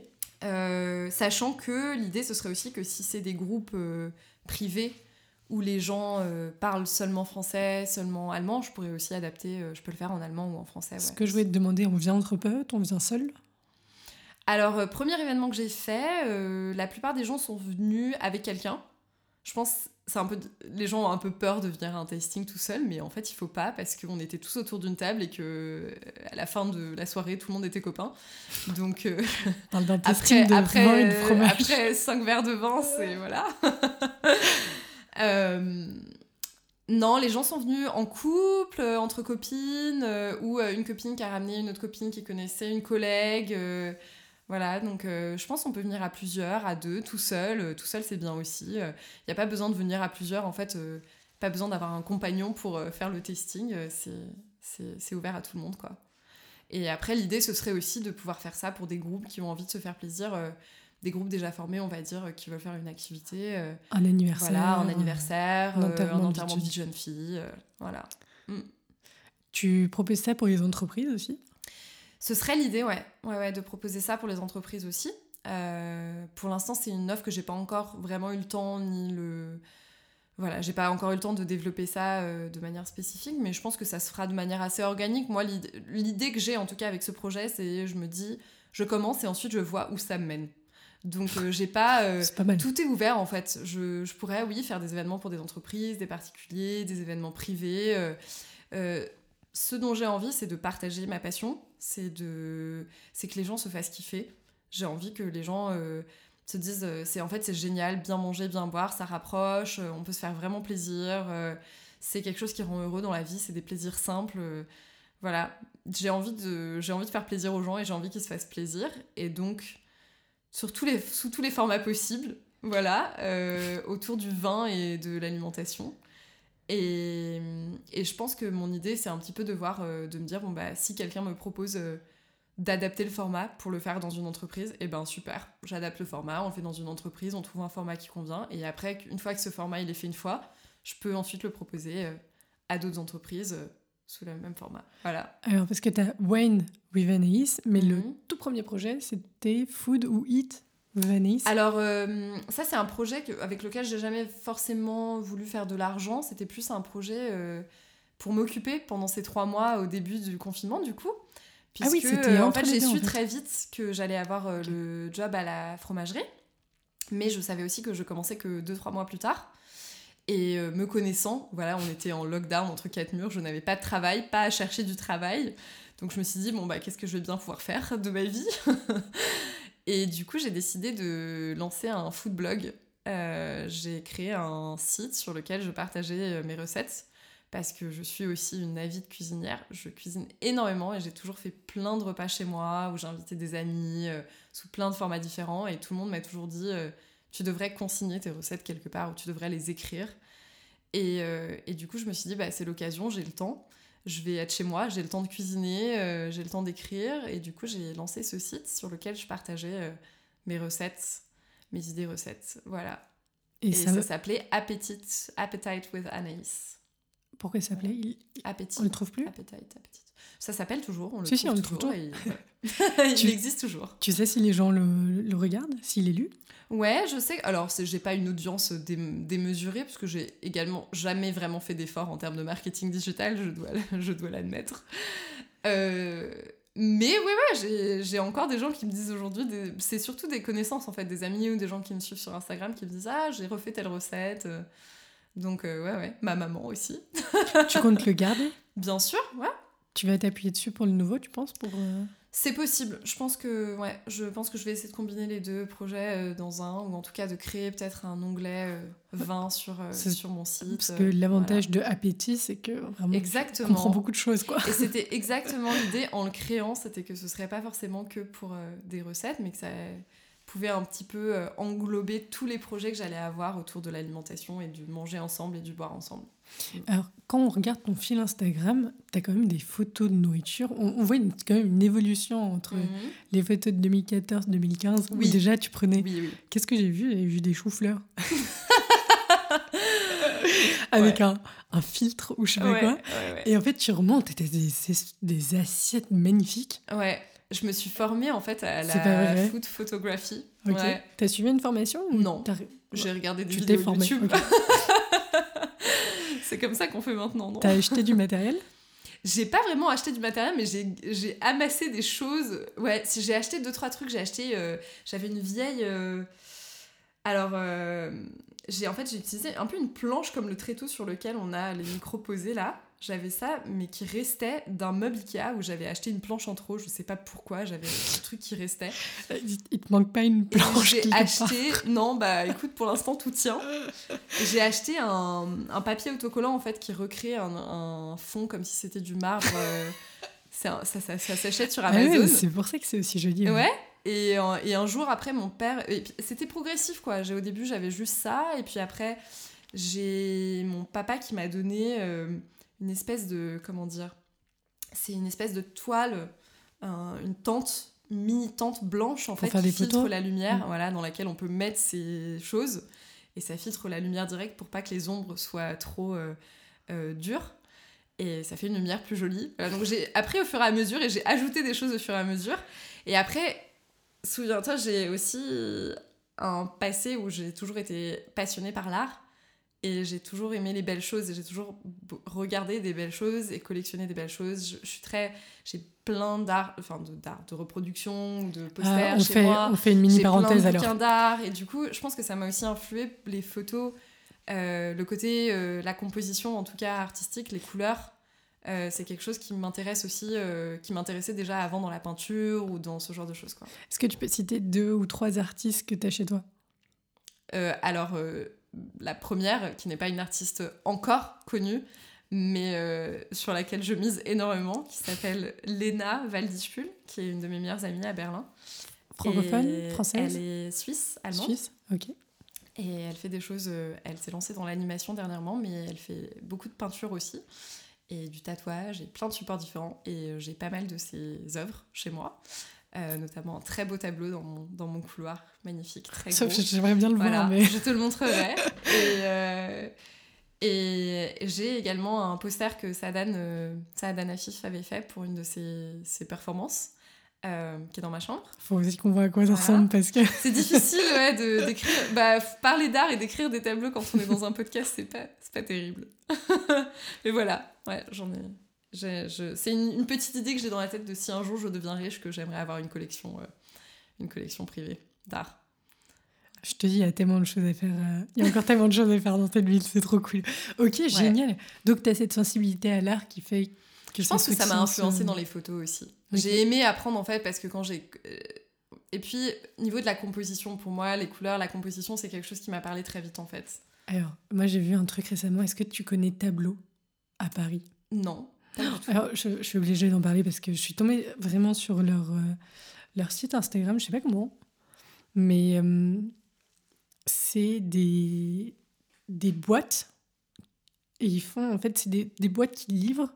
Euh, sachant que l'idée, ce serait aussi que si c'est des groupes euh, privés où les gens parlent seulement français, seulement allemand, je pourrais aussi adapter, je peux le faire en allemand ou en français. Ce que je voulais te demander, on vient entre potes, on vient seul? Alors, premier événement que j'ai fait, la plupart des gens sont venus avec quelqu'un. Je pense c'est un peu les gens ont un peu peur de venir à un tasting tout seul mais en fait il faut pas parce qu'on était tous autour d'une table et que euh, à la fin de la soirée tout le monde était copains donc euh, (laughs) après après après cinq verres de vin c'est voilà. (laughs) Euh, non les gens sont venus en couple entre copines ou une copine qui a ramené une autre copine qui connaissait une collègue voilà, donc euh, je pense qu'on peut venir à plusieurs, à deux, tout seul. Euh, tout seul, c'est bien aussi. Il euh, n'y a pas besoin de venir à plusieurs, en fait, pas besoin d'avoir un compagnon pour faire le testing. c'est ouvert à tout le monde, quoi. Et après, l'idée, ce serait aussi de pouvoir faire ça pour des groupes qui ont envie de se faire plaisir. des groupes déjà formés, on va dire, qui veulent faire une activité. un anniversaire. Voilà, un anniversaire, un enterrement, de vie de jeune fille. voilà. Mm. Tu proposes ça pour les entreprises aussi? Ce serait l'idée, ouais. ouais. Ouais, de proposer ça pour les entreprises aussi. Euh, pour l'instant, c'est une offre que j'ai pas encore vraiment eu le temps ni le. Voilà, j'ai pas encore eu le temps de développer ça euh, de manière spécifique, mais je pense que ça se fera de manière assez organique. Moi, l'idée que j'ai en tout cas avec ce projet, c'est je me dis, je commence et ensuite je vois où ça me mène. Donc euh, j'ai pas, (laughs) pas tout est ouvert en fait. Je, je, pourrais oui faire des événements pour des entreprises, des particuliers, des événements privés. ce dont j'ai envie, c'est de partager ma passion, c'est de c'est que les gens se fassent kiffer. J'ai envie que les gens euh, se disent euh, c'est en fait c'est génial, bien manger, bien boire, ça rapproche, euh, on peut se faire vraiment plaisir. c'est quelque chose qui rend heureux dans la vie, c'est des plaisirs simples. voilà, j'ai envie de j'ai envie de faire plaisir aux gens et j'ai envie qu'ils se fassent plaisir et donc sur tous les sous tous les formats possibles. Voilà, autour du vin et de l'alimentation. Et, et, je pense que mon idée, c'est un petit peu de voir, euh, de me dire, bon, bah, si quelqu'un me propose euh, d'adapter le format pour le faire dans une entreprise, et eh ben super, j'adapte le format, on le fait dans une entreprise, on trouve un format qui convient, et après, une fois que ce format il est fait une fois, je peux ensuite le proposer euh, à d'autres entreprises sous le même format. Voilà. Alors, parce que tu as Wayne with Anaïs, mais le Mhm. tout premier projet, c'était Food ou Eat? Alors, euh, ça, c'est un projet que- avec lequel j'ai jamais forcément voulu faire de l'argent. C'était plus un projet euh, pour m'occuper pendant ces trois mois au début du confinement, du coup. Ah oui, Puisque, c'était euh, en fait, j'ai en su fait. très vite que j'allais avoir le job à la fromagerie. Mais je savais aussi que je commençais que deux, trois mois plus tard. Et euh, me connaissant, voilà, on était en lockdown entre quatre murs, je n'avais pas de travail, pas à chercher du travail. Donc je me suis dit, bon, bah, qu'est-ce que je vais bien pouvoir faire de ma vie? (laughs) Et du coup, j'ai décidé de lancer un food blog. Euh, j'ai créé un site sur lequel je partageais euh, mes recettes parce que je suis aussi une avide cuisinière. Je cuisine énormément et j'ai toujours fait plein de repas chez moi où j'ai invité des amis euh, sous plein de formats différents et tout le monde m'a toujours dit tu devrais consigner tes recettes quelque part ou tu devrais les écrire. Et, et du coup, je me suis dit bah, c'est l'occasion, j'ai le temps. Je vais être chez moi, j'ai le temps de cuisiner, euh, j'ai le temps d'écrire. Et du coup, j'ai lancé ce site sur lequel je partageais euh, mes recettes, mes idées recettes. Voilà. Et, Et, ça, ça, s'appelait Appetite, Appetite with Anaïs. pourquoi s'appelait? Il- Appétit. On le trouve plus? Appetite, appétit. Ça s'appelle toujours, on le Si, si, on le trouve toujours. (laughs) et-. Il Tu- existe toujours. Tu sais si les gens le, le regardent, s'il est lu? Ouais, je sais. Alors, j'ai pas une audience dé- démesurée, parce que j'ai également jamais vraiment fait d'efforts en termes de marketing digital, je dois, (laughs) je dois l'admettre. Euh, mais ouais, ouais, j'ai- encore des gens qui me disent aujourd'hui, c'est surtout des connaissances en fait, des amis ou des gens qui me suivent sur Instagram qui me disent Ah, j'ai refait telle recette. euh. Donc, euh, ouais, ouais, ma maman aussi. Tu comptes le garder? Bien sûr, ouais. Tu vas t'appuyer dessus pour le nouveau, tu penses pour, euh, C'est possible. Je pense que ouais, je pense que je vais essayer de combiner les deux projets euh, dans un ou en tout cas de créer peut-être un onglet euh, vin (laughs) sur sur mon site. Parce que l'avantage de Appétit, c'est que vraiment, exactement. comprends beaucoup de choses, quoi. Et (laughs) c'était exactement l'idée en le créant, c'était que ce serait pas forcément que pour des recettes, mais que ça pouvait un petit peu euh, englober tous les projets que j'allais avoir autour de l'alimentation et du manger ensemble et du boire ensemble. Alors, quand on regarde ton fil Instagram, tu as quand même des photos de nourriture. On, on voit une- quand même une évolution entre Mhm. les photos de 2014-2015, où Oui. déjà tu prenais... Oui, oui. Qu'est-ce que j'ai vu? J'ai vu des choux-fleurs. (laughs) Avec un, un filtre ou je sais pas Ouais, quoi. ouais. Et en fait, tu remontes t'as des, des- des assiettes magnifiques. Ouais, je me suis formée en fait à la food photographie. Ok. Ouais. T'as suivi une formation ou Non. J'ai regardé des Tu vidéos formée. YouTube. (laughs) C'est comme ça qu'on fait maintenant, non? T'as acheté du matériel? J'ai pas vraiment acheté du matériel, mais j'ai- j'ai amassé des choses. Ouais, si j'ai acheté deux trois trucs, j'ai acheté. euh, J'avais une vieille. euh, Alors, euh, j'ai en fait j'ai utilisé un peu une planche comme le tréteau sur lequel on a les micros posés là. J'avais ça, mais qui restait d'un meuble Ikea où j'avais acheté une planche en trop. Je sais pas pourquoi, j'avais un truc qui restait. il, te manque pas une planche J'ai part acheté. Non, bah écoute, pour l'instant tout tient. J'ai acheté un, un papier autocollant en fait qui recrée un, un fond comme si c'était du marbre. euh, un- ça ça, ça s'achète sur Ah ouais, Amazon. c'est pour ça que c'est aussi joli. ouais. Et, et un jour après, mon père. C'était progressif quoi. Au début, j'avais juste ça. Et puis après, j'ai mon papa qui m'a donné euh, une espèce de. Comment dire C'est une espèce de toile, un- une tente, mini tente blanche en Pour fait, qui filtre photos la lumière, Mm. voilà, dans laquelle on peut mettre ces choses. Et ça filtre la lumière directe pour pas que les ombres soient trop euh, euh, dures. Et ça fait une lumière plus jolie. Voilà, donc j'ai appris au fur et à mesure et j'ai ajouté des choses au fur et à mesure. Et après, souviens-toi, j'ai aussi un passé où j'ai toujours été passionnée par l'art. Et j'ai toujours aimé les belles choses et j'ai toujours regardé des belles choses et collectionné des belles choses. Je, je suis très. J'ai plein d'art, enfin de, d'art, de reproduction, de posters Ah, on, chez fait, moi. on fait une mini J'ai plein parenthèse de alors. d'art et du coup, je pense que ça m'a aussi influé les photos, euh, le côté, euh, la composition en tout cas artistique, les couleurs. euh, c'est quelque chose qui m'intéresse aussi, euh, qui m'intéressait déjà avant dans la peinture ou dans ce genre de choses. Quoi. Est-ce que tu peux citer deux ou trois artistes que tu as chez toi? Euh, alors, la première, qui n'est pas une artiste encore connue, mais euh, sur laquelle je mise énormément, qui s'appelle Lena Waldispul, qui est une de mes meilleures amies à Berlin. Francophone Et Française Elle est suisse, allemande. Suisse Ok. Et elle fait des choses. euh, elle s'est lancée dans l'animation dernièrement, mais elle fait beaucoup de peinture aussi. Et du tatouage et plein de supports différents. Et euh, j'ai pas mal de ses œuvres chez moi. Euh, notamment un très beau tableau dans mon, dans mon couloir. Magnifique, très Sauf gros. j'aimerais bien le Voilà, voir, mais. je te le montrerai. et, euh, Et j'ai également un poster que Sadan, euh, Sadan Afif avait fait pour une de ses, ses performances. Euh, qui est dans ma chambre. Faut aussi qu'on voit à quoi ça Voilà. ressemble parce que C'est difficile ouais, de (laughs) d'écrire. Bah, parler d'art et d'écrire des tableaux quand on est dans un podcast, c'est pas, c'est pas terrible. (laughs) Mais voilà, ouais, j'en ai. Je- C'est une, une petite idée que j'ai dans la tête de si un jour je deviens riche, que j'aimerais avoir une collection, euh, une collection privée d'art. je te dis, il y a tellement de choses à faire. euh, Il y a encore tellement de choses à faire dans cette ville, c'est trop cool. Ok, génial. Donc, tu as cette sensibilité à l'art qui fait que Je pense que ça m'a influencé euh, dans les photos aussi. J'ai aimé apprendre en fait parce que quand j'ai. Et puis, niveau de la composition, pour moi, les couleurs, la composition, c'est quelque chose qui m'a parlé très vite en fait. Alors, moi, j'ai vu un truc récemment. Est-ce que tu connais Tableau à Paris? Non. (gasps) Alors, je, suis obligée d'en parler parce que je suis tombée vraiment sur leur, euh, leur site Instagram, je sais pas comment, mais euh, c'est des, des boîtes. Et ils font, en fait, c'est des, des boîtes qu'ils livrent.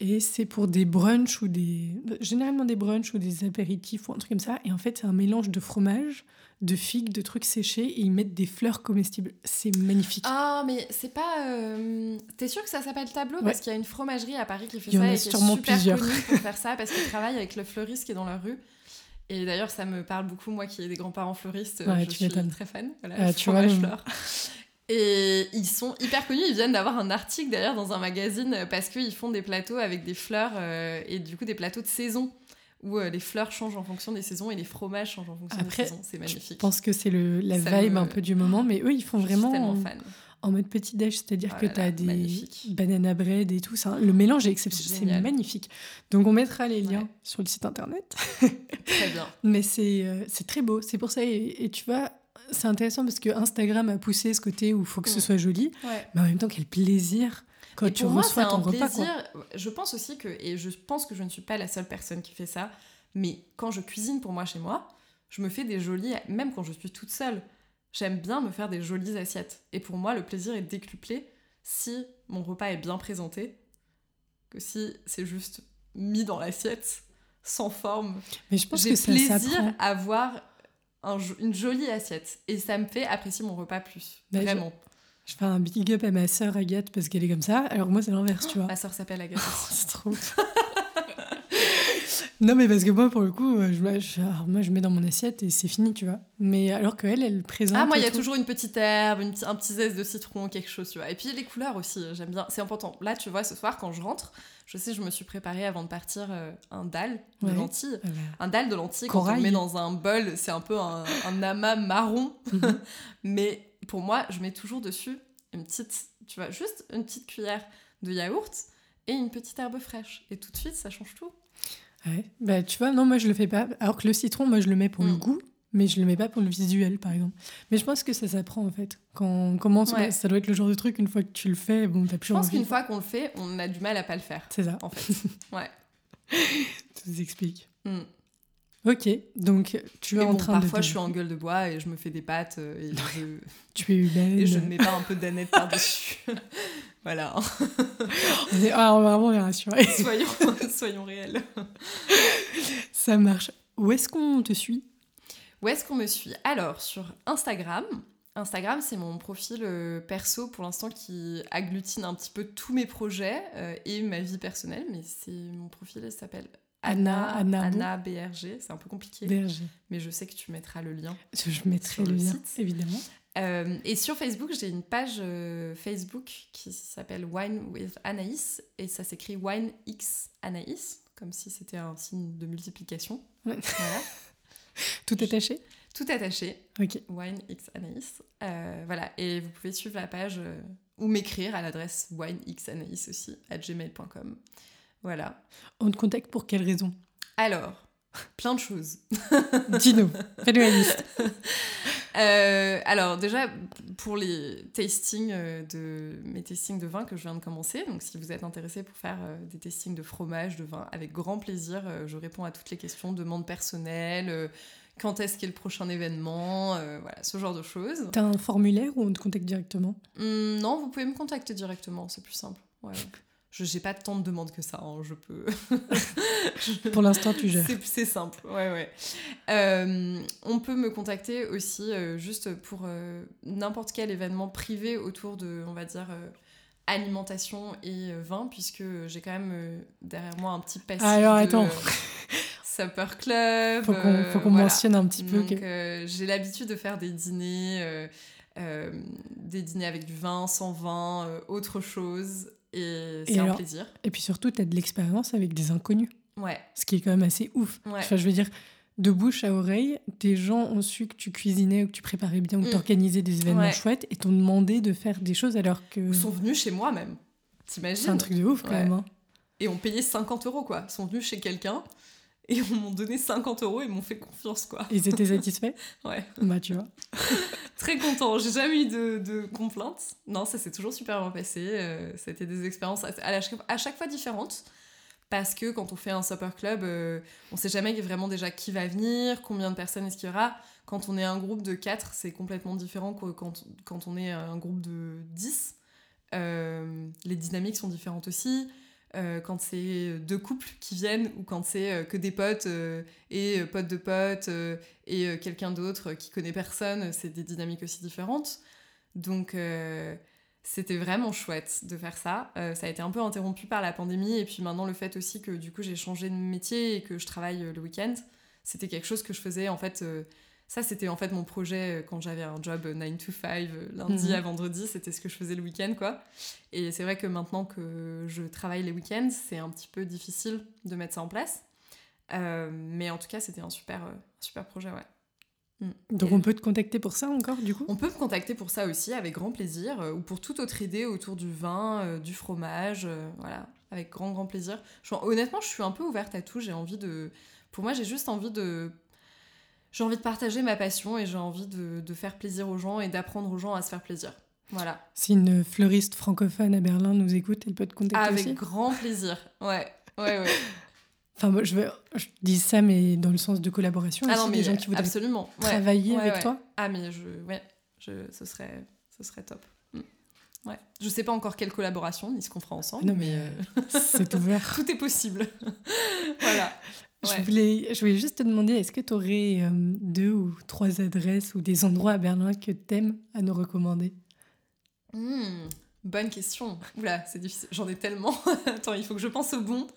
Et c'est pour des brunchs ou des. Généralement des brunchs ou des apéritifs ou un truc comme ça. Et en fait, c'est un mélange de fromage, de figues, de trucs séchés. Et ils mettent des fleurs comestibles. C'est magnifique. Ah, mais c'est pas. euh, T'es sûr que ça s'appelle tableau? Ouais. Parce qu'il y a une fromagerie à Paris qui fait Il y en a et qui est sûrement super plusieurs. connue pour faire ça parce qu'ils travaillent avec le fleuriste qui est dans la rue. Et d'ailleurs, ça me parle beaucoup, moi qui ai des grands-parents fleuristes, Ouais, je tu suis très fan. Voilà, le (laughs) tu vois, fromage le- fleur. Et ils sont hyper connus, ils viennent d'avoir un article d'ailleurs dans un magazine euh, parce qu'ils font des plateaux avec des fleurs euh, et du coup des plateaux de saison où euh, les fleurs changent en fonction des saisons et les fromages changent en fonction Après, des saisons. C'est Je magnifique. pense que c'est la Ça vibe me- un peu du moment, mais eux, ils font Je suis vraiment tellement en, fan. en mode petit déj, c'est-à-dire Oh que tu as des magnifique. banana bread et tout ça. Le mélange est exceptionnel, c'est magnifique. Donc on mettra les liens Ouais. sur le site internet. Très bien. (laughs) Mais c'est c'est très beau, c'est pour ça. Et, et tu vois, c'est intéressant parce que Instagram a poussé ce côté où il faut que ce Mm. soit joli, Ouais. mais en même temps, quel plaisir quand Et tu pour reçois ton un repas. plaisir. Quoi. Je pense aussi que, et je pense que je ne suis pas la seule personne qui fait ça, mais quand je cuisine pour moi chez moi, je me fais des jolies, même quand je suis toute seule, j'aime bien me faire des jolies assiettes. Et pour moi, le plaisir est décuplé si mon repas est bien présenté, que si c'est juste mis dans l'assiette, sans forme. Mais je pense J'ai que ça plaisir à voir un une jolie assiette. Et ça me fait apprécier mon repas plus. Bah, je- Vraiment. Je fais un big up à ma sœur Agathe parce qu'elle est comme ça. Alors moi, c'est l'inverse, tu vois. Ma soeur s'appelle Agathe. aussi. (laughs) C'est trop. (laughs) non, mais parce que moi, pour le coup, euh, je, moi, je, alors, moi, je mets dans mon assiette et c'est fini, tu vois. Mais alors qu'elle, elle présente. Ah, moi, il y a toujours une petite herbe, une, un petit zeste de citron, quelque chose, tu vois. Et puis les couleurs aussi, j'aime bien. C'est important. Là, tu vois, ce soir, quand je rentre, je sais, je me suis préparée avant de partir euh, un dalle de Ouais. lentilles. Ah bah, Un dalle de lentilles, quand on Corail. le met dans un bol, c'est un peu un, un amas marron. Mhm. (laughs) Mais pour moi, je mets toujours dessus une petite, tu vois, juste une petite cuillère de yaourt et une petite herbe fraîche. Et tout de suite, ça change tout. Ouais. Bah, tu vois, non, moi, je le fais pas. Alors que le citron, moi, je le mets pour le Mm. goût, mais je le mets pas pour le visuel, par exemple. Mais je pense que ça s'apprend, en fait. Quand on commence, Ouais. ça doit être le genre de truc, une fois que tu le fais, bon, t'as plus Je pense envie. qu'une fois qu'on le fait, on a du mal à pas le faire, C'est ça, en fait. (laughs) Ouais. ça s'explique. Mm. Ok, donc tu es Mais en bon, train parfois, de. je suis en gueule de bois et je me fais des pâtes euh, et, je, (laughs) Tu es humaine. et je ne mets pas un peu d'aneth par-dessus. (laughs) voilà, On est- Ah, on va vraiment les rassurer. (laughs) soyons, soyons réels. ça marche. Où est-ce qu'on te suit? Où est-ce qu'on me suit? Alors, sur Instagram. Instagram, c'est mon profil euh, perso pour l'instant qui agglutine un petit peu tous mes projets euh, et ma vie personnelle. Mais c'est mon profil, il s'appelle Anna- Anna, Anna BRG. C'est un peu compliqué, Berger. mais je sais que tu mettras le lien. Je mettrai le le lien, site. évidemment. Euh, et sur Facebook, j'ai une page euh, Facebook qui s'appelle Wine with Anaïs et ça s'écrit Wine X Anaïs, comme si c'était un signe de multiplication. Ouais. (laughs) Voilà. Tout attaché Tout attaché, Ok. Wine X Anaïs. Euh, voilà, et vous pouvez suivre la page ou m'écrire à l'adresse winexanaïs aussi, à gmail.com. Voilà. On te contacte pour quelle raison? Alors, plein de choses. (laughs) Dis-nous, fais-nous la liste. (laughs) Euh, alors déjà pour les tastings euh, de mes tastings de vin que je viens de commencer, donc si vous êtes intéressé pour faire euh, des tastings de fromage, de vin, avec grand plaisir, je réponds à toutes les questions, demandes personnelles, quand est-ce qu'est le prochain événement, euh, voilà ce genre de choses. T'as un formulaire ou on te contacte directement? Hum, non, vous pouvez me contacter directement, c'est plus simple. Ouais. Je n'ai pas tant de demandes que ça, hein, je peux. (laughs) Pour l'instant, tu gères. C'est simple, ouais, ouais. Euh, on peut me contacter aussi euh, juste pour euh, n'importe quel événement privé autour de, on va dire, alimentation et vin, puisque j'ai quand même derrière moi un petit passif. Alors, attends. (laughs) Supper Club. Faut qu'on mentionne un petit peu. que... j'ai l'habitude de faire des dîners. des dîners avec du vin, sans vin, autre chose. Et c'est un plaisir. Et puis surtout, tu as de l'expérience avec des inconnus. Ouais. Ce qui est quand même assez ouf. Enfin, je veux dire, de bouche à oreille, des gens ont su que tu cuisinais ou que tu préparais bien ou que mm. tu organisais des événements chouettes et t'ont demandé de faire des choses alors que. Ils sont venus chez moi même. T'imagines C'est un truc de ouf quand même. Hein. Et on payait 50 euros quoi. Ils sont venus chez quelqu'un et on m'ont donné 50 euros et m'ont fait confiance quoi. Ils étaient (laughs) satisfaits Ouais. Bah tu vois. Très content. J'ai jamais eu de, de complaintes. Non, ça s'est toujours super bien passé. Euh, ça a été des expériences à, chaque fois différentes. Parce que quand on fait un supper club, euh, on sait jamais vraiment déjà qui va venir, combien de personnes est-ce qu'il y aura. Quand on est un groupe de 4, c'est complètement différent que quand, quand on est un groupe de 10. Euh, les dynamiques sont différentes aussi. Euh, quand c'est deux couples qui viennent ou quand c'est euh, que des potes euh, et potes de potes et quelqu'un d'autre qui connaît personne, c'est des dynamiques aussi différentes. Donc c'était vraiment chouette de faire ça. ça a été un peu interrompu par la pandémie et puis maintenant le fait aussi que du coup j'ai changé de métier et que je travaille le week-end, c'était quelque chose que je faisais en fait ça, c'était en fait mon projet euh, quand j'avais un job 9 to 5, euh, lundi mhm. à vendredi, c'était ce que je faisais le week-end, quoi. Et c'est vrai que maintenant que je travaille les week-ends, c'est un petit peu difficile de mettre ça en place. Euh, mais en tout cas, c'était un super, super projet, ouais. Mm. Donc on peut te contacter pour ça encore, du coup? On peut me contacter pour ça aussi, avec grand plaisir, ou pour toute autre idée autour du vin, du fromage, voilà, avec grand, grand plaisir. honnêtement, je suis un peu ouverte à tout, j'ai envie de... Pour moi, j'ai juste envie de j'ai envie de partager ma passion et j'ai envie de, de, faire plaisir aux gens et d'apprendre aux gens à se faire plaisir. Voilà. Si une fleuriste francophone à Berlin nous écoute, elle peut te contacter Avec grand plaisir. Ouais, ouais, ouais. (laughs) enfin, moi, je, veux, je dis ça, mais dans le sens de collaboration. Ah non, mais des gens qui voudraient absolument. travailler avec toi. Ah, mais je, ouais, je, ce, serait, ce serait top. Mm. Ouais. Je sais pas encore quelle collaboration, ni ce qu'on fera ensemble. Non, mais, euh, c'est (laughs) ouvert. Tout est possible. (laughs) voilà. Je, voulais, je voulais juste te demander, est-ce que tu aurais euh, deux ou trois adresses ou des endroits à Berlin que tu aimes à nous recommander? Hmm, Bonne question. Oula, c'est difficile. J'en ai tellement. (laughs) Attends, il faut que je pense au bon.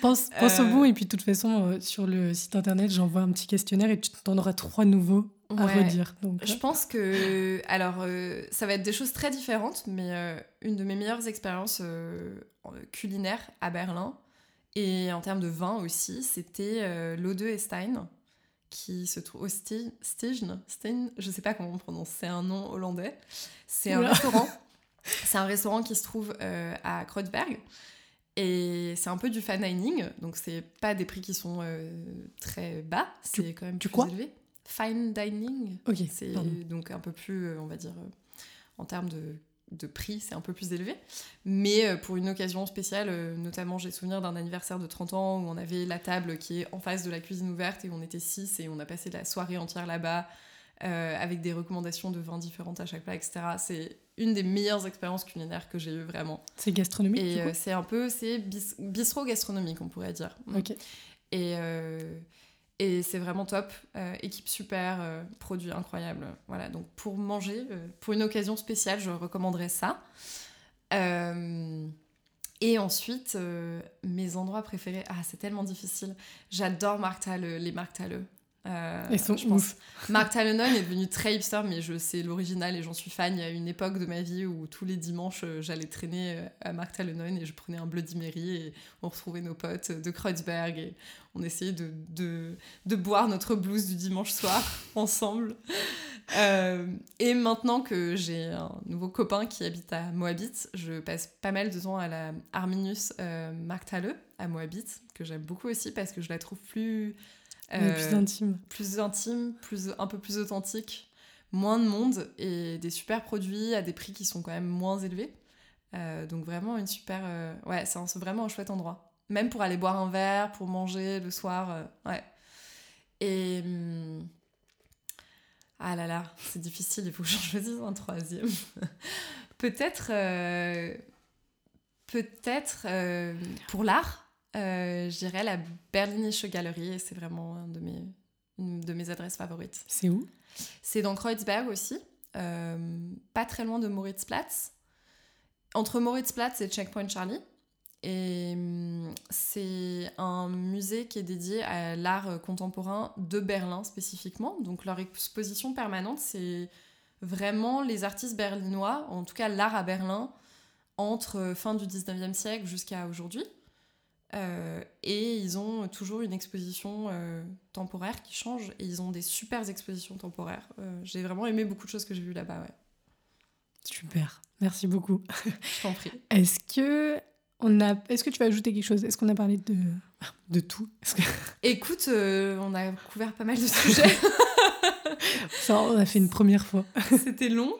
Pense, pense au bon, et puis de toute façon, euh, sur le site internet, j'envoie un petit questionnaire et tu en auras trois nouveaux à redire. Donc, je pense que. Alors, ça va être des choses très différentes, mais une de mes meilleures expériences culinaires à Berlin, et en termes de vin aussi, c'était euh, l'Ode Estein, qui se trouve au Steen, Stein, je sais pas comment on prononce, c'est un nom hollandais. C'est un restaurant. (laughs) C'est un restaurant qui se trouve euh, à Kreuzberg. Et c'est un peu du fine dining, donc c'est pas des prix qui sont euh, très bas, c'est quand même plus élevé. Fine dining. Ok. C'est donc un peu plus, on va dire, en termes de de prix, c'est un peu plus élevé. Mais euh, pour une occasion spéciale, euh, notamment j'ai souvenir d'un anniversaire de 30 ans où on avait la table qui est en face de la cuisine ouverte et on était 6 et on a passé la soirée entière là-bas euh, avec des recommandations de vins différentes à chaque plat, etc. C'est une des meilleures expériences culinaires que j'ai eues vraiment. C'est gastronomique Et c'est un peu, c'est bistrot gastronomique on pourrait dire. Ok. Et et c'est vraiment top. Euh, équipe super, euh, produit incroyable. Voilà, donc pour manger, euh, pour une occasion spéciale, je recommanderais ça. et ensuite, mes endroits préférés. Ah, c'est tellement difficile. J'adore Mark les Mark Thalle. Euh, Ils sont je pense. Mark Talenon est devenu très hipster, mais je sais l'original et j'en suis fan. Il y a une époque de ma vie où tous les dimanches, euh, j'allais traîner euh, à Mark Talenon et je prenais un Bloody Mary et on retrouvait nos potes de Kreuzberg et on essayait de, de, de boire notre blues du dimanche soir (laughs) ensemble. et maintenant que j'ai un nouveau copain qui habite à Moabit, je passe pas mal de temps à la Arminius Mark Thalle à Moabit, que j'aime beaucoup aussi parce que je la trouve plus plus euh, intime. Plus intime, plus, un peu plus authentique, moins de monde et des super produits à des prix qui sont quand même moins élevés. Euh, donc vraiment une super... Euh, ouais, c'est vraiment un chouette endroit. Même pour aller boire un verre, pour manger le soir. ouais. Et... Hum, ah là là, c'est difficile, il faut que j'en choisisse un troisième. (laughs) peut-être... Peut-être euh, pour l'art, euh, je dirais la Berlinische Galerie, et c'est vraiment un de mes, une de mes adresses favorites. C'est où? C'est dans Kreuzberg aussi, euh, pas très loin de Moritzplatz. Entre Moritzplatz et Checkpoint Charlie. Et hum, c'est un musée qui est dédié à l'art contemporain de Berlin spécifiquement. Donc leur exposition permanente, c'est vraiment les artistes berlinois, en tout cas l'art à Berlin, entre fin du 19e siècle jusqu'à aujourd'hui. Euh, et ils ont toujours une exposition euh, temporaire qui change et ils ont des super expositions temporaires. Euh, j'ai vraiment aimé beaucoup de choses que j'ai vues là-bas. Ouais. Super, merci beaucoup. Je t'en prie. Est-ce que on a, est-ce que tu vas ajouter quelque chose? Est-ce qu'on a parlé de de tout? Que- Écoute, on a couvert pas mal de sujets. (laughs) Ça, on a fait une première fois. C'était long.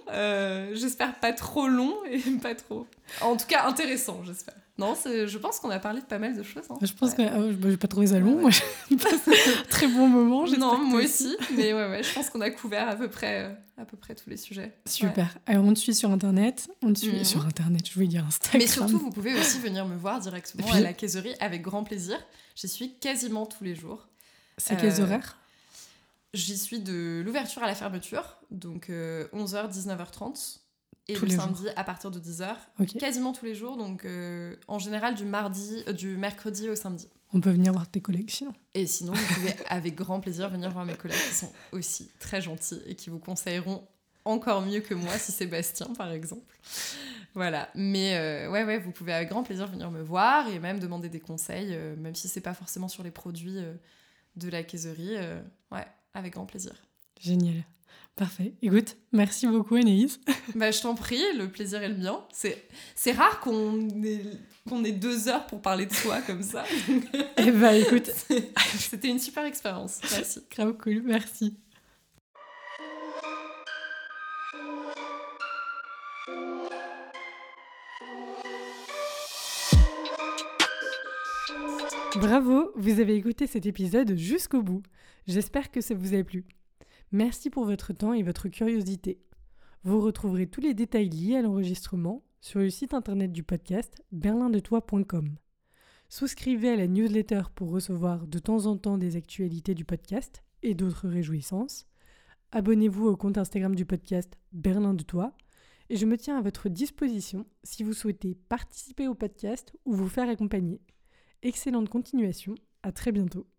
j'espère pas trop long et pas trop. En tout cas, intéressant, j'espère. Non, je pense qu'on a parlé de pas mal de choses. hein. Je pense Ouais. que ah ouais, bah, j'ai pas trouvé ça long. Ouais. Moi, (laughs) passé un (laughs) très bon moment. Non, moi aussi. Mais ouais, ouais, je pense qu'on a couvert à peu près, euh, à peu près tous les sujets. Super. Alors, on te suit sur Internet. On te suit Mhm. sur Internet, je voulais dire Instagram. Mais surtout, vous pouvez aussi venir me voir directement puis- à la caiserie avec grand plaisir. J'y suis quasiment tous les jours. c'est quels euh, horaires? J'y suis de l'ouverture à la fermeture, donc euh, 11h, 19h30. Et Tous le samedi à partir de 10h. Ok. Quasiment tous les jours, donc euh, en général du mardi, euh, du mercredi au samedi. On peut venir voir tes collections. Et sinon, vous pouvez (laughs) avec grand plaisir venir voir mes collègues qui sont aussi très gentils et qui vous conseilleront encore mieux que moi, si c'est Bastien par exemple. Voilà, mais euh, ouais, ouais, vous pouvez avec grand plaisir venir me voir et même demander des conseils, euh, même si c'est pas forcément sur les produits de la caiserie. ouais, avec grand plaisir. Génial. Parfait. Écoute, merci beaucoup Anaïs. (laughs) Bah, je t'en prie, le plaisir est le mien. C'est, c'est rare qu'on ait, qu'on ait deux heures pour parler de soi comme ça. (laughs) Eh bah écoute, (laughs) C'était une super expérience. Merci. grave cool, merci. Bravo, vous avez écouté cet épisode jusqu'au bout. J'espère que ça vous a plu. Merci pour votre temps et votre curiosité. Vous retrouverez tous les détails liés à l'enregistrement sur le site internet du podcast berlindetoi.com. Souscrivez à la newsletter pour recevoir de temps en temps des actualités du podcast et d'autres réjouissances. Abonnez-vous au compte Instagram du podcast Berlin de Toi. Et je me tiens à votre disposition si vous souhaitez participer au podcast ou vous faire accompagner. Excellente continuation, à très bientôt.